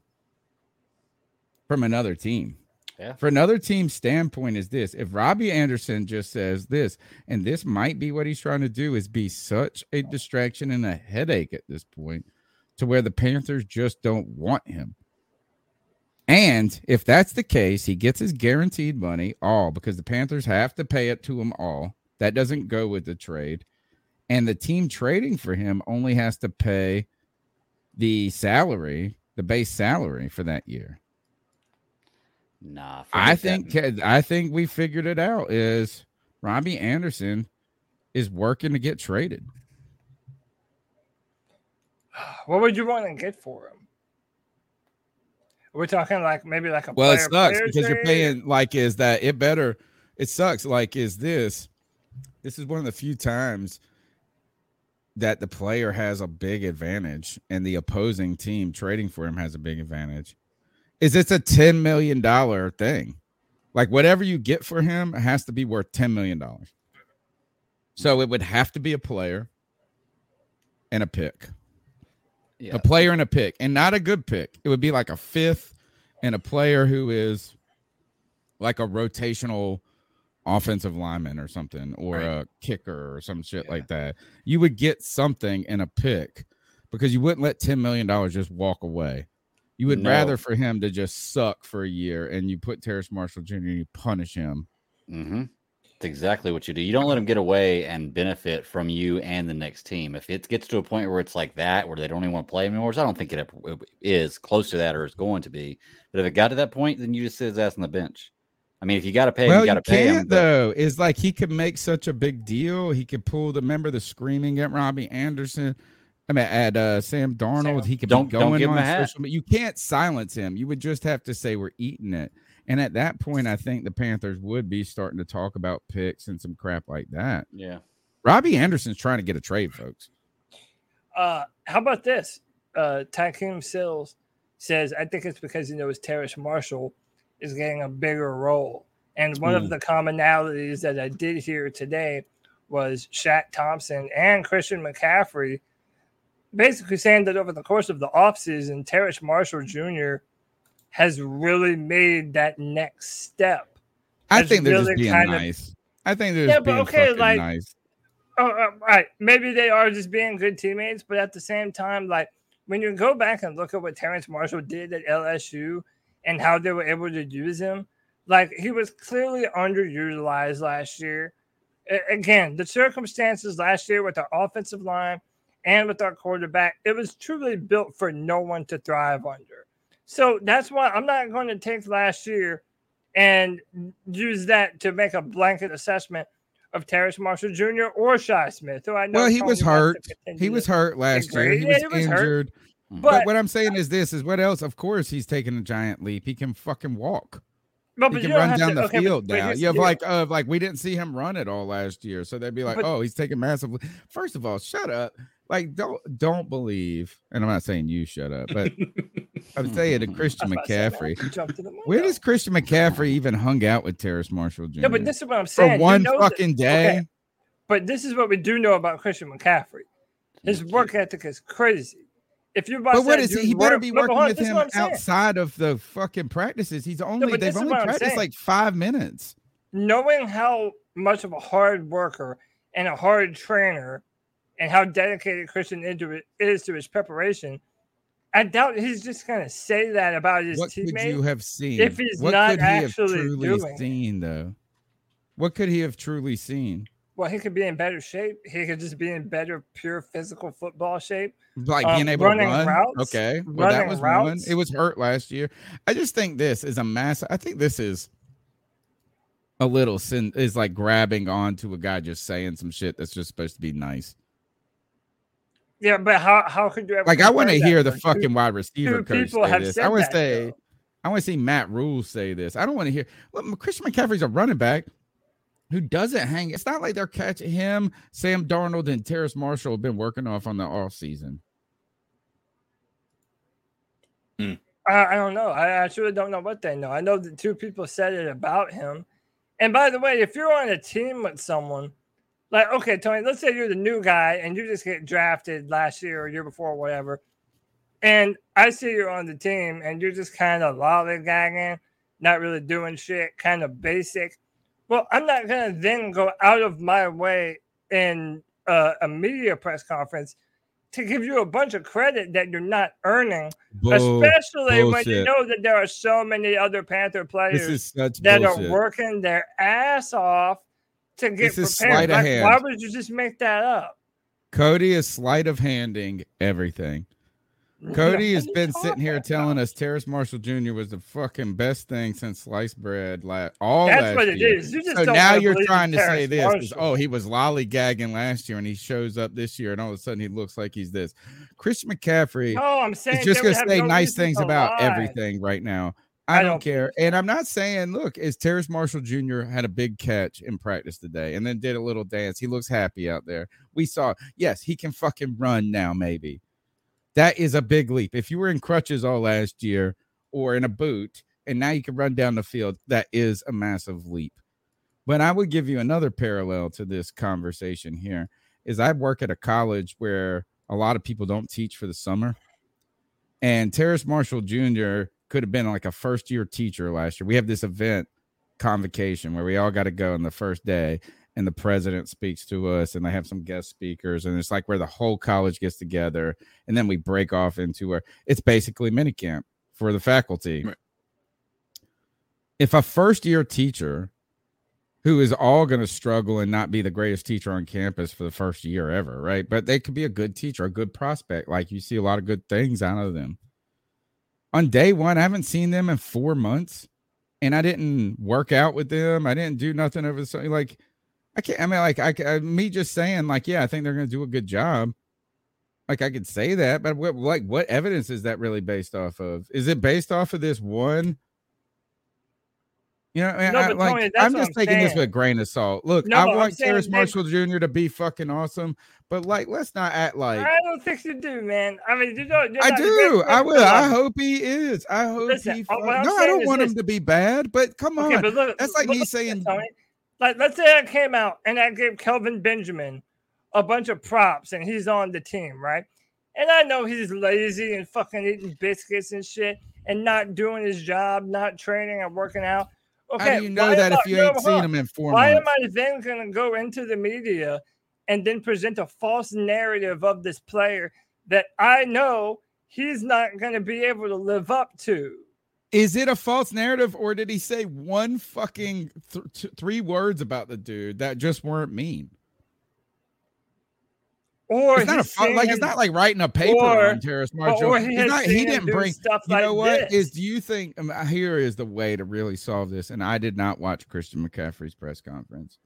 from another team. Yeah. For another team's standpoint is this. If Robbie Anderson just says this, and this might be what he's trying to do is be such a distraction and a headache at this point to where the Panthers just don't want him. And if that's the case, he gets his guaranteed money all because the Panthers have to pay it to him all. That doesn't go with the trade. And the team trading for him only has to pay the salary, the base salary for that year. Nah, I forget that. think uh, I think we figured it out is Robbie Anderson is working to get traded. What would you want to get for him? We're talking like maybe like a Well, it sucks because you're paying like is that it better it sucks like is this this is one of the few times that the player has a big advantage and the opposing team trading for him has a big advantage. Is it's a 10 million dollar thing. Like whatever you get for him has to be worth 10 million dollars. So it would have to be a player and a pick. Yeah. A player and a pick, and not a good pick. It would be like a fifth and a player who is like a rotational offensive lineman or something, or a kicker or some shit like that. You would get something in a pick because you wouldn't let $10 million just walk away. You would No. rather for him to just suck for a year and you put Terrace Marshall Jr. and you punish him. Mm-hmm. Exactly what you do. You don't let them get away and benefit from you and the next team. If it gets to a point where it's like that, where they don't even want to play anymore, which I don't think it is close to that or is going to be. But if it got to that point, then you just sit his ass on the bench. I mean, if you got to pay him, well, you got to pay him. but- though. Is like he could make such a big deal. He could pull the member the screaming at Robbie Anderson. I mean, at uh, Sam Darnold, he could Don't- be don't going give him on a hat. social media. You can't silence him. You would just have to say we're eating it. And at that point, I think the Panthers would be starting to talk about picks and some crap like that. Yeah. Robbie Anderson's trying to get a trade, folks. Uh, how about this? Uh, Tycoon Sills says, I think it's because he knows Terrace Marshall is getting a bigger role. And one Ooh. of the commonalities that I did hear today was Shaq Thompson and Christian McCaffrey basically saying that over the course of the offseason, Terrace Marshall Jr. has really made that next step. I think they're really just being kind of- nice. I think they're Yeah, but being okay, like- nice. Oh, uh, right. Maybe they are just being good teammates, but at the same time, like when you go back and look at what Terrace Marshall did at LSU and how they were able to use him, like he was clearly underutilized last year. Again, the circumstances last year with our offensive line and with our quarterback, it was truly built for no one to thrive under. So that's why I'm not going to take last year and use that to make a blanket assessment of Terrace Marshall Jr. or Shi Smith, who I know. Well, he was hurt. He was hurt last year. He Yeah, was, was injured. But, But- what I'm saying is this: is what else? Of course, he's taking a giant leap. He can fucking walk. No, he but can you run down to- the okay, field but now. You have like, uh, like we didn't see him run it all last year, so they'd be like, But- "Oh, he's taking massive." First of all, shut up. Like, don't don't believe. And I'm not saying you shut up, but I'm saying to Christian I was about to McCaffrey. you jumped in the Where does Christian McCaffrey even hung out with Terrace Marshall Jr.? No, but this is what I'm saying. For one fucking day. okay, But this is what we do know about Christian McCaffrey. His work ethic is crazy. If you're about But to what he? He better work- be no, working with him what I'm saying. outside of the fucking practices. He's only but they've only practiced like five minutes. knowing how much of a hard worker and a hard trainer and how dedicated Christian is to his preparation, I doubt he's just going to say that about his What teammate. could you have seen? if he's what not could he have actually truly doing seen though? What could he have truly seen? Well, he could be in better shape. He could just be in better, pure physical football shape. Like Um, being able to run. routes, okay, well that running was routes. one. It was hurt last year. I just think this is a massive. I think this is a little sin is like grabbing onto a guy just saying some shit that's just supposed to be nice. Yeah, but how how could you ever Like I want to hear the fucking two- wide receiver two coach people say have this. said I want to that, say, I want to see Matt Rhule say this. I don't want to hear. Look, Christian McCaffrey's a running back who doesn't hang. It's not like they're catching him. Sam Darnold and Terrace Marshall have been working off on the off season. Hmm. I, I don't know. I actually don't know what they know. I know that two people said it about him. And by the way, if you're on a team with someone, like okay, Tony, let's say you're the new guy and you just get drafted last year or year before or whatever, and I see you're on the team and you're just kind of lollygagging, not really doing shit, kind of basic. Well, I'm not gonna then go out of my way in uh, a media press conference to give you a bunch of credit that you're not earning, Bull- especially when you know that there are so many other Panther players that bullshit. are working their ass off to get This is prepared. Like, hand. why would you just make that up? Cody is sleight of handing everything. Cody has been sitting here telling us Terrace Marshall Jr. was the fucking best thing since sliced bread. La- all That's last what it year. is. You just so now you're trying to say this: is, oh, he was lollygagging last year, and he shows up this year, and all of a sudden he looks like he's this. Christian McCaffrey Oh, I'm saying is just to say no nice things about everything right now. I, I don't, don't care, and I'm not saying. Look, is Terrace Marshall Jr. had a big catch in practice today, and then did a little dance. He looks happy out there. We saw, yes, he can fucking run now. Maybe that is a big leap. If you were in crutches all last year or in a boot, and now you can run down the field, that is a massive leap. But I would give you another parallel to this conversation here is I work at a college where a lot of people don't teach for the summer. And Terrace Marshall Jr. could have been like a first year teacher last year. We have this event convocation where we all got to go on the first day and the president speaks to us and they have some guest speakers and it's like where the whole college gets together and then we break off into where it's basically minicamp for the faculty. If a first year teacher who is all going to struggle and not be the greatest teacher on campus for the first year ever, right? But they could be a good teacher, a good prospect. Like you see a lot of good things out of them. On day one, I haven't seen them in four months, and I didn't work out with them. I didn't do nothing over the. Like, I can't. I mean, like, I, I uh, me just saying, like, yeah, I think they're going to do a good job. Like, I could say that, but what, like, what evidence is that really based off of? Is it based off of this one? You know, I, No, I- like, Tony, I'm just taking this with a grain of salt. Look, No, I want saying they- Marshall Jr. to be fucking awesome, but like, let's not act like I don't think you do, man. I mean, you don't. I do. I will. I hope he is. I hope Listen, he. uh, fuck- no, I don't want this. him to be bad, but come Okay, on. but look, That's like look me saying, Tony. like, let's say I came out and I gave Kelvin Benjamin a bunch of props, and he's on the team, right? And I know he's lazy and fucking eating biscuits and shit, and not doing his job, not training and working out. Okay, How do you know that am if you no, ain't seen him in four Why months? am I then going to go into the media and then present a false narrative of this player that I know he's not going to be able to live up to? Is it a false narrative, or did he say one fucking th- t- three words about the dude that just weren't mean? Or it's not a seen like it's not like writing a paper or- on Terrace or- Marshall. or he not- he didn't bring stuff You know like what this. is? Do you think um, here is the way to really solve this? And I did not watch Christian McCaffrey's press conference.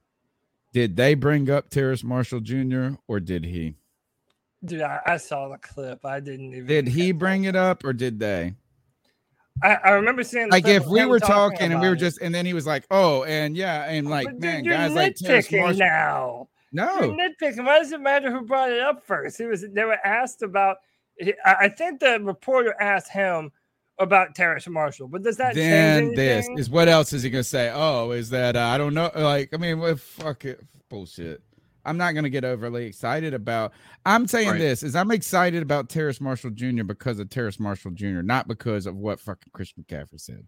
Did they bring up Terrace Marshall Jr. or did he? Dude, I, I saw the clip. I didn't even. Did he bring it up or did they? I, I remember seeing. Like if we were talking and we were just, and then he was like, "Oh, and yeah, and like But man, guys like Terrace Marshall." now. No, You're nitpicking. Why does it matter who brought it up first? He was. They were asked about. I think the reporter asked him about Terrace Marshall, but does that then change this is what else is he gonna say? Oh, is that uh, I don't know? Like, I mean, what fuck it, bullshit. I'm not gonna get overly excited about. I'm saying Right. this is I'm excited about Terrace Marshall Jr. because of Terrace Marshall Jr., not because of what fucking Chris McCaffrey said.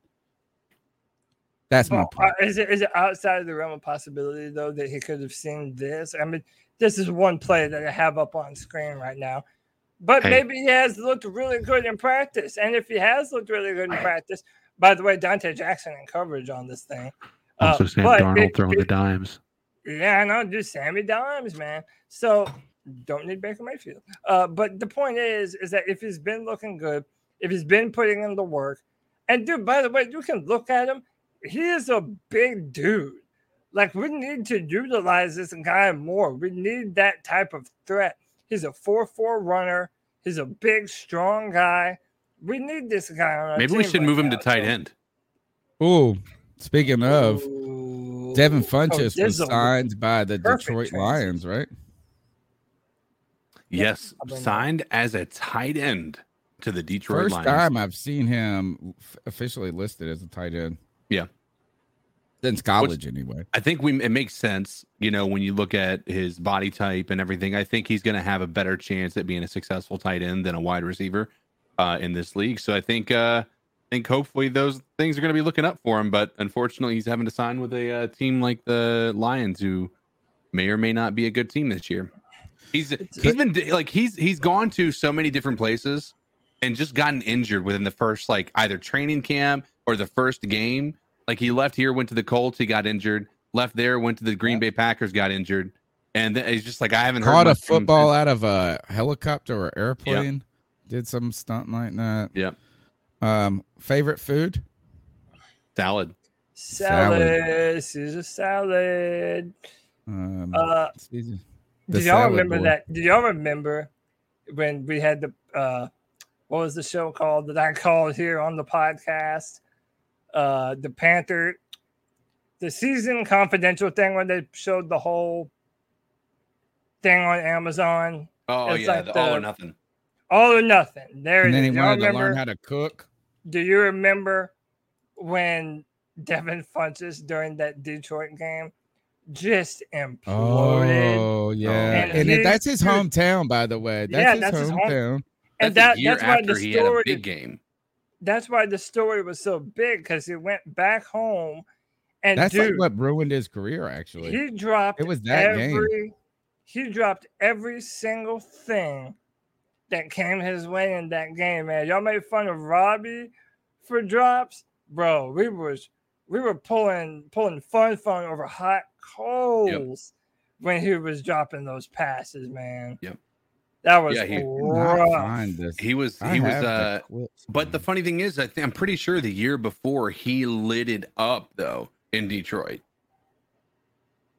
That's my point. uh, is it is it outside of the realm of possibility though that he could have seen this? I mean, this is one play that I have up on screen right now. But Hey. maybe he has looked really good in practice. And if he has looked really good in practice, by the way, Donte Jackson in coverage on this thing. Also, Uh, Sam but Darnold it- throwing the dimes. Yeah, I know, do Sammy Dimes, man. So don't need Baker Mayfield. Uh, but the point is, is that if he's been looking good, if he's been putting in the work, and dude, by the way, you can look at him. He is a big dude. Like we need to utilize this guy more. We need that type of threat. He's a four-four runner. He's a big, strong guy. We need this guy on our Maybe we should right move him to tight so- end. Ooh, speaking of, Devin Ooh, Funchess was signed by the Detroit transition. Lions, right? Yes, I'll bring that. signed as a tight end to the Detroit First Lions. time I've seen him f- officially listed as a tight end Yeah. since college, anyway. I think we it makes sense, you know, when you look at his body type and everything. I think he's going to have a better chance at being a successful tight end than a wide receiver uh, in this league. So I think, uh, I think hopefully those things are going to be looking up for him. But unfortunately, he's having to sign with a uh, team like the Lions, who may or may not be a good team this year. He's he's been like he's he's gone to so many different places and just gotten injured within the first like either training camp or the first game. Like he left here, went to the Colts, he got injured. Left there, went to the Green Bay Packers, got injured, and then he's just like I haven't heard Caught a much from football out of a helicopter or airplane. Did some stunt like that. Yep. Um, favorite food? Salad. Salad, Salad. a salad. Um, Uh, Caesar- did y'all salad remember boy. that? Did y'all remember when we had the uh, what was the show called that I called here on the podcast? Uh, the Panther, the season confidential thing when they showed the whole thing on Amazon. Oh It's yeah, like the all or nothing. All or nothing. There And it then he Y'all wanted to remember- learn how to cook. Do you remember when Devin Funchess during that Detroit game just imploded? Oh yeah, And and, he- that's his hometown, by the way. That's Yeah, his that's his home- hometown. and That's a that year that's why after the he had a story big game. That's why the story was so big because he went back home and That's dude, like what ruined his career. Actually, he dropped It was that game. every he dropped every single thing that came his way in that game, man. Y'all made fun of Robbie for drops, bro, we was we were pulling pulling fun fun over hot coals when he was dropping those passes, man. Yep. That was Yeah, he- rough. He was I he was uh but the funny thing is I think I'm pretty sure the year before he lit it up though in Detroit.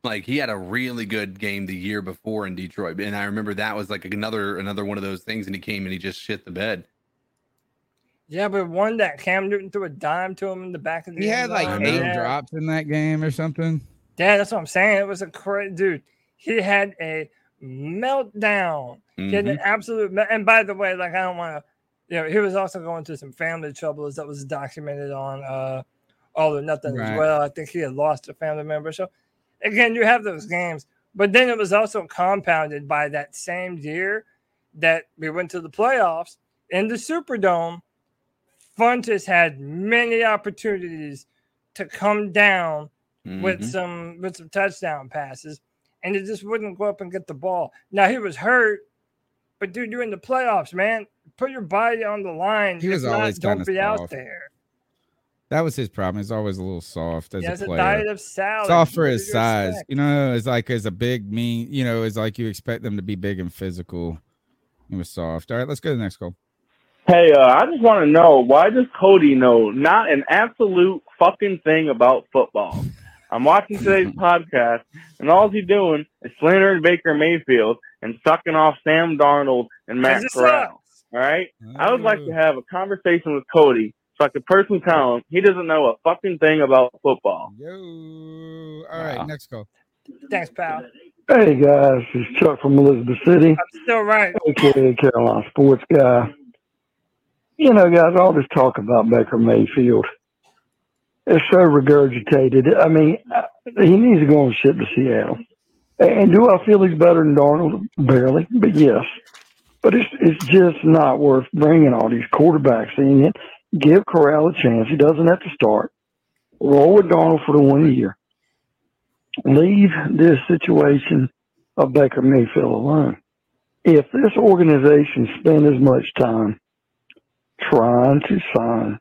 Like he had a really good game the year before in Detroit. And I remember that was like another another one of those things and he came and he just shit the bed. Yeah, but one that Cam Newton threw a dime to him in the back of the He had like zone. eight Yeah. drops in that game or something. Yeah, that's what I'm saying. It was a crazy dude. He had a meltdown. He had an absolute. Me- and by the way, like I don't want to, you know, he was also going through some family troubles that was documented on uh, All or Nothing Right. as well. I think he had lost a family member. So again, you have those games, but then it was also compounded by that same year that we went to the playoffs in the Superdome. Funchess had many opportunities to come down with Mhm. some with some touchdown passes, and it just wouldn't go up and get the ball. Now he was hurt, but dude, you're in the playoffs, man. Put your body on the line. He If was not, always don't kinda be out there. That was his problem. He's always a little soft as He has a a player. diet of salad. soft for his size. expect? You know, it's like as a big mean, you know, it's like you expect them to be big and physical. He was soft. All right, let's go to the next call. Hey, uh, I just want to know why does Cody know not an absolute fucking thing about football? I'm watching today's podcast, and all he's doing is slandering Baker Mayfield and sucking off Sam Darnold and Matt 'Cause it Corral. All right, I would like to oh. have a conversation with Cody so I could personally tell him he doesn't know a fucking thing about football. Yo, all right, next call. Thanks, pal. Hey guys, it's Chuck from Elizabeth City, I'm still right. aka Carolina Sports Guy. You know, guys, all this talk about Baker Mayfield is so regurgitated. I mean, uh, he needs to go and ship to Seattle. And do I feel he's better than Darnold? Barely, but yes. But it's it's just not worth bringing all these quarterbacks in. It give Corral a chance. He doesn't have to start. Roll with Darnold for the one year. Leave this situation of Baker Mayfield alone. If this organization spent as much time trying to sign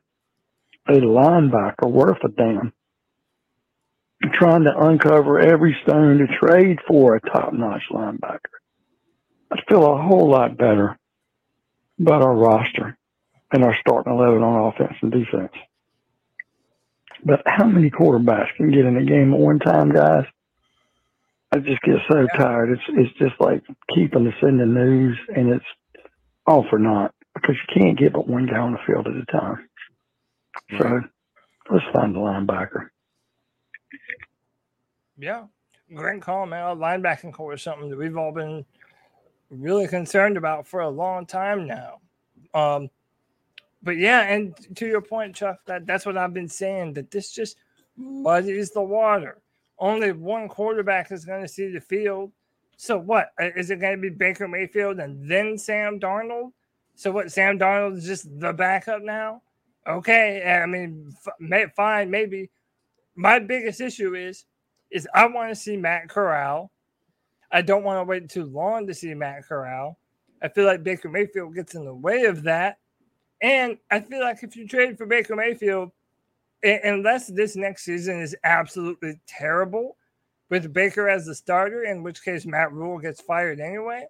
a linebacker worth a damn, trying to uncover every stone to trade for a top notch linebacker, I'd feel a whole lot better about our roster and our starting 11 on offense and defense. But how many quarterbacks can get in a game at one time, guys? I just get so tired. It's it's just like keeping us in the news, and it's all for naught because you can't get but one guy on the field at a time. So let's find the linebacker. Yeah, great call, man. Our linebacking corps is something that we've all been really concerned about for a long time now. Um, but yeah, and to your point, Chuck, that that's what I've been saying that this just muddies the water. Only one quarterback is going to see the field. So what Uh, it going to be Baker Mayfield and then Sam Darnold? So what? Sam Darnold is just the backup now? Okay, I mean, may, fine, maybe. My biggest issue is is I want to see Matt Corral. I don't want to wait too long to see Matt Corral. I feel like Baker Mayfield gets in the way of that. And I feel like if you trade for Baker Mayfield, unless this next season is absolutely terrible with Baker as the starter, in which case Matt Rhule gets fired anyway.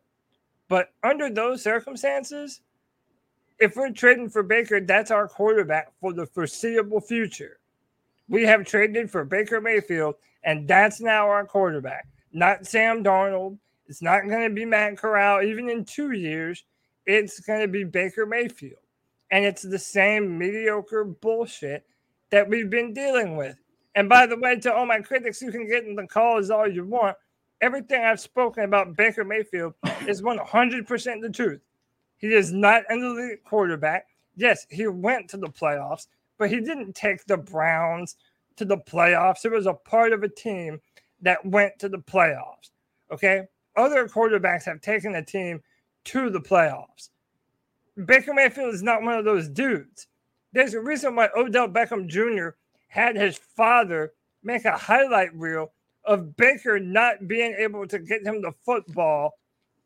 But under those circumstances, if we're trading for Baker, that's our quarterback for the foreseeable future. We have traded for Baker Mayfield, and that's now our quarterback, not Sam Darnold. It's not going to be Matt Corral. Even in two years, it's going to be Baker Mayfield. And it's the same mediocre bullshit that we've been dealing with. And by the way, to all my critics, you can get in the calls all you want. Everything I've spoken about Baker Mayfield is 100% the truth. He is not an elite quarterback. Yes, he went to the playoffs, but he didn't take the Browns to the playoffs. It was a part of a team that went to the playoffs. Okay. Other quarterbacks have taken a team to the playoffs. Baker Mayfield is not one of those dudes. There's a reason why Odell Beckham Jr. had his father make a highlight reel of Baker not being able to get him the football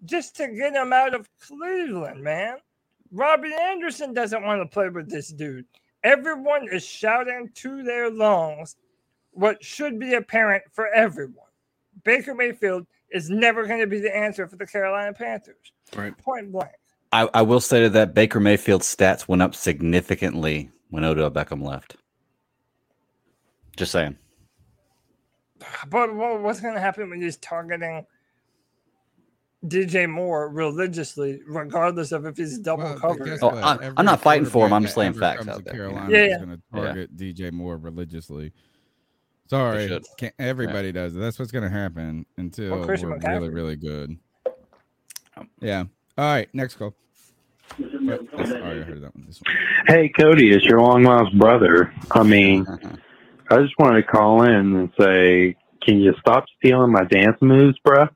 just to get him out of Cleveland, man. Robbie Anderson doesn't want to play with this dude. Everyone is shouting to their lungs what should be apparent for everyone. Baker Mayfield is never going to be the answer for the Carolina Panthers. Right. Point blank. I, I will say that Baker Mayfield's stats went up significantly when Odell Beckham left. Just saying. But what's going to happen when he's targeting DJ Moore religiously, regardless of if he's double Well, covered? Oh. I'm- I'm not fighting for him, I'm just laying facts ever out there. Carolina Yeah, is yeah. going to Yeah. target DJ Moore religiously. Sorry, should. can't, everybody does it. That's what's going to happen until Or Christian we're really, McCaffrey. really good. Yeah. All right. Next call. Sorry, I heard that one. This one. Hey, Cody, it's your long lost brother. I mean, I just wanted to call in and say, can you stop stealing my dance moves, bruh?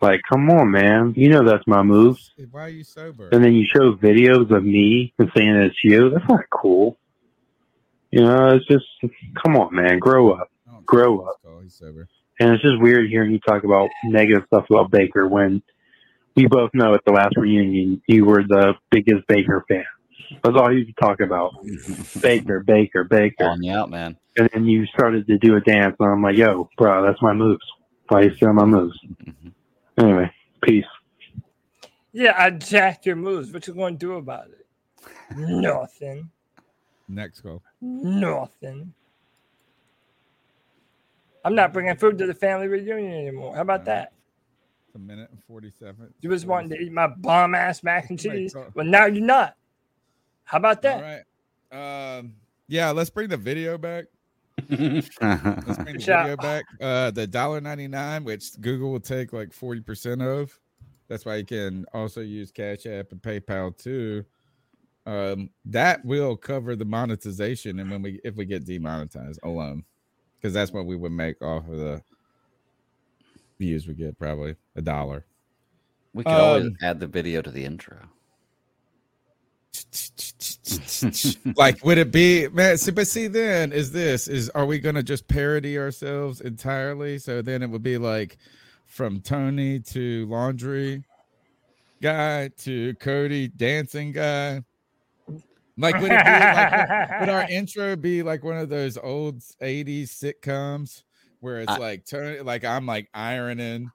Like, come on, man. You know that's my moves. Why are you sober? And then you show videos of me and saying it's you. That's not cool. You know, it's just, come on, man. Grow up. Grow up. Oh, he's sober. And it's just weird hearing you talk about negative stuff about Baker when we both know at the last reunion you were the biggest Baker fan. That's all you could talk about. Baker, Baker, Baker. On you out, man. And then you started to do a dance, and I'm like, yo, bro, that's my moves. Why you stealing my moves? Mm-hmm. Anyway, peace. Yeah, I jacked your moves. What you going to do about it? Nothing. Next call. Nothing. I'm not bringing food to the family reunion anymore. How about that? It's a minute and 47. You was wanting to eat my bomb ass mac and cheese. so- Well, now you're not. How about that? right. Um, yeah, let's bring the video back. Let's bring the Shout- video back. Uh, the dollar ninety nine, which Google will take like forty percent of. That's why you can also use Cash App and PayPal too. Um, that will cover the monetization, and when we if we get demonetized alone, because that's what we would make off of the views we get, probably a dollar. We could always Um, add the video to the intro. Like would it be man see, but see then is this is are we gonna just parody ourselves entirely? So then it would be like from tony to laundry guy to cody dancing guy. Like would it be like would our intro be like one of those old 80s sitcoms where it's I- like turn like i'm like ironing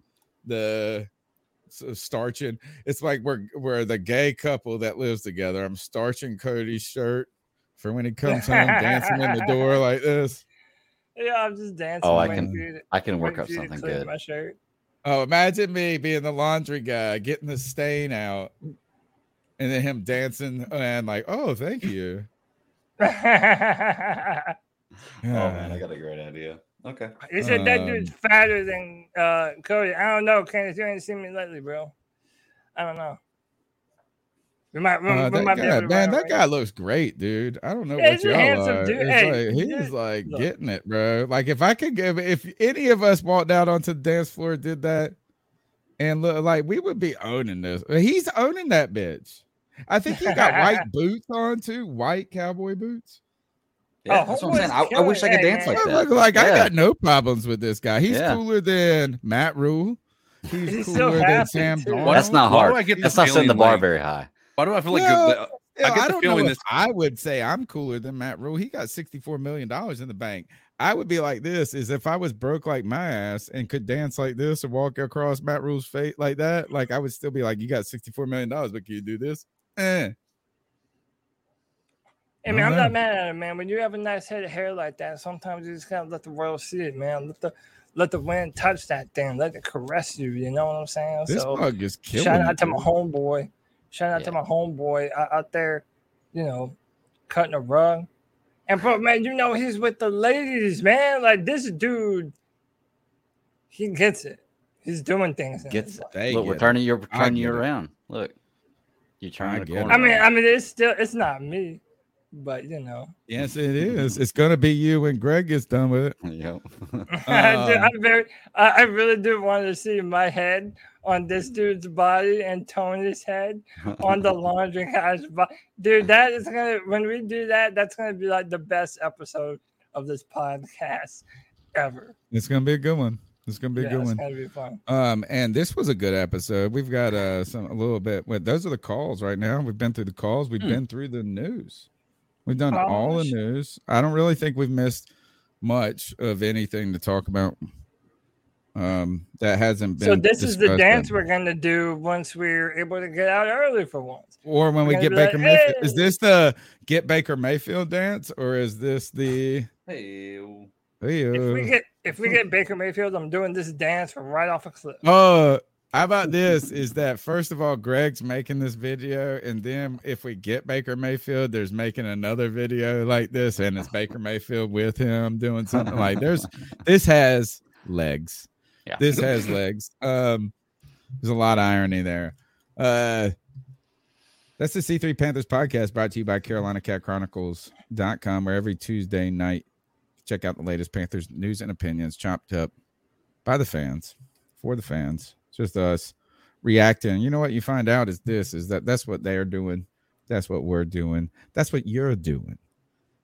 the so uh, starching. It's like we're we're the gay couple that lives together. I'm starching Cody's shirt for when he comes home, dancing in the door like this. Yeah, I'm just dancing. Oh, I can- for to- I can work up for you to something good. My shirt. Oh, imagine me being the laundry guy, getting the stain out, and then him dancing uh, and like, oh, thank you. Oh man, I got a great idea. Okay. He said that Um, dude's fatter than uh, Cody. I don't know, Candace. You ain't seen me lately, bro. I don't know. We might, we, Uh, we that might be guy, able man, run that away. guy looks great, dude. I don't know Yeah, what he's a y'all handsome are. dude. It's Hey, like, dude, he's like look. getting it, bro. Like if I could give, if any of us walked out onto the dance floor, did that, and look, like we would be owning this. He's owning that bitch. I think he got white boots on too, white cowboy boots. Yeah, Oh, that's what I'm saying. I, I wish I could killing it, dance like I that. look like I Yeah. got no problems with this guy. He's Yeah. cooler than Matt Rhule. He's, He's so cooler than Sam too. That's not Why do hard. I get That's not setting the bar like- very high. Why do I feel like Well, the, I get I the don't feeling know this I would say I'm cooler than Matt Rhule. He got $64 million in the bank. I would be like this is if I was broke like my ass and could dance like this or walk across Matt Rhule's face like that, like I would still be like, you got $64 million, but can you do this? Eh. I mean, I'm Alright. not mad at it, man. When you have a nice head of hair like that, sometimes you just gotta let the world see it, man. Let the let the wind touch that thing. Let it caress you. You know what I'm saying? This so mug is killing shout it, out to my homeboy. Shout out Yeah. to my homeboy out, out there, you know, cutting a rug. And bro, man, you know he's with the ladies, man. Like this dude, he gets it. He's doing things. in Gets it. life. They Look, we're get it. turning you, we're turning you around. Look, you I turn the get it. corner. I mean. I mean, it's still it's not me, but you know. Yes, it is. It's gonna be you when Greg gets done with it. Yep. I do- Um, I'm very, I, I really do want to see my head on this dude's body and Tony's head on the laundry guy's body. Dude, that is gonna when we do that, that's gonna be like the best episode of this podcast ever. It's gonna be a good one. It's gonna be Yeah, a good it's one. gonna be fun. Um, and this was a good episode. We've got uh some a little bit. Well, those are the calls right now. We've been through the calls. We've Hmm. been through the news. We've done Oh, all the news. I don't really think we've missed much of anything to talk about. Um, that hasn't been. So this is the dance yet. we're gonna do once we're able to get out early for once. Or when we We're get Baker like, Mayfield, is this the get Baker Mayfield dance, or is this the? Hey, If we get if we get Baker Mayfield, I'm doing this dance from right off a cliff. Oh, how about this? Is that first of all, Greg's making this video, and then if we get Baker Mayfield, there's making another video like this, and it's Baker Mayfield with him doing something like there's this has legs. Yeah. This has legs. Um, there's a lot of irony there. Uh, that's the C3 Panthers podcast brought to you by CarolinaCatChronicles.com, where every Tuesday night, check out the latest Panthers news and opinions chopped up by the fans for the fans. It's just us reacting. You know what you find out is this is that that's what they're doing. That's what we're doing. That's what you're doing.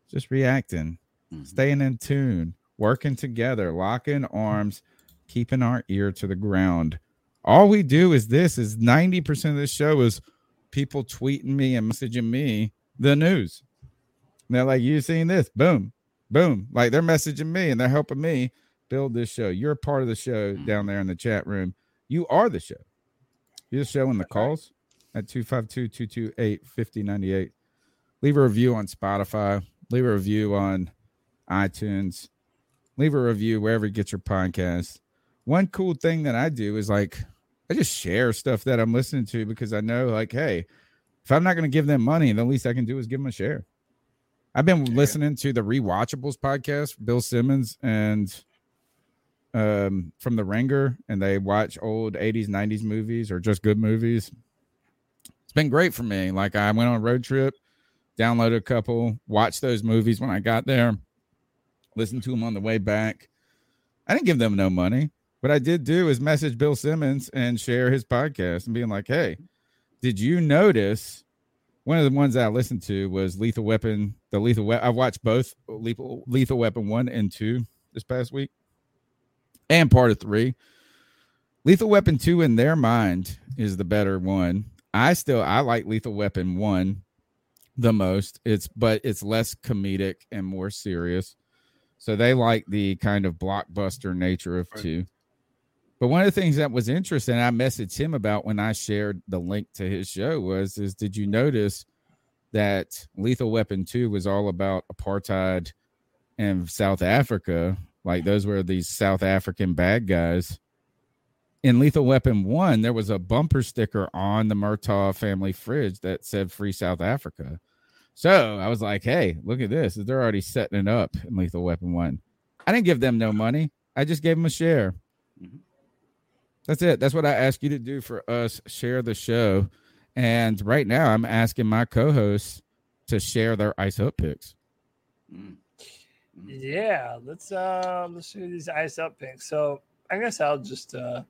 Just reacting, mm-hmm. staying in tune, working together, locking arms, keeping our ear to the ground. All we do is this is 90% of the show is people tweeting me and messaging me the news. And they're like, you seen this? Boom, boom. Like they're messaging me and they're helping me build this show. You're part of the show mm-hmm. down there in the chat room. You are the show. You're the show in the calls at 252 228 5098. Leave a review on Spotify. Leave a review on iTunes. Leave a review wherever you get your podcast. One cool thing that I do is like, I just share stuff that I'm listening to because I know, like, hey, if I'm not going to give them money, the least I can do is give them a share. I've been listening to the Rewatchables podcast, Bill Simmons and um from the Ringer, and they watch old 80s, 90s movies or just good movies. It's been great for me. Like I went on a road trip, downloaded a couple, watched those movies when I got there, listened to them on the way back. I didn't give them no money. What I did do is message Bill Simmons and share his podcast and being like, hey, did you notice one of the ones I listened to was Lethal Weapon, the Lethal Weapon. I watched both Lethal, Lethal Weapon 1 and 2 this past week and part of 3. Lethal Weapon 2 in their mind is the better one. I still I like Lethal Weapon 1 the most. It's but it's less comedic and more serious. So they like the kind of blockbuster nature of two. But one of the things that was interesting, I messaged him about when I shared the link to his show was is did you notice that Lethal Weapon 2 was all about apartheid in South Africa? Like those were these South African bad guys. In Lethal Weapon 1, there was a bumper sticker on the Murtaugh family fridge that said Free South Africa. So I was like, hey, look at this. They're already setting it up in Lethal Weapon 1. I didn't give them no money. I just gave them a share. Mm-hmm. That's it. That's what I ask you to do for us. Share the show. And right now, I'm asking my co hosts to share their ice up picks. Mm. Yeah, let's uh let's do these ice up picks. So I guess I'll just uh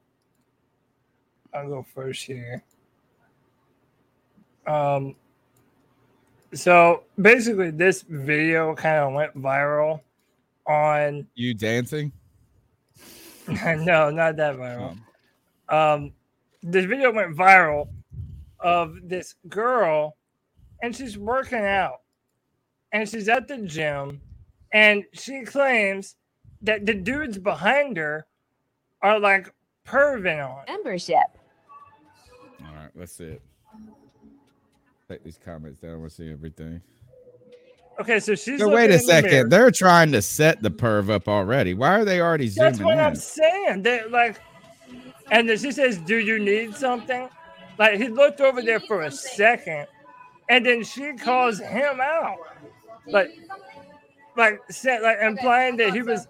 I'll go first here. Um so basically this video kind of went viral on You dancing? no, not that viral. Um, this video went viral of this girl, and she's working out, and she's at the gym, and she claims that the dudes behind her are like perving on membership. All right, let's see it. Take these comments down. We'll see everything. Okay, so she's So wait a in the second. They're trying to set the perv up already. Why are they already zooming That's what in? I'm saying. They like, and then she says, "Do you need something?" Like he looked over there for a second, and then she calls him out, like, like said, like implying that he was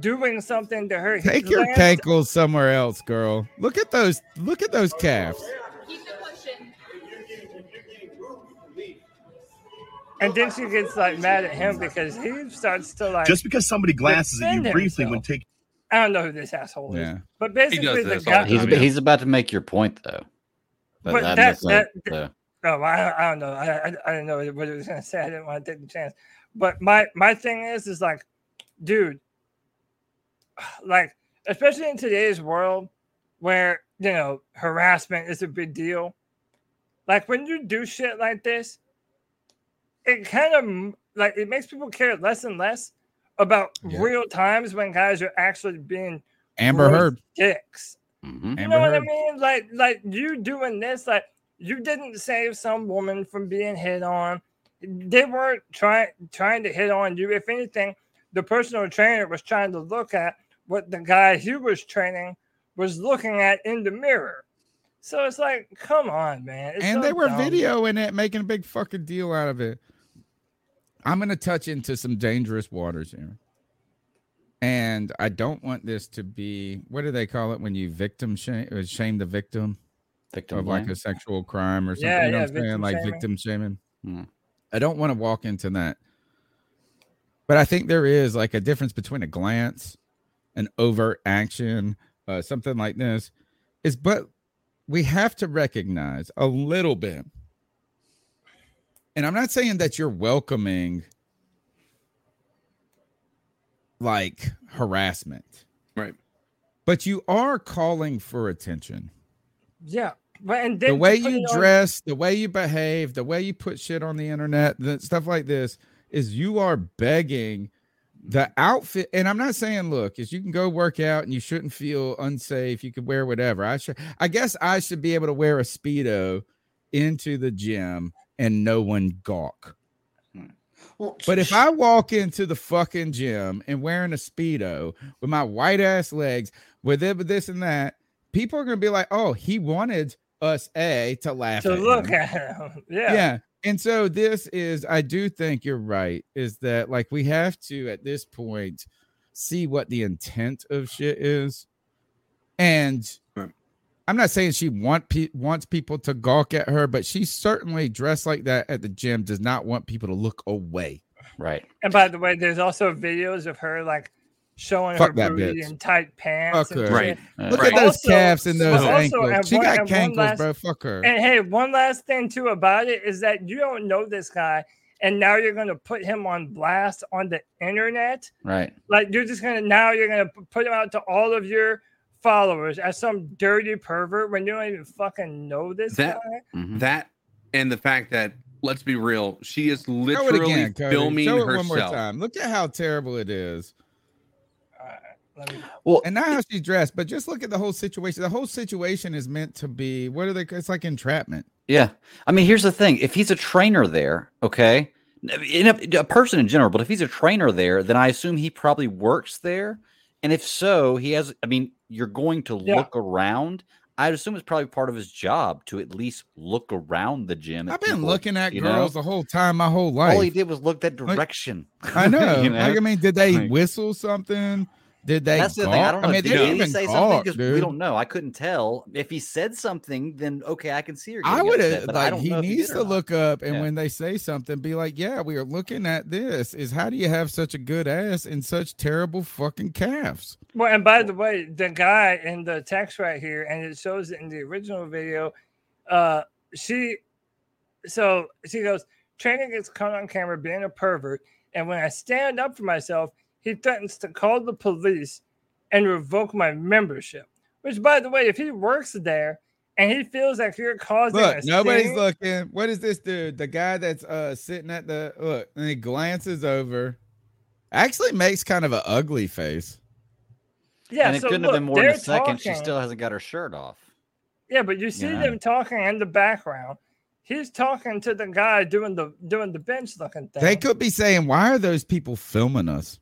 doing something to her. He Take your glanced- cankles somewhere else, girl. Look at those. Look at those calves. and then she gets like mad at him because he starts to like Just because somebody glances at you defend briefly when taking I don't know who this asshole is, Yeah. but basically the guy. He's, he's about to make your point though. But that- that, that's like that, the- oh, I, I don't know. I, I, I didn't know what it was going to say. I didn't want to take the chance. But my my thing is, is like, dude, like, especially in today's world where you know harassment is a big deal. Like when you do shit like this, it kind of like it makes people care less and less about Yeah. real times when guys are actually being Amber Heard. dicks. Mm-hmm. You Amber know what I mean? Like, like you doing this, like you didn't save some woman from being hit on. They weren't trying trying to hit on you. If anything, the personal trainer was trying to look at what the guy he was training was looking at in the mirror. So it's like, come on, man. It's and so they were dumb. videoing it, making a big fucking deal out of it. I'm gonna touch into some dangerous waters here. And I don't want this to be what do they call it when you victim shame, uh, shame the victim Victim of like a sexual crime or something? Yeah, you know yeah, what I'm saying? victim Like shaming. victim shaming. Hmm. I don't want to walk into that. But I think there is like a difference between a glance, an overt action, uh, something like this. Is but we have to recognize a little bit. And I'm not saying that you're welcoming like harassment, Right. but you are calling for attention. Yeah. But and then the way you it on- dress, the way you behave, the way you put shit on the internet, the stuff like this is you are begging the outfit. And I'm not saying, look, is you can go work out and you shouldn't feel unsafe. You could wear whatever. I should, I guess I should be able to wear a speedo into the gym and no one gawk. But if I walk into the fucking gym and wearing a speedo with my white ass legs, with it, with this and that, people are gonna be like, "Oh, he wanted us a to laugh to at look him. at him. Yeah. yeah." And so this is, I do think you're right. Is that like we have to at this point see what the intent of shit is, and I'm not saying she want pe- wants people to gawk at her, but she certainly dressed like that at the gym does not want people to look away. Right. And by the way, there's also videos of her like showing Fuck her booty bitch. in tight pants. Fuck and her. shit. Look But at those also- calves and those but also, ankles. She one- got and one cankles, last- bro. Fuck her. And hey, one last thing too about it is that you don't know this guy, and now you're going to put him on blast on the internet. Right. Like you're just gonna now you're gonna put him out to all of your followers as some dirty pervert when you don't even fucking know this That guy. Mm-hmm. that and the fact that let's be real, she is literally again, Cody. filming Show it herself. one more time. Look at how terrible it is. Well, and not how she's dressed, but just look at the whole situation. The whole situation is meant to be what are they? It's like entrapment. Yeah. I mean, here's the thing. If he's a trainer there, okay, in a, a person in general, but if he's a trainer there, then I assume he probably works there. And if so, he has, I mean, you're going to Yeah. look around. I'd assume it's probably part of his job to at least look around the gym. I've been people, looking at you know? girls the whole time, my whole life. All he did was look that direction. I know. You know? Like, I mean, did they Like- whistle something? Did they? That's the thing. I don't know. I mean, did didn't he even say something? Because we don't know. I couldn't tell. If he said something, then okay, I can see her. I would have but I like don't he know if needs did to look up and Yeah. when they say something, be like, "Yeah, we are looking at this. Is how do you have such a good ass and such terrible fucking calves?" Well, and by the way, the guy in the text right here, and it shows it in the original video. Uh, she, so she goes, training gets caught on camera being a pervert, and when I stand up for myself, he threatens to call the police and revoke my membership. Which, by the way, if he works there and he feels like you're causing Look, a nobody's scene- looking. What is this dude? The guy that's uh sitting at the look and he glances over. Actually makes kind of an ugly face. Yeah, and it so couldn't look, have been more than a second. She still hasn't got her shirt off. Yeah, but you see Yeah. them talking in the background. He's talking to the guy doing the doing the bench looking thing. They could be saying, "Why are those people filming us?"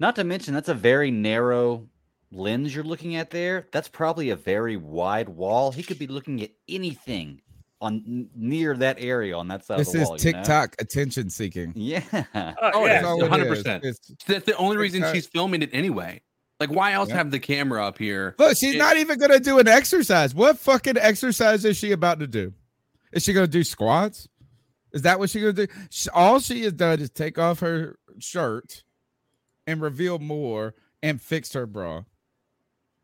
Not to mention, that's a very narrow lens you're looking at there. That's probably a very wide wall. He could be looking at anything on near that area on that side This of the is wall. you know? TikTok attention seeking. Yeah. Oh, That's yeah, one hundred percent. That's the only reason TikTok. she's filming it anyway. Like, why else Yeah. have the camera up here? Look, she's It- not even gonna do an exercise. What fucking exercise is she about to do? Is she gonna do squats? Is that what she gonna do? Sh- All she has done is take off her shirt and reveal more and fixed her bra,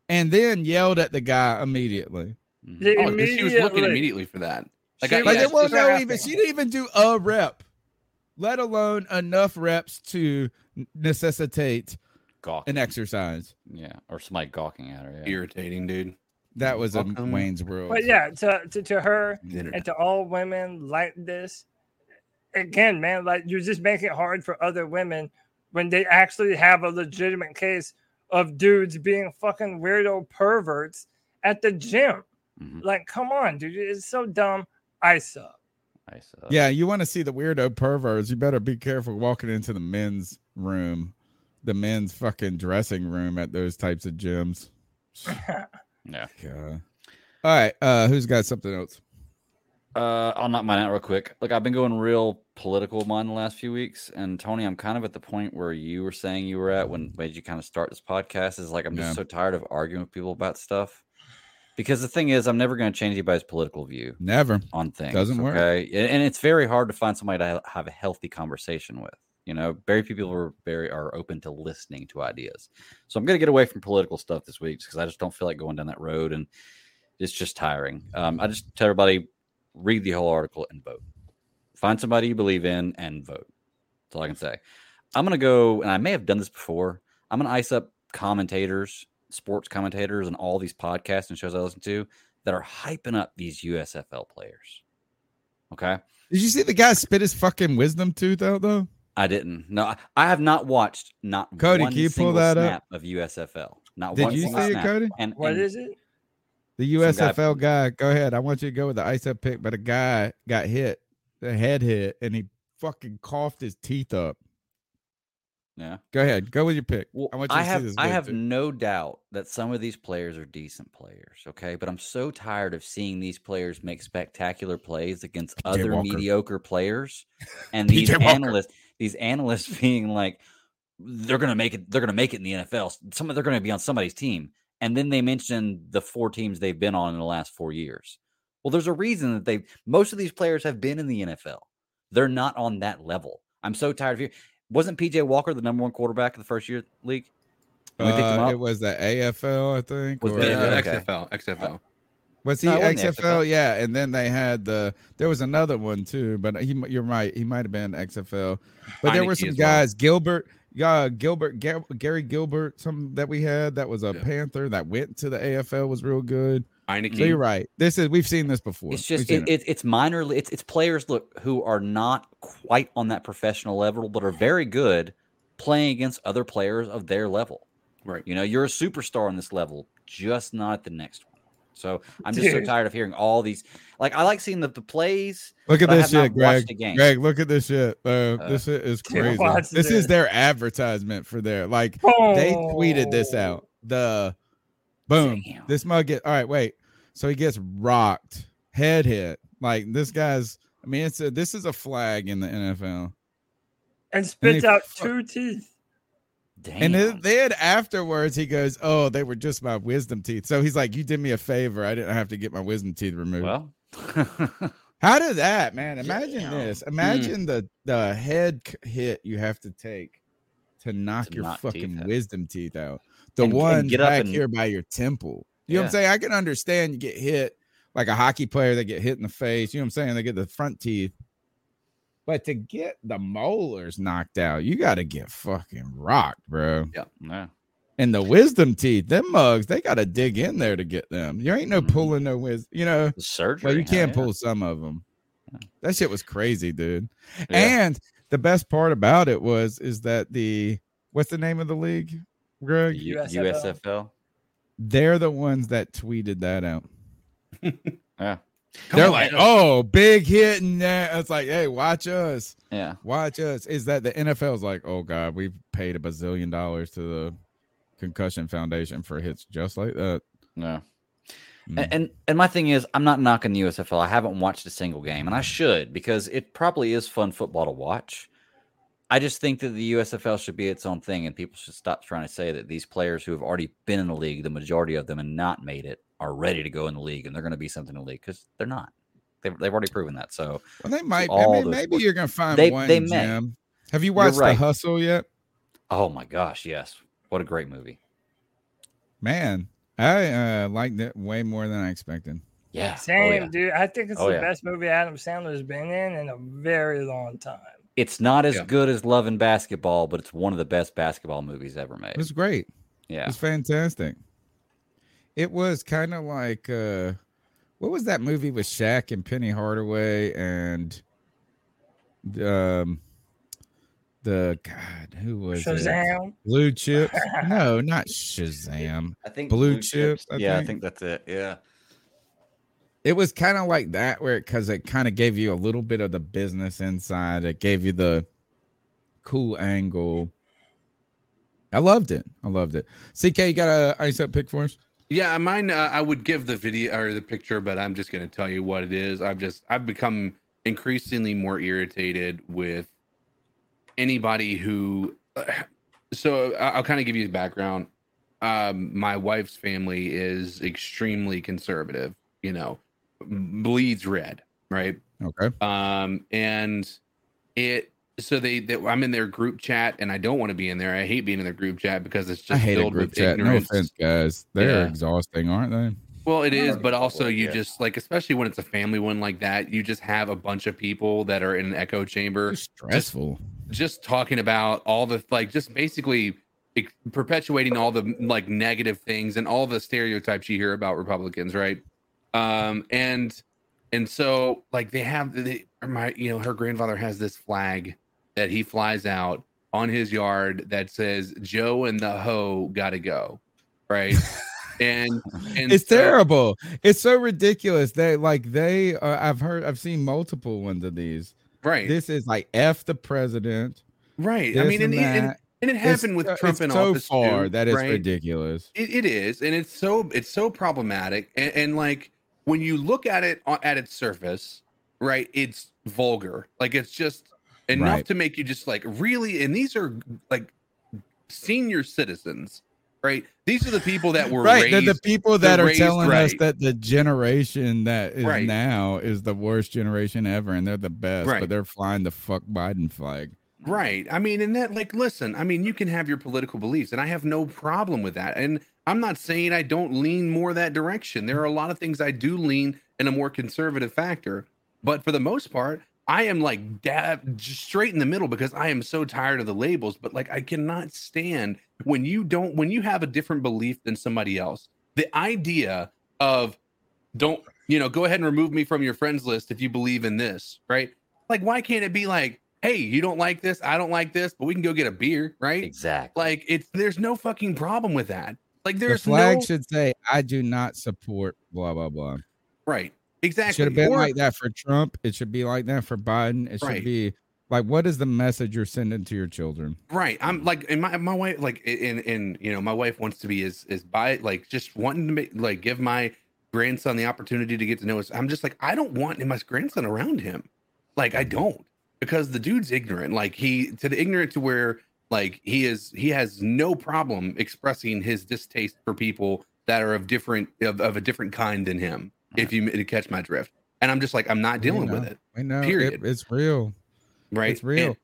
and then yelled at the guy immediately. Mm-hmm. Yeah, Oh, she was looking immediately. immediately for that. Like, She I, Like yeah, it wasn't she's not even. She didn't even do a rep, let alone enough reps to necessitate Gawking. an exercise. Yeah. Or somebody gawking at her. Yeah. irritating, dude. That was a Welcome. Wayne's World. But yeah, to, to to her internet. and to all women like this, again, man, like you're just making it hard for other women when they actually have a legitimate case of dudes being fucking weirdo perverts at the gym. Mm-hmm. Like, come on, dude, it's so dumb. I suck. I suck. Yeah, you want to see the weirdo perverts? You better be careful walking into the men's room, the men's fucking dressing room at those types of gyms. Yeah. God. All right, uh, who's got something else? Uh, I'll knock mine out real quick. Look, I've been going real political mine the last few weeks, and Tony, I'm kind of at the point where you were saying you were at when made you kind of start this podcast. Is like I'm just Yeah. so tired of arguing with people about stuff. Because the thing is, I'm never going to change anybody's political view Never. on things. Doesn't work. Okay, and and it's very hard to find somebody to have a healthy conversation with. You know, very few people are very are open to listening to ideas. So I'm going to get away from political stuff this week because I just don't feel like going down that road, and it's just tiring. Um, I just tell everybody read the whole article and vote. Find somebody you believe in and vote. That's all I can say. I'm going to go, and I may have done this before. I'm going to ice up commentators, sports commentators, and all these podcasts and shows I listen to that are hyping up these USFL players. Okay. Did you see the guy spit his fucking wisdom tooth out though? I didn't. No, I- I have not watched not Cody, one can you pull single that up? snap of USFL. Not Did one you single see it. Cody? And What and is it? The Some guy- USFL guy, go ahead. I want you to go with the ice up pick, but a guy got hit, the head hit, and he fucking coughed his teeth up. Yeah. Go ahead. Go with your pick. Well, I I have. I have too. no doubt that some of these players are decent players, okay? But I'm so tired of seeing these players make spectacular plays against other Walker. mediocre players and these analysts these analysts being like they're going to make it they're going to make it in the NFL. Some they're going to be on somebody's team. And then they mention the four teams they've been on in the last 4 years. Well, there's a reason that they most of these players have been in the NFL. They're not on that level. I'm so tired of hearing wasn't PJ Walker the number one quarterback of the first year league? When we picked him Uh, it was the AFL, I think. Was or- it? Uh, Okay. XFL, XFL. Was he No, it wasn't the XFL? XFL. Yeah, and then they had the. There was another one too, but he. You're right. He might have been XFL, but there were some as well. guys. Gilbert, yeah, Gilbert, Ga- Gary Gilbert, some that we had that was a Yeah. Panther that went to the AFL was real good. Heinicke. So you're right. This is we've seen this before. It's just it, it, it's minorly It's it's players look who are not quite on that professional level, but are very good playing against other players of their level. Right. You know, you're a superstar on this level, just not the next one. So I'm just so tired of hearing all these. Like I like seeing the, the plays. Look at but I this have not shit, Greg. watched game. Greg, look at this shit. Uh, Uh, this shit is crazy. This is their advertisement for their like they tweeted this Oh. out. The boom. Damn. This mug get all right. Wait, so he gets rocked, head hit. Like this guy's. I mean, it's a this is a flag in the NFL. And spits he out fu- two teeth. Damn. And then, then afterwards, he goes, "Oh, they were just my wisdom teeth." So he's like, "You did me a favor. I didn't have to get my wisdom teeth removed." well, How did that, man? Imagine Damn. this. Imagine the the head hit you have to take to knock To your knock teeth fucking out. wisdom teeth out. The And- and one get up back and- here by your temple. You know what I'm saying? I can understand you get hit like a hockey player that get hit in the face. You know what I'm saying? They get the front teeth. But to get the molars knocked out, you got to get fucking rocked, bro. yeah. And the wisdom teeth, them mugs, they got to dig in there to get them. You ain't no Mhm. pulling no wisdom. You know, The surgery. well, you can't yeah. pull some of them. That shit was crazy, dude. Yeah. And the best part about it was is that the what's the name of the league, Greg? U- USFL. USFL. They're the ones that tweeted that out. Yeah. They're on, like, "Oh, big hit!" And that it's like, "Hey, watch us, Yeah. watch us." Is that the NFL's like, "Oh God, we've paid a bazillion dollars to the concussion foundation for hits just like that." No. Mm. And, and and my thing is, I'm not knocking the USFL. I haven't watched a single game, and I should because it probably is fun football to watch. I just think that the USFL should be its own thing, and people should stop trying to say that these players who have already been in the league, the majority of them, and not made it, are ready to go in the league, and they're going to be something in the league because they're not. They've, they've already proven that. So Well, they might. I mean, maybe sports- you're gonna find They- one. they may. Jim. Have you watched right. The Hustle yet? Oh my gosh, yes. What a great movie. Man, I uh, liked it way more than I expected. Yeah. oh, Same, yeah. dude. I think it's Oh, the yeah. best movie Adam Sandler's been in in a very long time. It's not as Yeah. good as Love and Basketball, but it's one of the best basketball movies ever made. It was great. It Yeah. was fantastic. It was kind of like uh, what was that movie with Shaq and Penny Hardaway and um the God, who was it? Shazam. Blue chips? no, not Shazam. I think blue, chips. yeah, I think that's it. Yeah. It was kind of like that where because it kind of gave you a little bit of the business inside it gave you the cool angle i loved it i loved it ck you got a ice up pick for us Yeah, mine. Uh, I would give the video or the picture, but I'm just going to tell you what it is. I've just I've become increasingly more irritated with anybody who. So I'll kind of give you the background. Um, my wife's family is extremely conservative. You know, bleeds red, right? okay. Um and it so they, they i'm in their group chat and i don't want to be in there. I hate being in their group chat because it's i just hate a filled group with chat. No offense guys. They're Yeah. exhausting aren't they? Well it is but also you yeah. just like especially when it's a family one like that you just have a bunch of people that are in an echo chamber It's stressful. just talking about all the like just basically perpetuating all the like negative things and all the stereotypes you hear about republicans right um and and so like they have they, my you know her grandfather has this flag that he flies out on his yard that says joe and the hoe gotta go right? And and it's so- terrible. It's so ridiculous they like they uh, i've heard i've seen multiple ones of these. Right. This is like f the president. Right. I mean and, and and, and it It's happened with trump it's in so office far too, that is right? ridiculous. It, it is, and it's so it's so problematic, and, and like when you look at it on- at its surface, right? It's vulgar, like it's just enough Right. to make you just like really. And these are like senior citizens, right? These are the people that were right raised, they're the people that are telling us that the generation that is Right. now is the worst generation ever and they're the best Right. but they're flying the fuck biden flag Right. I mean, and that, like, listen, I mean, you can have your political beliefs, and I have no problem with that. And I'm not saying I don't lean more that direction. There are a lot of things I do lean in a more conservative factor. But for the most part, I am like dab straight in the middle because I am so tired of the labels. But like, I cannot stand when you don't, when you have a different belief than somebody else. The idea of don't, you know, go ahead and remove me from your friends list if you believe in this, right? Like, why can't it be like, hey, you don't like this, I don't like this, but we can go get a beer, right? Exactly. Like, it's there's no fucking problem with that. Like, the flag no should say i do not support blah blah blah right, it exactly. should have been Or- like that for trump it should be like that for biden it should Right. be like what is the message you're sending to your children Right. I'm like, and my my wife, like, in in you know, my wife wants to be is is by like just wanting to make like give my grandson the opportunity to get to know us. I'm just like, I don't want my grandson around him. Like, I mm-hmm. don't because the dude's ignorant. Like he to the ignorant to where like he is he has no problem expressing his distaste for people that are of different of, of a different kind than him. If you to catch my drift, and I'm just like, I'm not dealing with it. i know it- Period. it's real Right. it's real And-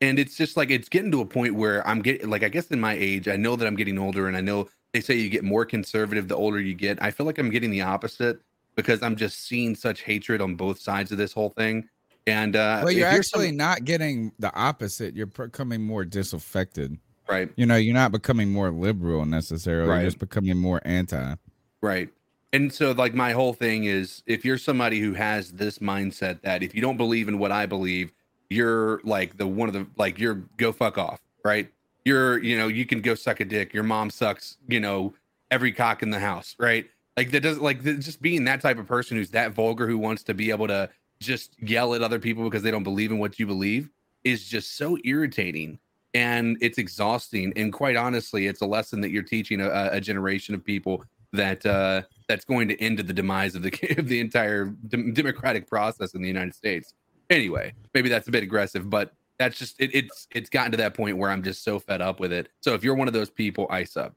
and it's just like it's getting to a point where I'm getting like I guess in my age, I know that I'm getting older, and I know they say you get more conservative the older you get. I feel like I'm getting the opposite because I'm just seeing such hatred on both sides of this whole thing. And uh, well you're some- actually not getting the opposite you're becoming more disaffected right, you know you're not becoming more liberal necessarily Right. you're just becoming more anti right. And so, like, my whole thing is if you're somebody who has this mindset that if you don't believe in what I believe, you're like the one of the like you're go fuck off, right? You're you know you can go suck a dick. Your mom sucks, you know, every cock in the house, right? Like that doesn't, like just being that type of person who's that vulgar who wants to be able to just yell at other people because they don't believe in what you believe is just so irritating and it's exhausting and quite honestly it's a lesson that you're teaching a, a generation of people that uh that's going to end to the demise of the of the entire dem- democratic process in the United States. Anyway, maybe that's a bit aggressive, but that's just it, it's it's gotten to that point where I'm just so fed up with it. So if you're one of those people, ice up.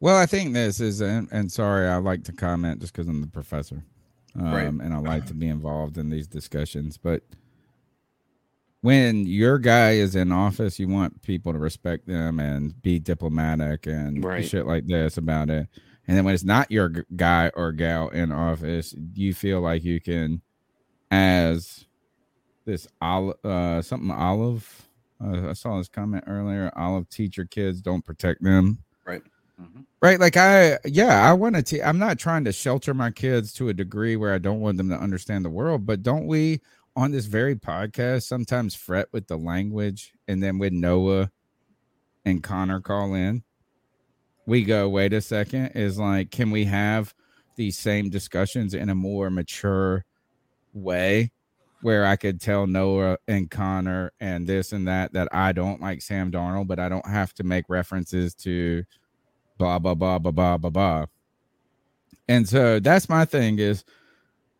Well, I think this is, and, and sorry, I like to comment just because I'm the professor, um, Right. and I like to be involved in these discussions. But when your guy is in office, you want people to respect them and be diplomatic and Right. shit like this about it. And then when it's not your g- guy or gal in office, you feel like you can, as this olive, uh, something olive. Uh, I saw this comment earlier. Olive teacher kids don't protect them Right. Mm-hmm. right? Like i yeah i want to i'm not trying to shelter my kids to a degree where i don't want them to understand the world but don't we on this very podcast sometimes fret with the language, and then when Noah and Connor call in, we go, wait a second, is like, can we have these same discussions in a more mature way where I could tell Noah and Connor and this and that that I don't like Sam Darnold, but I don't have to make references to blah blah blah blah blah blah blah. And so that's my thing is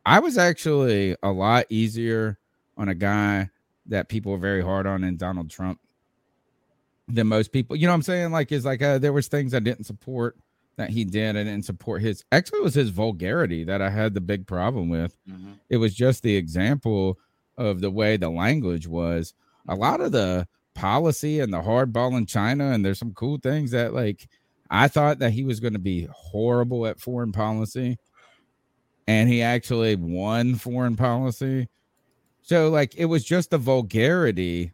I was actually a lot easier on a guy that people were very hard on in Donald Trump than most people. You know what I'm saying? Like, is like uh, there was things I didn't support that he did. I didn't support his. Actually, it was his vulgarity that I had the big problem with. Mm-hmm. It was just the example of the way the language was. A lot of the policy and the hardball in China, and there's some cool things that like I thought that he was going to be horrible at foreign policy, and he actually won foreign policy. So like it was just the vulgarity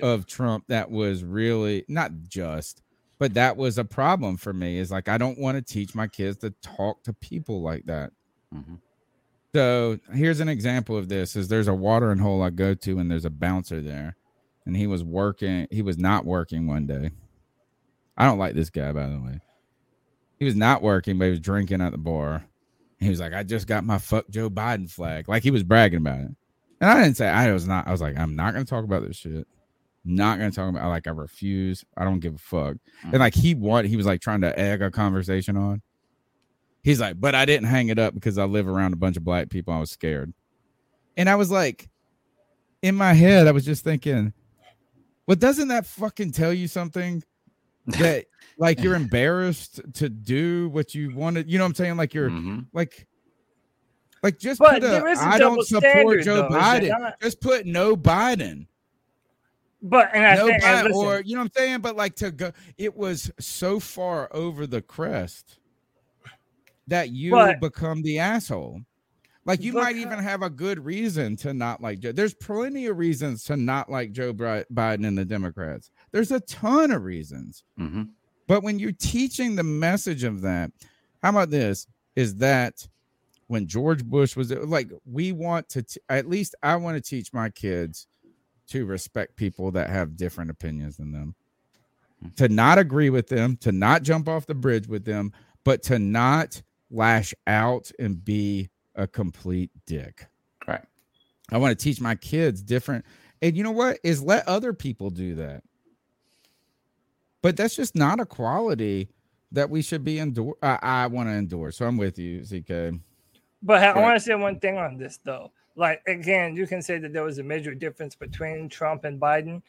of Trump that was really not just, but that was a problem for me. Is like I don't want to teach my kids to talk to people like that. Mhm. So here's an example of this: is there's a watering hole I go to, and there's a bouncer there, and he was working. He was not working one day. I don't like this guy, by the way. He was not working, but he was drinking at the bar. He was like, "I just got my fuck Joe Biden flag," like he was bragging about it. And I didn't say I was not. I was like, I'm not going to talk about this shit. Not going to talk about. Like I refuse. I don't give a fuck. And like he want. He was like trying to egg a conversation on. He's like, but I didn't hang it up because I live around a bunch of black people. I was scared. And I was like, in my head, I was just thinking, well, doesn't that fucking tell you something? That like you're embarrassed to do what you wanted. You know what I'm saying? Like you're mm-hmm. like like just But put a there is a I don't support Joe though, Biden. Just put no Biden. But and I no think Biden, listen, or you know what I'm saying? But like to go it was so far over the crest that you But- become the asshole. Like you might even have a good reason to not like Joe. There's plenty of reasons to not like Joe Biden and the Democrats. There's a ton of reasons. Mm-hmm. But when you're teaching the message of that, how about this? Is that when George Bush was like, we want to, t- at least I want to teach my kids to respect people that have different opinions than them, to not agree with them, to not jump off the bridge with them, but to not lash out and be a complete dick. Right. I want to teach my kids different. And you know what? Is let other people do that. But that's just not a quality that we should be endure. I, I want to endorse. So I'm with you, ZK. But I want to say one thing on this though. Like again, you can say that there was a major difference between Trump and Biden,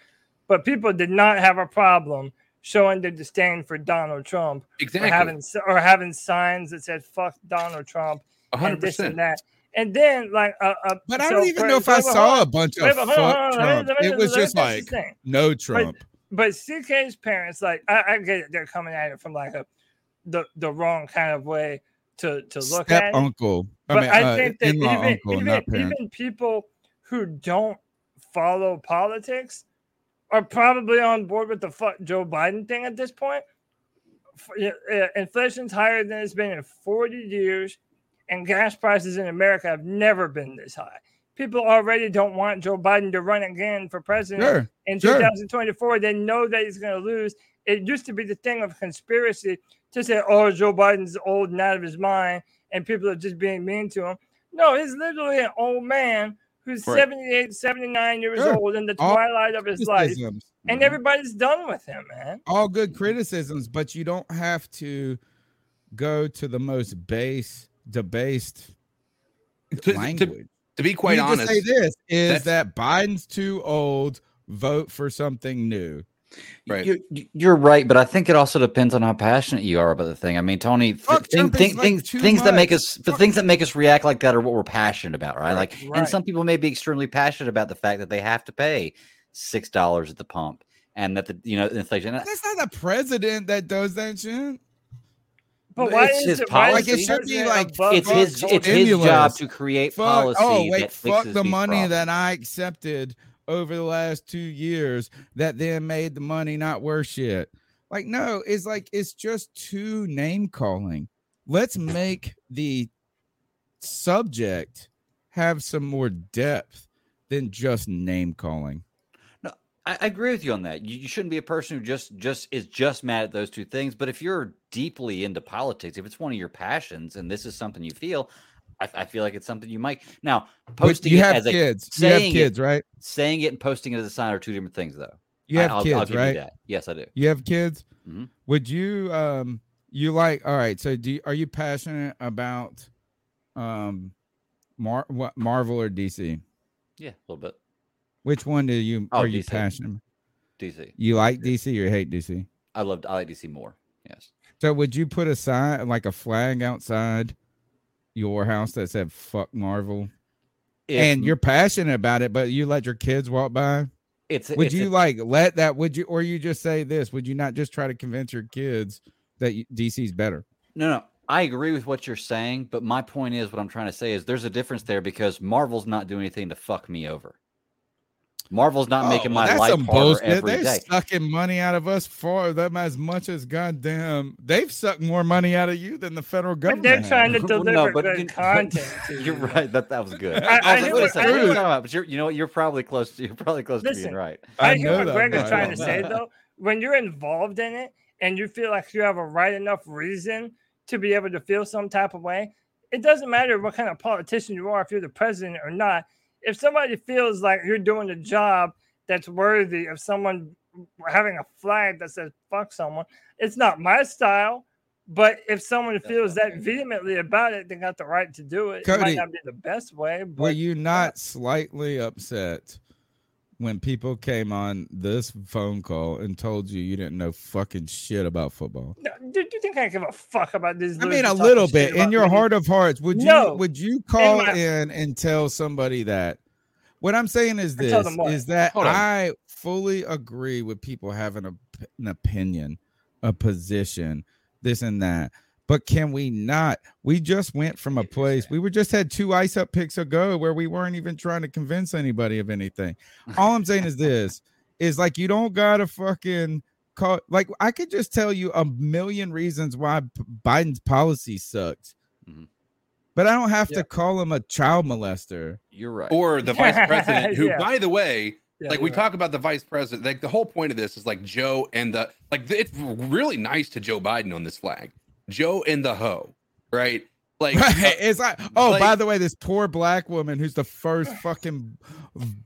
but people did not have a problem showing their disdain for Donald Trump, Exactly. or having or having signs that said "fuck Donald Trump" A hundred and this and that. And then, like, uh, uh, But I don't even for- know if so I saw on. a bunch of Wait, but on, fuck hold let me- Trump. let me- It was just like no Trump. But CK's parents, like, I, I get it, they're coming at it from like a the the wrong kind of way to to look Step at it. uncle. I But mean, I uh, think that even uncle, even, even people who don't follow politics are probably on board with the fuck Joe Biden thing at this point. Inflation's higher than it's been in 40 years, and gas prices in America have never been this high. People already don't want Joe Biden to run again for president Sure, in sure. 2024. They know that he's going to lose. It used to be the thing of conspiracy to say, oh, Joe Biden's old and out of his mind, and people are just being mean to him. No, he's literally an old man who's Right. 78, 79 years Sure. old in the All twilight of his life, criticisms. and mm-hmm. everybody's done with him, man. all good criticisms, but you don't have to go to the most base, debased To- language. to- to be quite You just honest, say this is that Biden's too old. Vote for something new. Right. You're, you're right, but I think it also depends on how passionate you are about the thing. I mean, Tony, th- thing, thing, like, things, too things that make us, the things that make us react like that are what we're passionate about, right? Like, Right. and some people may be extremely passionate about the fact that they have to pay six dollars at the pump, and that the you know inflation. That's not the president that does that shit. But But why it's is his it, policy. Like, it should be like, It's his, it's his job to create Fuck, oh, policy. oh wait, that fuck the money problems. that I accepted over the last two years that then made the money not worth shit. Like, no, it's like it's just too name calling. Let's make the subject have some more depth than just name calling. I, I agree with you on that. You, you shouldn't be a person who just just is just mad at those two things. But if you're deeply into politics, if it's one of your passions, and this is something you feel, I, I feel like it's something you might now But posting you it have as a kids. You have it- kids, right? Saying it and posting it as a sign are two different things, though. You I- have I'll- I'll kids, give you right? that. Yes, I do. You have kids. Mhm. Would you um you like all right? So do you, are you passionate about um Mar what Marvel or DC? Yeah, a little bit. Which one do you Oh, are you DC. passionate? DC. You like DC or hate DC? I loved. I like DC more. Yes. So would you put a sign like a flag outside your house that said "fuck Marvel"? If- and you're passionate about it, but you let your kids walk by. It's would it's you a- like let that? Would you or you just say this? Would you not just try to convince your kids that you- DC's better? No, no. I agree with what you're saying, but my point is what I'm trying to say is there's a difference there because Marvel's not doing anything to fuck me over. Marvel's not oh, making Oh, well, my life harder bullshit. every They're day. sucking money out of us for them as much as goddamn. They've sucked more money out of you than the federal But government. they're trying to has. Well, deliver no, but good you- content. to You're right. That that was good. I- I, oh, I was like, wait a second, I what you talking about? But you're, you know what? You're probably close. To, you're probably close to being right. I, I hear what Greg is trying to say though. When you're involved in it and you feel like you have a right enough reason to be able to feel some type of way, it doesn't matter what kind of politician you are, if you're the president or not. If somebody feels like you're doing a job that's worthy of someone having a flag that says fuck someone, it's not my style. But if someone feels that vehemently about it, they got the right to do it. it Cody, might not be the best way, but Were you not slightly upset when people came on this phone call and told you you didn't know fucking shit about football? No, do you think I give a fuck about this? I mean, a little bit. In your me? heart of hearts, would you No. would you call my- in and tell somebody that? What I'm saying is this: is that I fully agree with people having a, an opinion, a position, this and that. But can we not? We just went from a place. We were just had two ice up picks ago where we weren't even trying to convince anybody of anything. All I'm saying is this: is like you don't gotta fucking call. Like I could just tell you a million reasons why Biden's policy sucks, Mhm. but I don't have to call him a child molester. You're right. or the vice president, who, Yeah. by the way, Yeah, like we you're talk about the vice president, like the whole point of this is like Joe and the like. It's really nice to Joe Biden on this flag, Joe and the hoe, right? Like, Right. It's like, oh, like- by the way, this poor black woman who's the first fucking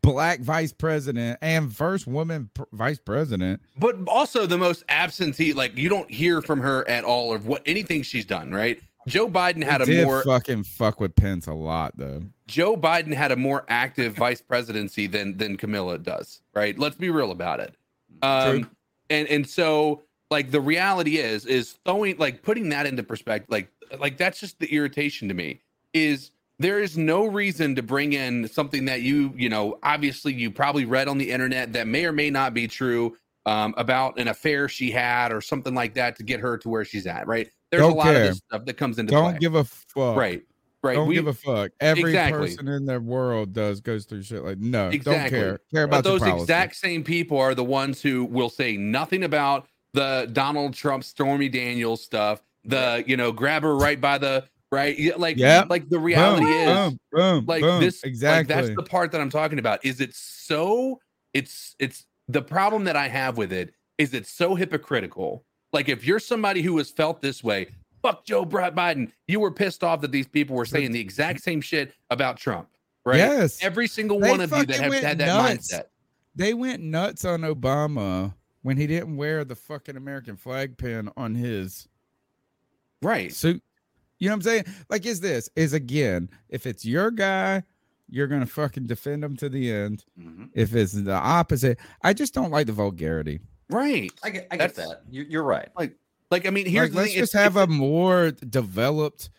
black vice president and first woman pr- vice president. but also the most absentee. Like you don't hear from her at all of what anything she's done, right? Joe Biden had a more fucking fuck with Pence a lot though. Joe Biden had a more active vice presidency than than Kamala does, right? Let's be real about it. Um, True. and and so like the reality is is throwing like putting that into perspective, like like that's just the irritation to me is there is no reason to bring in something that you you know obviously you probably read on the internet that may or may not be true um, about an affair she had or something like that to get her to where she's at, right? There's a Don't lot of this stuff that comes into Don't play. give a fuck. right, right. Don't We- give a fuck. Every Exactly. person in the world does goes through shit like no. Exactly. Don't care. Care But about your those exact same people are the ones who will say nothing about the Donald Trump Stormy Daniels stuff. The you know grab her right by the right, like Yep. like the reality boom, is boom, boom, like this exactly. Like, that's the part that I'm talking about. Is it so? It's it's the problem that I have with it is it's so hypocritical. Like if you're somebody who has felt this way, fuck Joe Biden. You were pissed off that these people were saying the exact same shit about Trump, right? Yes. Every single They one of you that have had that nuts. mindset. they went nuts on Obama when he didn't wear the fucking American flag pin on his Right. suit. You know what I'm saying? Like, is this is again, if it's your guy, you're gonna fucking defend him to the end. Mm-hmm. If it's the opposite, I just don't like the vulgarity. Right. I get, I get That's- that. You're, you're right. Like, like I mean, here's Like, the let's thing. just it's- have a more developed,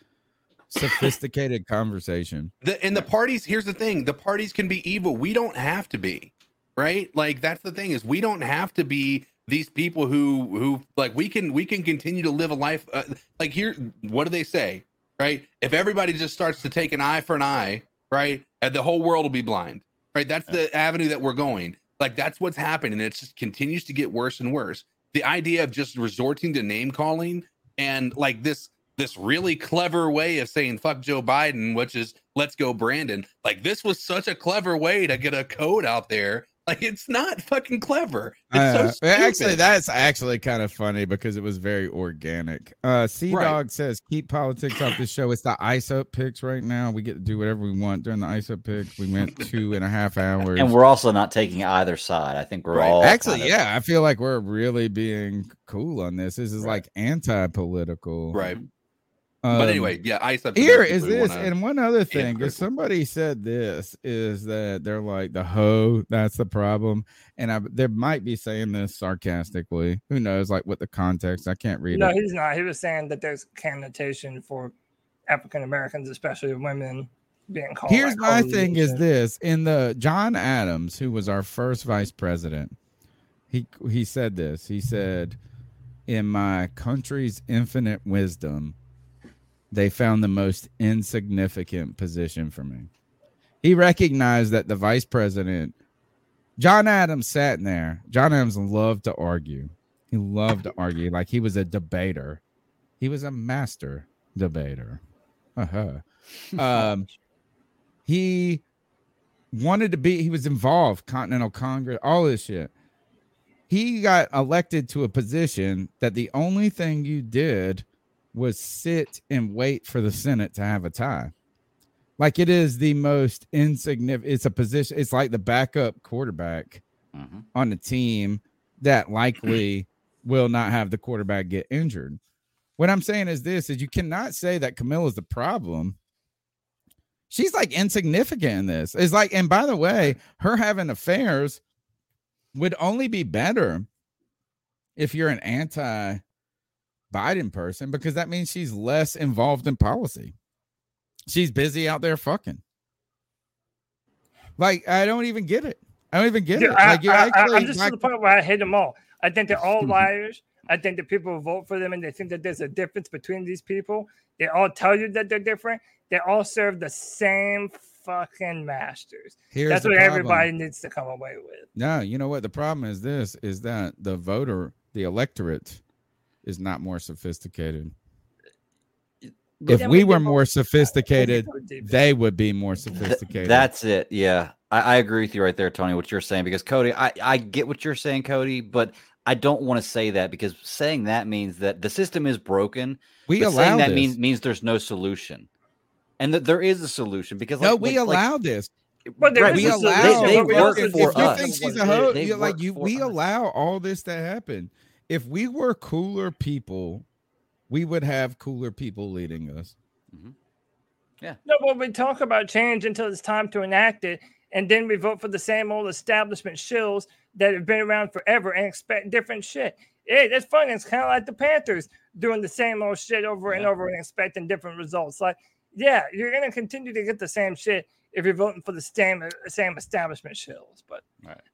sophisticated conversation. the and the parties here's the thing the parties can be evil we don't have to be right? Like that's the thing is we don't have to be these people who who like we can we can continue to live a life uh, like here what do they say right? If everybody just starts to take an eye for an eye right and the whole world will be blind right? That's the avenue that we're going. Like that's what's happening and it just continues to get worse and worse. The idea of just resorting to name calling and like this this really clever way of saying fuck Joe Biden, which is let's go Brandon. Like this was such a clever way to get a code out there. Like it's not fucking clever. It's Uh, so actually, that's actually kind of funny because it was very organic. Uh, Sea Right. Dog says, "Keep politics off the show." It's the ice up picks right now. We get to do whatever we want during the ice up picks. We went two and a half hours, And we're also not taking either side. I think we're all actually, kind of- yeah. I feel like we're really being cool on this. This is like anti-political, right. Um, but anyway, yeah, I up. Here is this, wanna- and one other thing critical. is somebody said this is that they're like the hoe. That's the problem, and I they might be saying this sarcastically. Who knows? Like what the context? I can't read No, it. he's not. He was saying that there's connotation for African Americans, especially women, being called. Here's like, my thing: is this in the John Adams, who was our first vice president? He he said this. He said, "In my country's infinite wisdom, they found the most insignificant position for me." He recognized that the vice president, John Adams, sat in there. John Adams loved to argue. He loved to argue, like he was a debater. He was a master debater. Uh-huh. Um, he wanted to be he was involved continental congress all this shit he got elected to a position that the only thing you did was sit and wait for the senate to have a tie like it is the most insignificant it's a position it's like the backup quarterback Mm-hmm. on the team that likely will not have the quarterback get injured what i'm saying is this is you cannot say that Kamala's the problem she's like insignificant in this. It's like, and by the way, her having affairs would only be better if you're an anti Biden person because that means she's less involved in policy. She's busy out there fucking. Like, I don't even get it. I don't even get Dude, it. I, Like, I, actually am just like- to the point where I hate them all. I think they're all liars. I think that people vote for them and they think that there's a difference between these people. They all tell you that they're different. They all serve the same fucking masters. Here's That's what problem. everybody needs to come away with. No, you know what? The problem is this is that the voter, the electorate, is not more sophisticated. If Yeah, we were more sophisticated, they would be more sophisticated. that's it. Yeah, I, I agree with you right there, Tony. What you're saying because Cody, I I get what you're saying, Cody, but I don't want to say that because saying that means that the system is broken. We allow that this. means means there's no solution, and that there is a solution because no, we like- like- allow this. But there Right, is we a allow. solution, They- they but work if, for if do you us. think she's a hoe, like you. We us. allow all this to happen. If we were cooler people, we would have cooler people leading us. Mm-hmm. Yeah. No, but we talk about change until it's time to enact it, and then we vote for the same old establishment shills that have been around forever and expect different shit. Hey, that's funny. It's kind of like the Panthers doing the same old shit over and over and expecting different results. Like, yeah, you're gonna continue to get the same shit if you're voting for the same uh, same establishment shills. But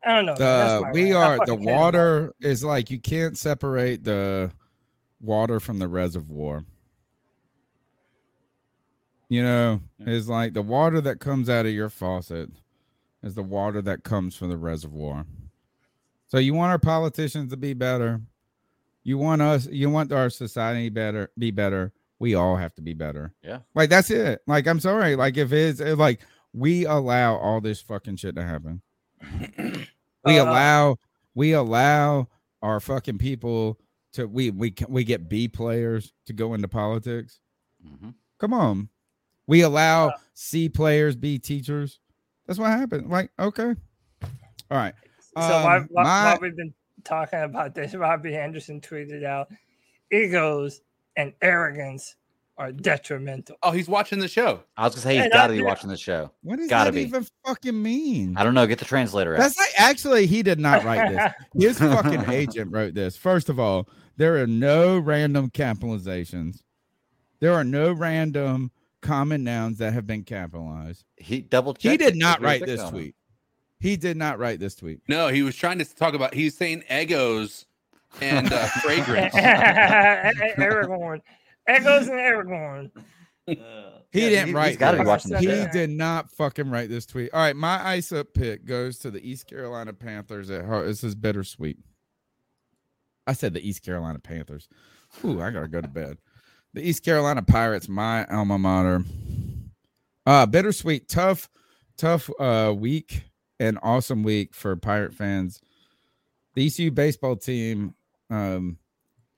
I don't know. The we rant. Are the fucking can't. water is like you can't separate the water from the reservoir. You know, it's like the water that comes out of your faucet is the water that comes from the reservoir. So you want our politicians to be better. You want us you want our society better be better. We all have to be better. Yeah. Like that's it. Like I'm sorry. Like if it's if, like we allow all this fucking shit to happen. we Uh, allow we allow our fucking people to we we we get B players to go into politics. Mm-hmm. Come on. We allow C players be teachers. That's what happened. Like, okay. All right. So while, Um, while, my- while we've been talking about this, Robby Anderson tweeted out, "Egos and arrogance are detrimental." Oh, he's watching the show. I was gonna say he's And got to I- be watching the show. what does Gotta that be. even fucking mean? I don't know. Get the translator out. That's like actually he did not write this. His fucking agent wrote this. First of all, there are no random capitalizations. There are no random common nouns that have been capitalized. He double checked. He did it, not 'cause we write this on tweet. He did not write this tweet. No, he was trying to talk about. He's saying egos and uh, fragrance. Aragorn, Egos and Aragorn. He Yeah, didn't he- write. he's gotta be this. watching He show. did not fucking write this tweet. All right, my ice up pick goes to the East Carolina Panthers at heart. This is bittersweet. I said the East Carolina Panthers. Ooh, I gotta go to bed. The East Carolina Pirates, my alma mater. Uh, bittersweet, tough, tough uh, week and awesome week for Pirate fans. The ECU baseball team, um,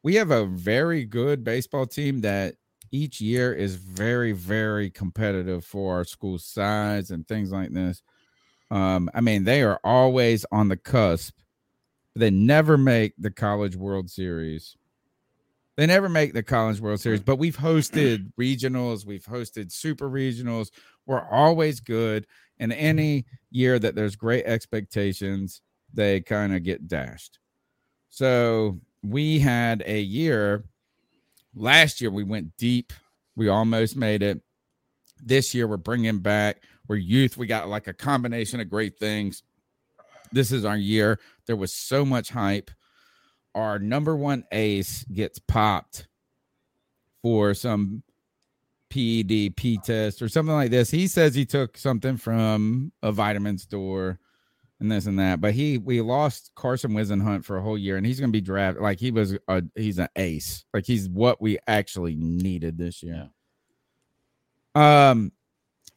we have a very good baseball team that each year is very, very competitive for our school size and things like this. Um, I mean, they are always on the cusp. They never make the College World Series. They never make the College World Series, but we've hosted regionals, we've hosted super regionals. We're always good. And any year that there's great expectations, they kind of get dashed. So we had a year last year, we went deep. We almost made it. This year, we're bringing back, we're youth. We got like a combination of great things. This is our year. There was so much hype. Our number one ace gets popped for some PED, P test, or something like this. He says he took something from a vitamin store and this and that. But he we lost Carson Whisenhunt for a whole year, and he's going to be drafted like he was a he's an ace, like he's what we actually needed this year. Um,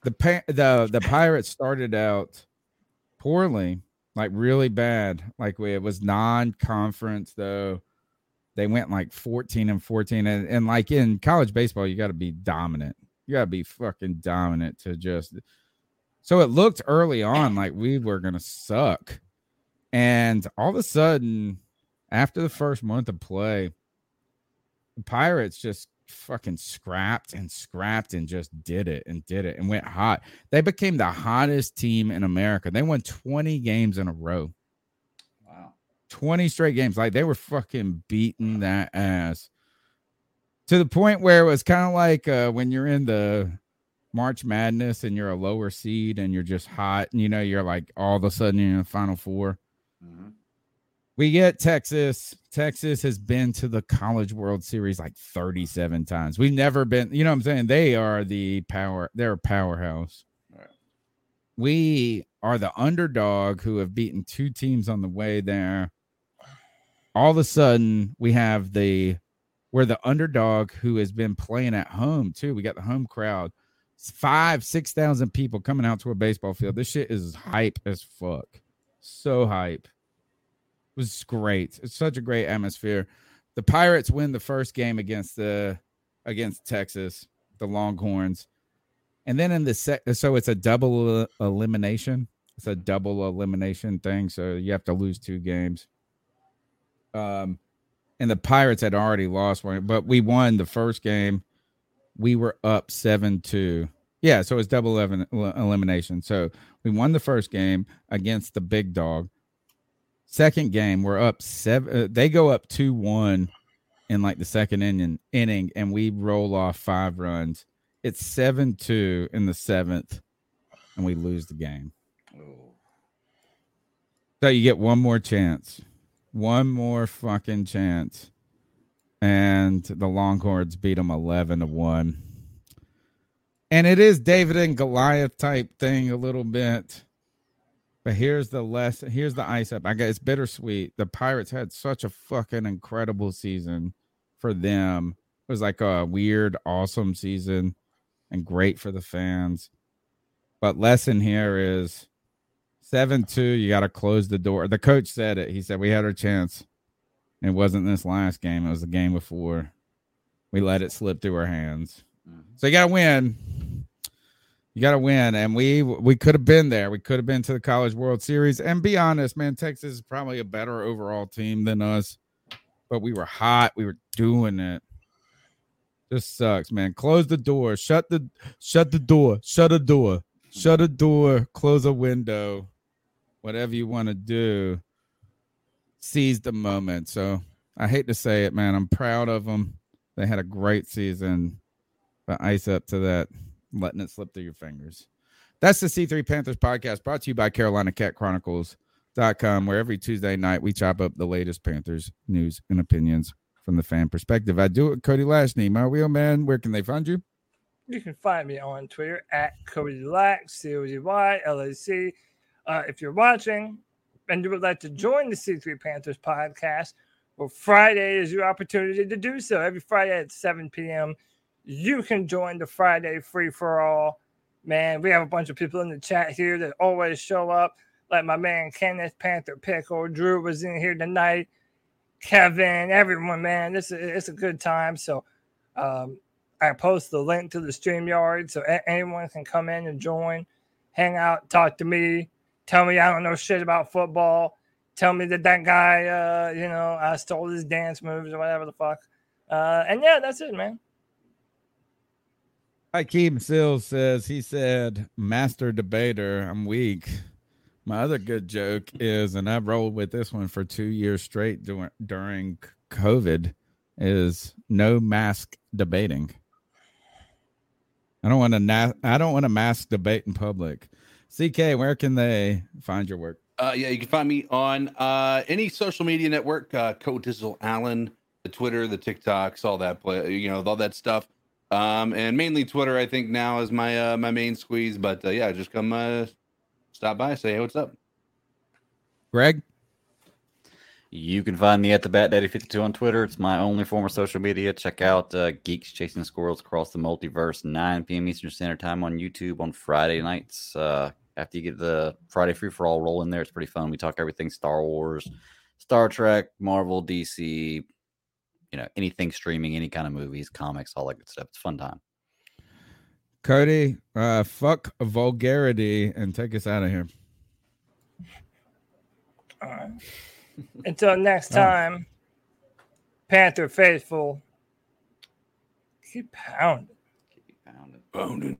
the the the Pirates started out poorly, like really bad. Like we, it was non-conference though. They went like 14 and 14, and, and like in college baseball, you got to be dominant. You got to be fucking dominant to just so it looked early on like we were going to suck. And all of a sudden, after the first month of play, the Pirates just fucking scrapped and scrapped and just did it and did it and went hot. They became the hottest team in America. They won 20 games in a row. Wow. 20 straight games. Like they were fucking beating that ass to the point where it was kind of like uh, when you're in the March Madness and you're a lower seed and you're just hot, and you know, you're like all of a sudden you're in the final 4 Mm-hmm. We get Texas. Texas has been to the College World Series like 37 times. We've never been, you know what I'm saying? They are the power, they're a powerhouse. We are the underdog who have beaten two teams on the way there. All of a sudden, we have the we're the underdog who has been playing at home too. We got the home crowd five, six thousand people coming out to a baseball field. This shit is hype as fuck. So hype. It was great. It's such a great atmosphere. The Pirates win the first game against the against Texas, the Longhorns. And then in the sec, so it's a double elimination. It's a double elimination thing. So you have to lose two games. Um, and the Pirates had already lost one, but we won the first game we were up 7 2. Yeah, so it's double eleven, elimination. So we won the first game against the big dog. Second game, we're up seven. Uh, they go up 2 1 in like the second inning, inning, and we roll off five runs. It's 7 2 in the seventh, and we lose the game. So you get one more chance. One more fucking chance and the Longhorns beat them 11 to 1. And it is David and Goliath type thing a little bit. But here's the lesson. Here's the ice up. I guess it's bittersweet. The Pirates had such a fucking incredible season for them. It was like a weird, awesome season and great for the fans. But lesson here is 7 2, you got to close the door. The coach said it. He said, We had our chance. It wasn't this last game. It was the game before. We let it slip through our hands. Mm-hmm. So you got to win. You got to win, and we we could have been there. We could have been to the College World Series. And be honest, man, Texas is probably a better overall team than us. But we were hot. We were doing it. Just sucks, man. Close the door. Shut the shut the door. Shut a door. Shut a door. Close a window. Whatever you want to do seized the moment. So I hate to say it, man. I'm proud of them. They had a great season, but ice up to that, letting it slip through your fingers. That's the C3 Panthers podcast brought to you by Carolina Cat Chronicles.com, where every Tuesday night we chop up the latest Panthers news and opinions from the fan perspective. I do it, Cody Lashney, my wheel man. Where can they find you? You can find me on Twitter at Cody Lack, C O D Y L A C. Uh, if you're watching, and you would like to join the C3 Panthers podcast, well, Friday is your opportunity to do so. Every Friday at 7 p.m., you can join the Friday free for all. Man, we have a bunch of people in the chat here that always show up. Like my man Kenneth Panther Pickle, Drew was in here tonight. Kevin, everyone, man, this is it's a good time. So, um, I post the link to the StreamYard so a- anyone can come in and join, hang out, talk to me, tell me I don't know shit about football, tell me that that guy, uh, you know, I stole his dance moves or whatever the fuck. Uh, and yeah, that's it, man. Hakeem Sills says he said, "Master debater, I'm weak." My other good joke is, and I've rolled with this one for two years straight during during COVID, is no mask debating. I don't want to. Na- I don't want to mask debate in public. CK, where can they find your work? Uh, yeah, you can find me on uh, any social media network. Uh, Code Digital Allen, the Twitter, the TikToks, all that play, you know, all that stuff. Um, and mainly Twitter, I think now is my uh, my main squeeze. But uh, yeah, just come uh, stop by, say hey, what's up. Greg, You can find me at the Bat Daddy 52 on Twitter. It's my only form of social media. Check out uh, Geeks Chasing Squirrels Across the Multiverse, 9 p.m. Eastern Standard Time on YouTube on Friday nights. Uh, after you get the Friday Free for All roll in there, it's pretty fun. We talk everything Star Wars, Star Trek, Marvel, DC, you know, anything streaming, any kind of movies, comics, all that good stuff. It's a fun time. Cody, uh, fuck vulgarity and take us out of here. All right. Until next All right. time, Panther faithful, keep pounding. keep pounding. Pounding.